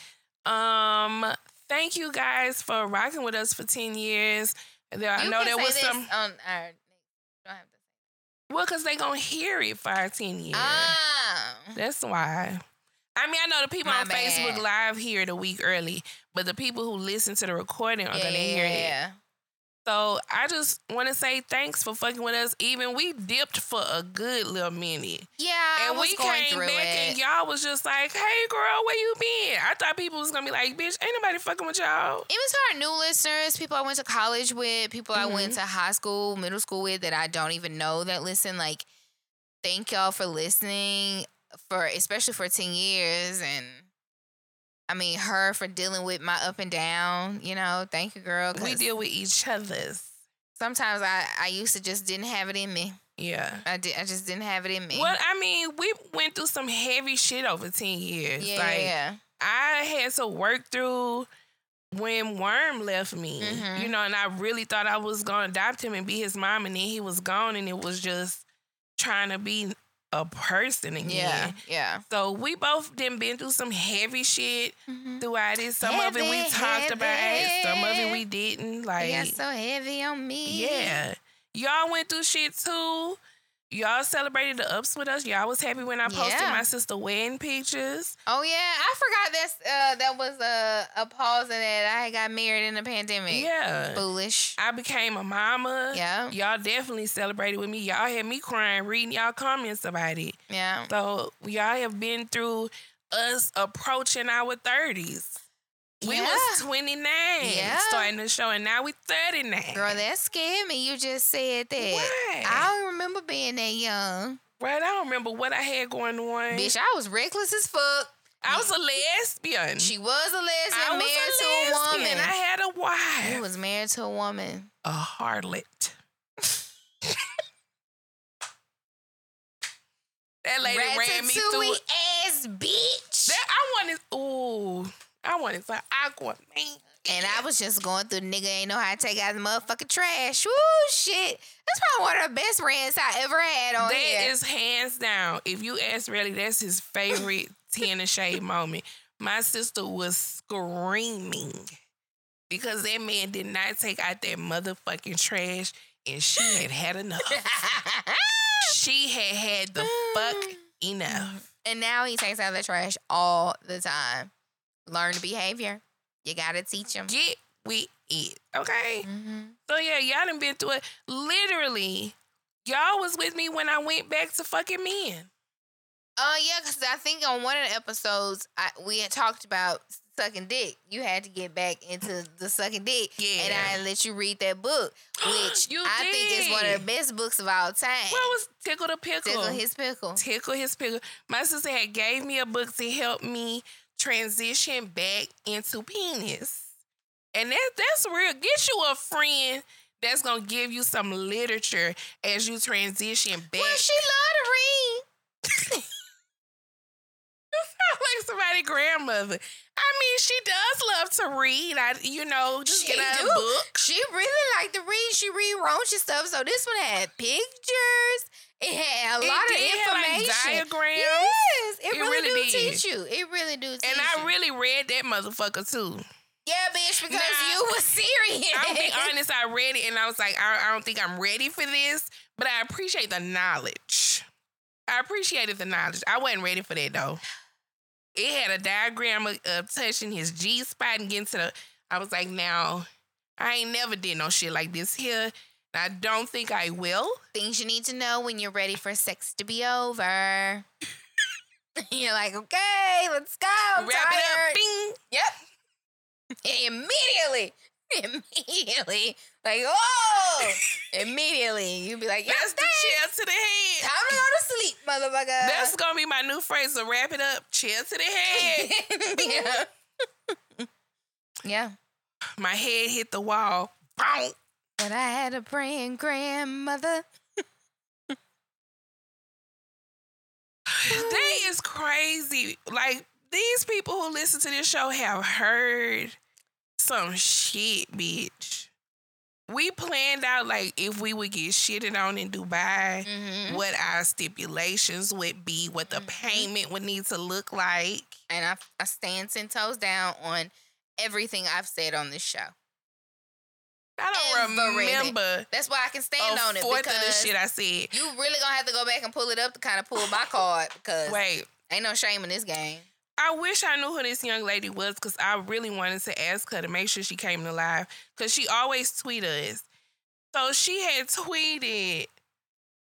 Um, thank you guys for rocking with us for ten years. There, I know there was some. on our. To. Well, cause they gonna hear it for our ten years. Ah. That's why. I mean, I know the people My on Facebook. Live hear it a week early, but the people who listen to the recording are Yeah, gonna yeah, hear it. So I just want to say thanks for fucking with us. Even we dipped for a good little minute. Yeah, I and was we going came through back it. and y'all was just like, "Hey, girl, where you been?" I thought people was gonna be like, "Bitch, ain't nobody fucking with y'all." Even to our new listeners, people I went to college with, people I went Mm-hmm. to high school, middle school with that I don't even know that listen. Like, thank y'all for listening for especially for 10 years and I mean her for dealing with my up and down, you know. Thank you, girl. We deal with each other's. sometimes I, I used to just didn't have it in me. Yeah. I did I just didn't have it in me. Well, I mean, we went through some heavy shit over ten years. yeah, like yeah. I had to work through when Worm left me. Mhm. You know, and I really thought I was gonna adopt him and be his mom, and then he was gone, and it was just trying to be a person again. Yeah, yeah. So we both done been through some heavy shit Mhm. throughout it. Some of it we Heavy, talked about it. Some of it we didn't. Like got so heavy on me. yeah. Y'all went through shit too. Y'all celebrated the ups with us. Y'all was happy when I posted Yeah. my sister wedding pictures. Oh yeah, I forgot that's uh that was a a pause in that I got married in the pandemic. Yeah. Foolish. I became a mama. Yeah. Y'all definitely celebrated with me. Y'all had me crying, reading y'all comments about it. Yeah. So y'all have been through us approaching our 30s. We was 29 yeah. starting the show, and now we 39. Girl, that scared me. You just said that. Why? I don't remember being that young. Right, I don't remember what I had going on. Bitch, I was reckless as fuck. I was a lesbian. She was a lesbian, I married a to a woman. I had a wife. He was married to a woman. A harlot. that lady ran me through. ass bitch. That, I wanted. Ooh, I wanted some Aquaman. And I was just going through nigga ain't know how to take out the motherfucking trash. Woo shit. That's probably one of the best rants I ever had on that here. That is hands down. If you ask really, that's his favorite Tina Shade moment. My sister was screaming because that man did not take out that motherfucking trash and she had had enough. she had had the fuck enough. And now he takes out the trash all the time. Learn the behavior. You gotta teach them. Get with it, okay? Mm-hmm. So yeah, y'all done been through it. Literally, y'all was with me when I went back to fucking men. Oh uh, yeah, because I think on one of the episodes I, we had talked about sucking dick. You had to get back into the sucking dick, yeah. And I let you read that book, which I did. think is one of the best books of all time. What was Tickle the Pickle? Tickle his pickle. Tickle his pickle. My sister had gave me a book to help me transition back into penis, and that that's real. Get you a friend that's gonna give you some literature as you transition back. Well, she love to read. like somebody grandmother. I mean, she does love to read. I, you know, just she get do. a book. She really like to read. She read raunchy stuff. So this one had pictures. It had a it lot of information. Like diagrams. Yes, it, it really, really, do did. teach you. It really do. and I really read that motherfucker too. Yeah, bitch, because now, you were serious. I'll be honest, I read it and I was like, I, I don't think I'm ready for this, but I appreciate the knowledge. I appreciated the knowledge. I wasn't ready for that though it had a diagram of, of touching his G spot and getting to the. I was like, now, I ain't never did no shit like this here. I don't think I will. Things you need to know when you're ready for sex to be over. you're like, okay, let's go. Wrap tired. it up. Bing. Yep. Immediately. Immediately. Like, oh, immediately. You'd be like, yes, the chair to the head. Time to go to sleep, motherfucker. That's gonna be my new phrase to wrap it up. Chair to the head. yeah. yeah. My head hit the wall. But I had a praying grandmother. that is crazy. Like these people who listen to this show have heard some shit, bitch. We planned out like if we would get shitted on in Dubai, mm-hmm. what our stipulations would be, what the mm-hmm. payment would need to look like. And I, I stand ten toes down on everything I've said on this show. I don't remember. That's why I can stand on it. Fourth because of the shit I said. You really gonna have to go back and pull it up to kind of pull my card because wait, ain't no shame in this game. I wish I knew who this young lady was because I really wanted to ask her to make sure she came to live because she always tweet us. So she had tweeted,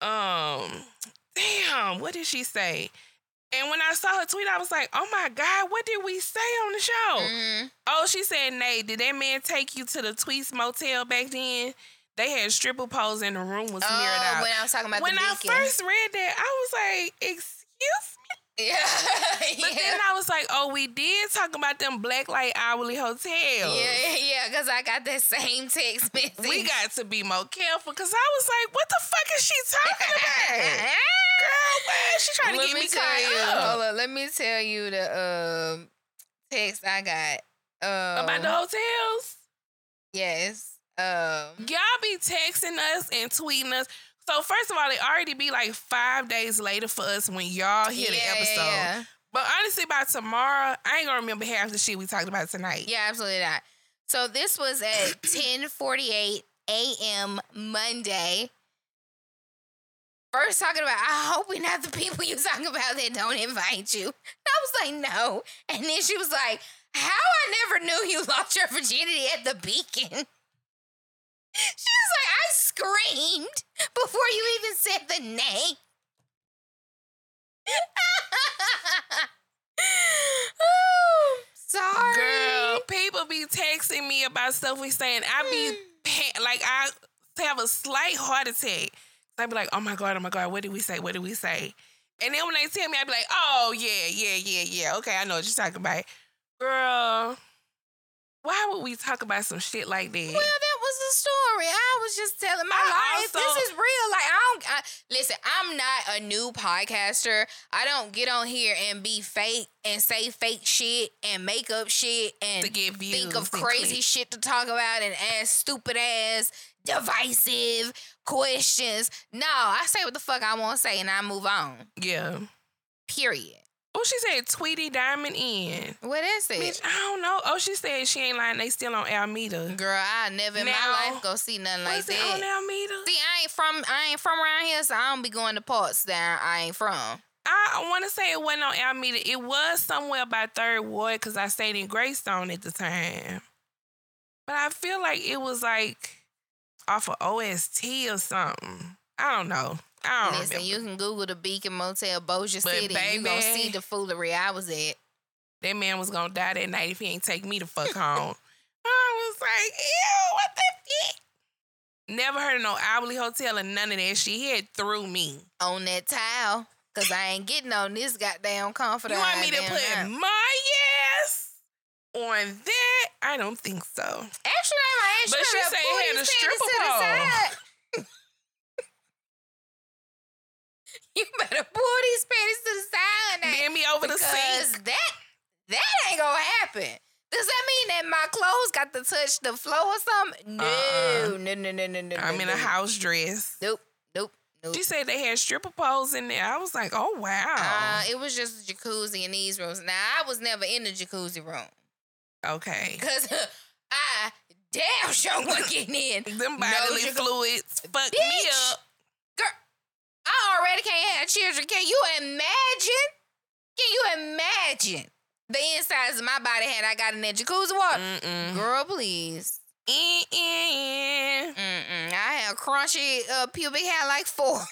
um, damn, what did she say? And when I saw her tweet, I was like, oh my God, what did we say on the show? Mm-hmm. Oh, she said, Nate, did that man take you to the Tweets Motel back then? They had stripper poles in the room was oh, mirrored out. When I was talking about when I first read that, I was like, excuse yeah. but yeah. then I was like, oh, we did talk about them black light Hourly hotels. Yeah, yeah, because I got that same text message. We got to be more careful because I was like, what the fuck is she talking about? Girl, man, she trying to get me, me tell you, Hold on, let me tell you the um, text I got. Um, about the hotels? Yes. Um, Y'all be texting us and tweeting us. So first of all, it already be like five days later for us when y'all hear yeah, the episode. Yeah, yeah. But honestly, by tomorrow, I ain't gonna remember half the shit we talked about tonight. Yeah, absolutely not. So this was at 10:48 a.m. Monday. First talking about, I hope we not the people you talking about that don't invite you. I was like, no. And then she was like, how I never knew you lost your virginity at the beacon. She was like, I screamed before you even said the name. oh, sorry. Girl, people be texting me about stuff we saying. I be hmm. like I have a slight heart attack. I be like, oh my god, oh my god, what did we say? What did we say? And then when they tell me, I be like, oh yeah, yeah, yeah, yeah. Okay, I know what you're talking about, girl. Why would we talk about some shit like that? Well, that was the story. I was just telling my I life. Also, this is real. Like I don't I, listen. I'm not a new podcaster. I don't get on here and be fake and say fake shit and make up shit and think of crazy shit to talk about and ask stupid ass divisive questions. No, I say what the fuck I want to say and I move on. Yeah. Period. Oh, she said Tweety Diamond Inn. What is it? Bitch, I don't know. Oh, she said she ain't lying. They still on Alameda. Girl, I never in my life go see nothing like that. on Alameda? See, I ain't from I ain't from around here, so I don't be going to parts that I ain't from. I want to say it wasn't on Alameda. It was somewhere by Third Ward because I stayed in Greystone at the time. But I feel like it was like off of OST or something. I don't know. I don't Listen, remember. you can Google the Beacon Motel, Bossier but City. Baby, you gonna see the foolery I was at. That man was gonna die that night if he ain't take me the fuck home. I was like, ew, what the fuck? Never heard of no hourly hotel or none of that shit. He had threw me on that towel. Cause I ain't getting on this goddamn comforter. You want me to put now. my ass on that? I don't think so. Actually, I But she said he had a stripper pole. You better pull these panties to the side now. Bend me over the sink. That that ain't gonna happen. Does that mean that my clothes got to touch the floor or something? No, uh-uh. no, no, no, no, no. I'm no, in no. a house dress. Nope, nope, nope. She said they had stripper poles in there. I was like, oh wow. Uh, it was just a jacuzzi in these rooms. Now I was never in the jacuzzi room. Okay. Cause I damn sure wasn't getting in. Them bodily no fluids fucked me up. I already can't have children. Can you imagine? Can you imagine the insides of my body had I got in that jacuzzi water? Mm-mm. Girl, please. Mm-mm. Mm-mm. I had crunchy uh, pubic hair like four.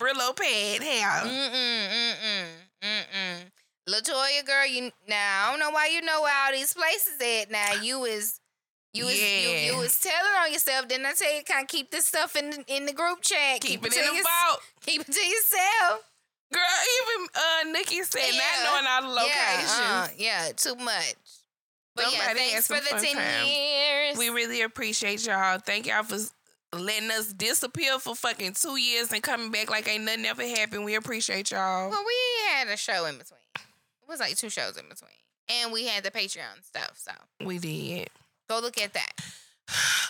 Brillo pad hair. Mm-mm, mm-mm, mm-mm. Latoya, girl, you now I don't know why you know where all these places at. Now you is you was yeah. you, you, was telling on yourself. Didn't I tell you kind of keep this stuff in in the group chat? Keep, keep it, it in the vault. Keep it to yourself. Girl, even uh Nikki said yeah. not knowing all the locations. Yeah, uh, yeah too much. But Somebody yeah, thanks for the 10 time. years. We really appreciate y'all. Thank y'all for letting us disappear for fucking two years and coming back like ain't nothing ever happened. We appreciate y'all. Well, we had a show in between. It was like two shows in between. And we had the Patreon stuff, so. We did. Go look at that.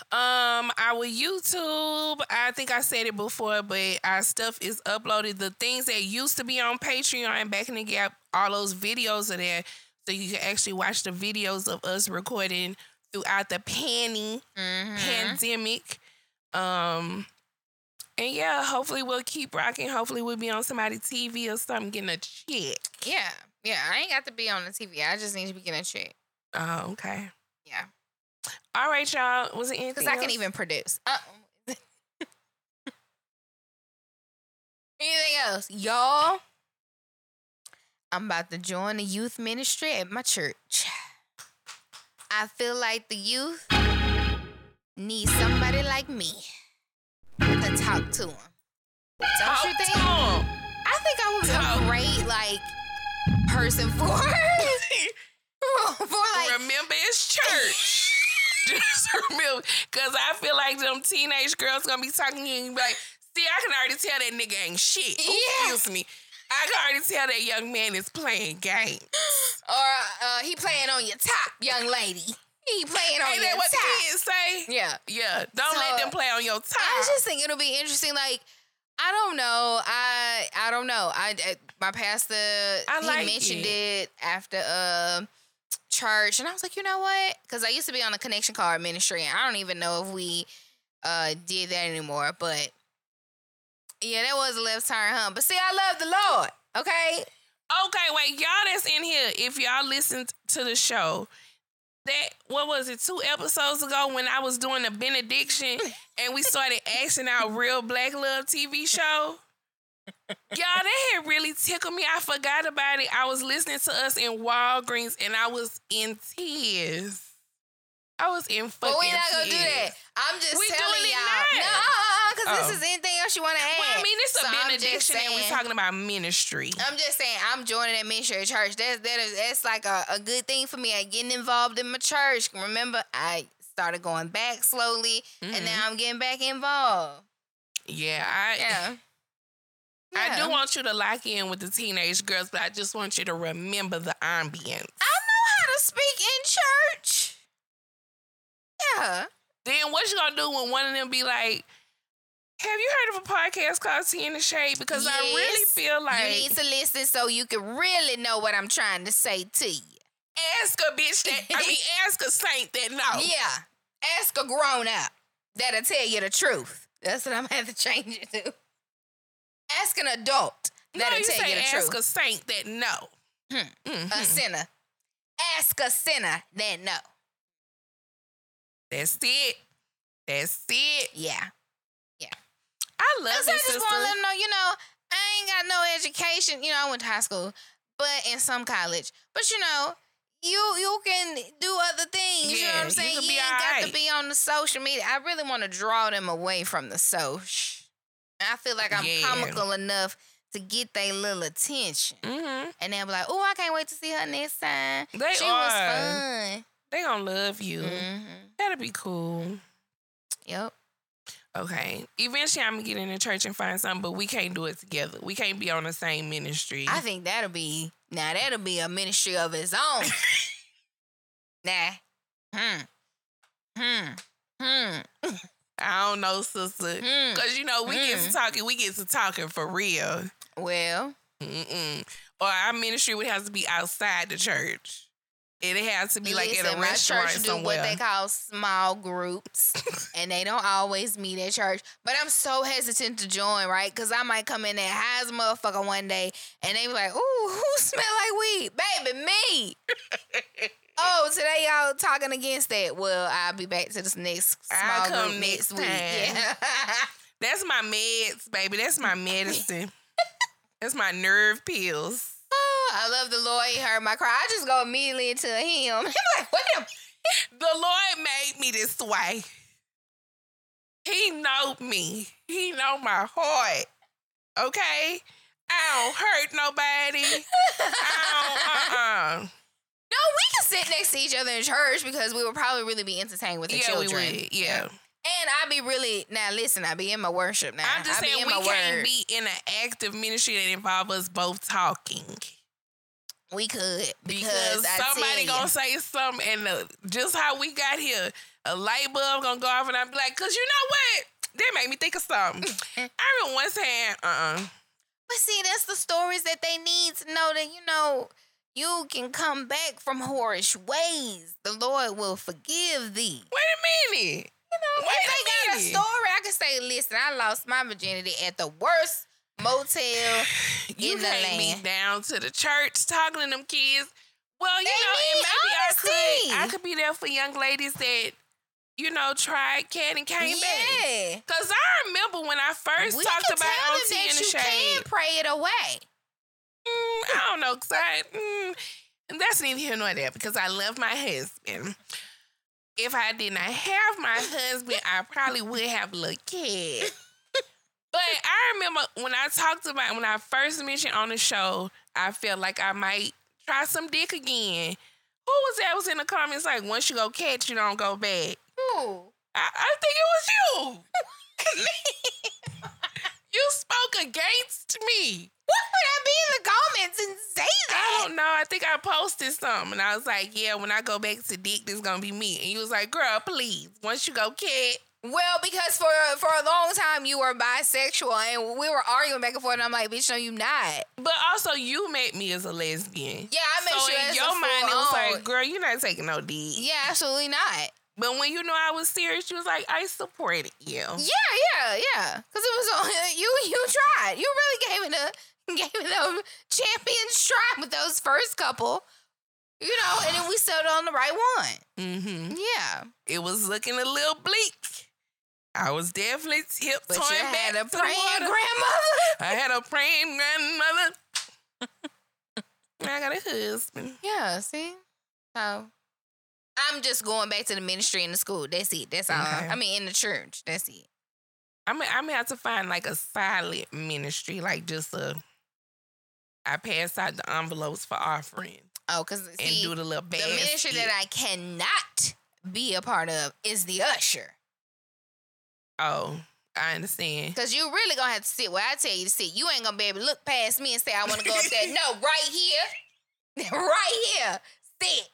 Um, our YouTube, I think I said it before, but our stuff is uploaded. The things that used to be on Patreon back in the gap, all those videos are there. So you can actually watch the videos of us recording throughout the panny mm-hmm. pandemic. Um, and yeah, hopefully we'll keep rocking. Hopefully we'll be on somebody's TV or something getting a check. Yeah. Yeah. I ain't got to be on the TV. I just need to be getting a check. Oh, okay. Yeah. All right, y'all. Was it anything? Because I can even produce. Uh, anything else, y'all? I'm about to join the youth ministry at my church. I feel like the youth need somebody like me to talk to them. Don't talk you think? I think I would be a great like person for for like remember it's church. Because I feel like them teenage girls gonna be talking to you and be like, see, I can already tell that nigga ain't shit. Yeah. Excuse me. I can already tell that young man is playing games. Or uh, he playing on your top, young lady. He playing on Ain't your that what top. kids say? Yeah. Yeah. Don't so, let them play on your top. I just think it'll be interesting. Like, I don't know. I I don't know. I, I my pastor I he like mentioned it, it after uh church and I was like, you know what? Because I used to be on the connection card ministry and I don't even know if we uh did that anymore. But yeah, that was a left turn, huh? But see, I love the Lord. Okay. Okay, wait, y'all that's in here, if y'all listened to the show, that what was it, two episodes ago when I was doing the benediction and we started asking our real black love TV show? Y'all, that had really tickled me. I forgot about it. I was listening to us in Walgreens and I was in tears. I was in fucking But we not gonna do that. I'm just we telling y'all. No, because oh. this is anything else you want to add. Well, I mean, it's so a benediction and we're talking about ministry. I'm just saying, I'm joining that ministry church. That's that is that's like a, a good thing for me. I getting involved in my church. Remember, I started going back slowly, mm-hmm. and now I'm getting back involved. Yeah, I yeah. Yeah. I do want you to lock in with the teenage girls, but I just want you to remember the ambience. I know how to speak in church. Yeah. Then what you gonna do when one of them be like, have you heard of a podcast called Tea in the Shade? Because yes. I really feel like you need to listen so you can really know what I'm trying to say to you. Ask a bitch that I mean, ask a saint that know. Yeah, ask a grown up that'll tell you the truth. That's what I'm gonna have to change it to. Ask an adult that'll no, you tell you the ask truth. Ask a saint that know. Hmm. Mm-hmm. A sinner. Ask a sinner that know. That's it. That's it. Yeah. Yeah. I love it. I just want to let them know, you know, I ain't got no education. You know, I went to high school, but in some college. But you know, you you can do other things. Yeah, you know what I'm saying? You, you ain't got to be on the social media. I really want to draw them away from the social. I feel like I'm yeah. comical enough to get their little attention. Mm-hmm. And they'll be like, oh, I can't wait to see her next time. They she are. was fun. They gonna love you. Mm-hmm. That'll be cool. Yep. Okay. Eventually, I'm gonna get in the church and find something, but we can't do it together. We can't be on the same ministry. I think that'll be now. That'll be a ministry of its own. nah. Hmm. Hmm. Hmm. I don't know, sister. Because, hmm. you know, we mm. get to hmm. talking, we get to talking for real. Well. Mm-mm. Or our ministry would have to be outside the church. It has to be like Listen, at a restaurant my church somewhere. do what they call small groups, and they don't always meet at church. But I'm so hesitant to join, right? Because I might come in there high as a motherfucker one day, and they be like, "Ooh, who smell like weed, baby? Me." oh, today y'all talking against that. Well, I'll be back to this next small I'll group next, week. Yeah. That's my meds, baby. That's my medicine. That's my nerve pills. Oh, I love the Lord. He heard my cry. I just go immediately into him. I'm like, what a The Lord made me this way. He know me. He know my heart. Okay? I don't hurt nobody. I don't, uh-uh. No, we can sit next to each other in church because we would probably really be entertained with the yeah, children. We would. Yeah. And I'd be really now. Listen, I'd be in my worship now. I'm just I saying we can't word. be in an active ministry that involve us both talking. We could because, because somebody gonna say something, and uh, just how we got here, a light bulb gonna go off, and I'm like, cause you know what? That made me think of something. I remember one saying, uh, uh-uh. But see, that's the stories that they need to know that you know you can come back from whorish ways. The Lord will forgive thee. Wait a minute. You know, Wait if they got a story, I can say, listen, I lost my virginity at the worst motel you in the land. me down to the church talking to them kids. Well, you they know, and maybe honesty. I could I could be there for young ladies that you know, tried can and came yeah. back. Cause I remember when I first we talked about OT in the shade. You can pray it away. Mm, I don't know, cause I mm, and that's neither here nor there because I love my husband. If I did not have my husband, I probably would have a little kid. but I remember when I talked about when I first mentioned on the show, I felt like I might try some dick again. Who was that? Was in the comments like, once you go catch, you don't go back. Who? I, I think it was you. you spoke against me. What would I be in the comments and say that? I don't know. I think I posted something and I was like, yeah, when I go back to Dick, this gonna be me. And you was like, girl, please. Once you go kid. Well, because for for a long time you were bisexual and we were arguing back and forth, and I'm like, bitch, no, you not. But also, you met me as a lesbian. Yeah, I met so you in your mind, it was like, girl, you're not taking no D. Yeah, absolutely not. But when you know I was serious, you was like, I supported you. Yeah, yeah, yeah. Because it was on you. You tried. You really gave it a gave them champion strap with those first couple. You know, and then we settled on the right one. Mm-hmm. Yeah. It was looking a little bleak. I was definitely tiptoeing but you back had a praying grandmother. I had a praying grandmother. I got a husband. Yeah, see? So I'm just going back to the ministry in the school. That's it. That's all. Okay. I mean, in the church. That's it. I mean, I'm gonna have to find like a silent ministry, like just a. I pass out the envelopes for offering. Oh, because and do the little The ministry that I cannot be a part of is the usher. Oh, I understand. Cause you really gonna have to sit where I tell you to sit. You ain't gonna be able to look past me and say I want to go up there. No, right here, right here, sit.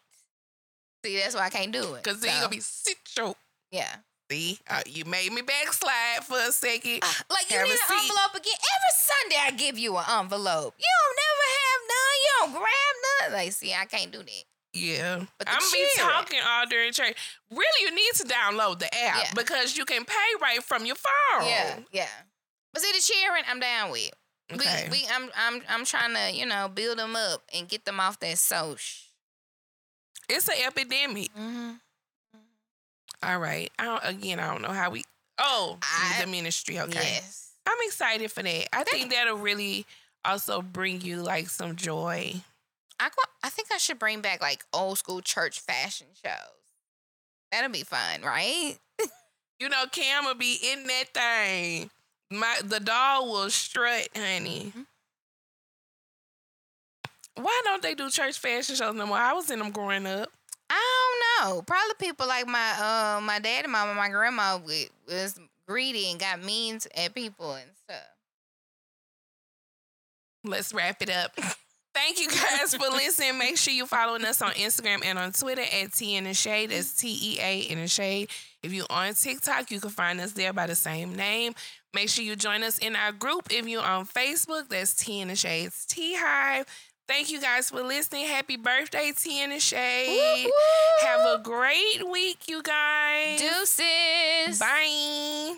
See, that's why I can't do it. Cause then so. you gonna be sit your yeah. See, uh, you made me backslide for a second. Uh, like you have need an envelope again. Every Sunday I give you an envelope. You don't never have none. You don't grab none. Like, see, I can't do that. Yeah. But I'm be talking all during church. Really, you need to download the app yeah. because you can pay right from your phone. Yeah, yeah. But see, the cheering, I'm down with. Okay. We, we, I'm, I'm, I'm trying to, you know, build them up and get them off that social. It's an epidemic. Mm-hmm. All right. I don't, again, I don't know how we. Oh, I, the ministry. Okay. Yes. I'm excited for that. I think that'll really also bring you like some joy I I think I should bring back like old school church fashion shows. That'll be fun, right? you know, Cam will be in that thing. My the doll will strut, honey. Mm-hmm. Why don't they do church fashion shows no more? I was in them growing up. I don't know. Probably people like my uh my dad and mama, my grandma was greedy and got means at people and stuff. Let's wrap it up. Thank you guys for listening. Make sure you're following us on Instagram and on Twitter at Tea in the Shade. That's T E A in the Shade. If you're on TikTok, you can find us there by the same name. Make sure you join us in our group. If you're on Facebook, that's Tea in the Shade's Tea Hive. Thank you guys for listening. Happy birthday, T and Shade. Have a great week, you guys. Deuces. Bye.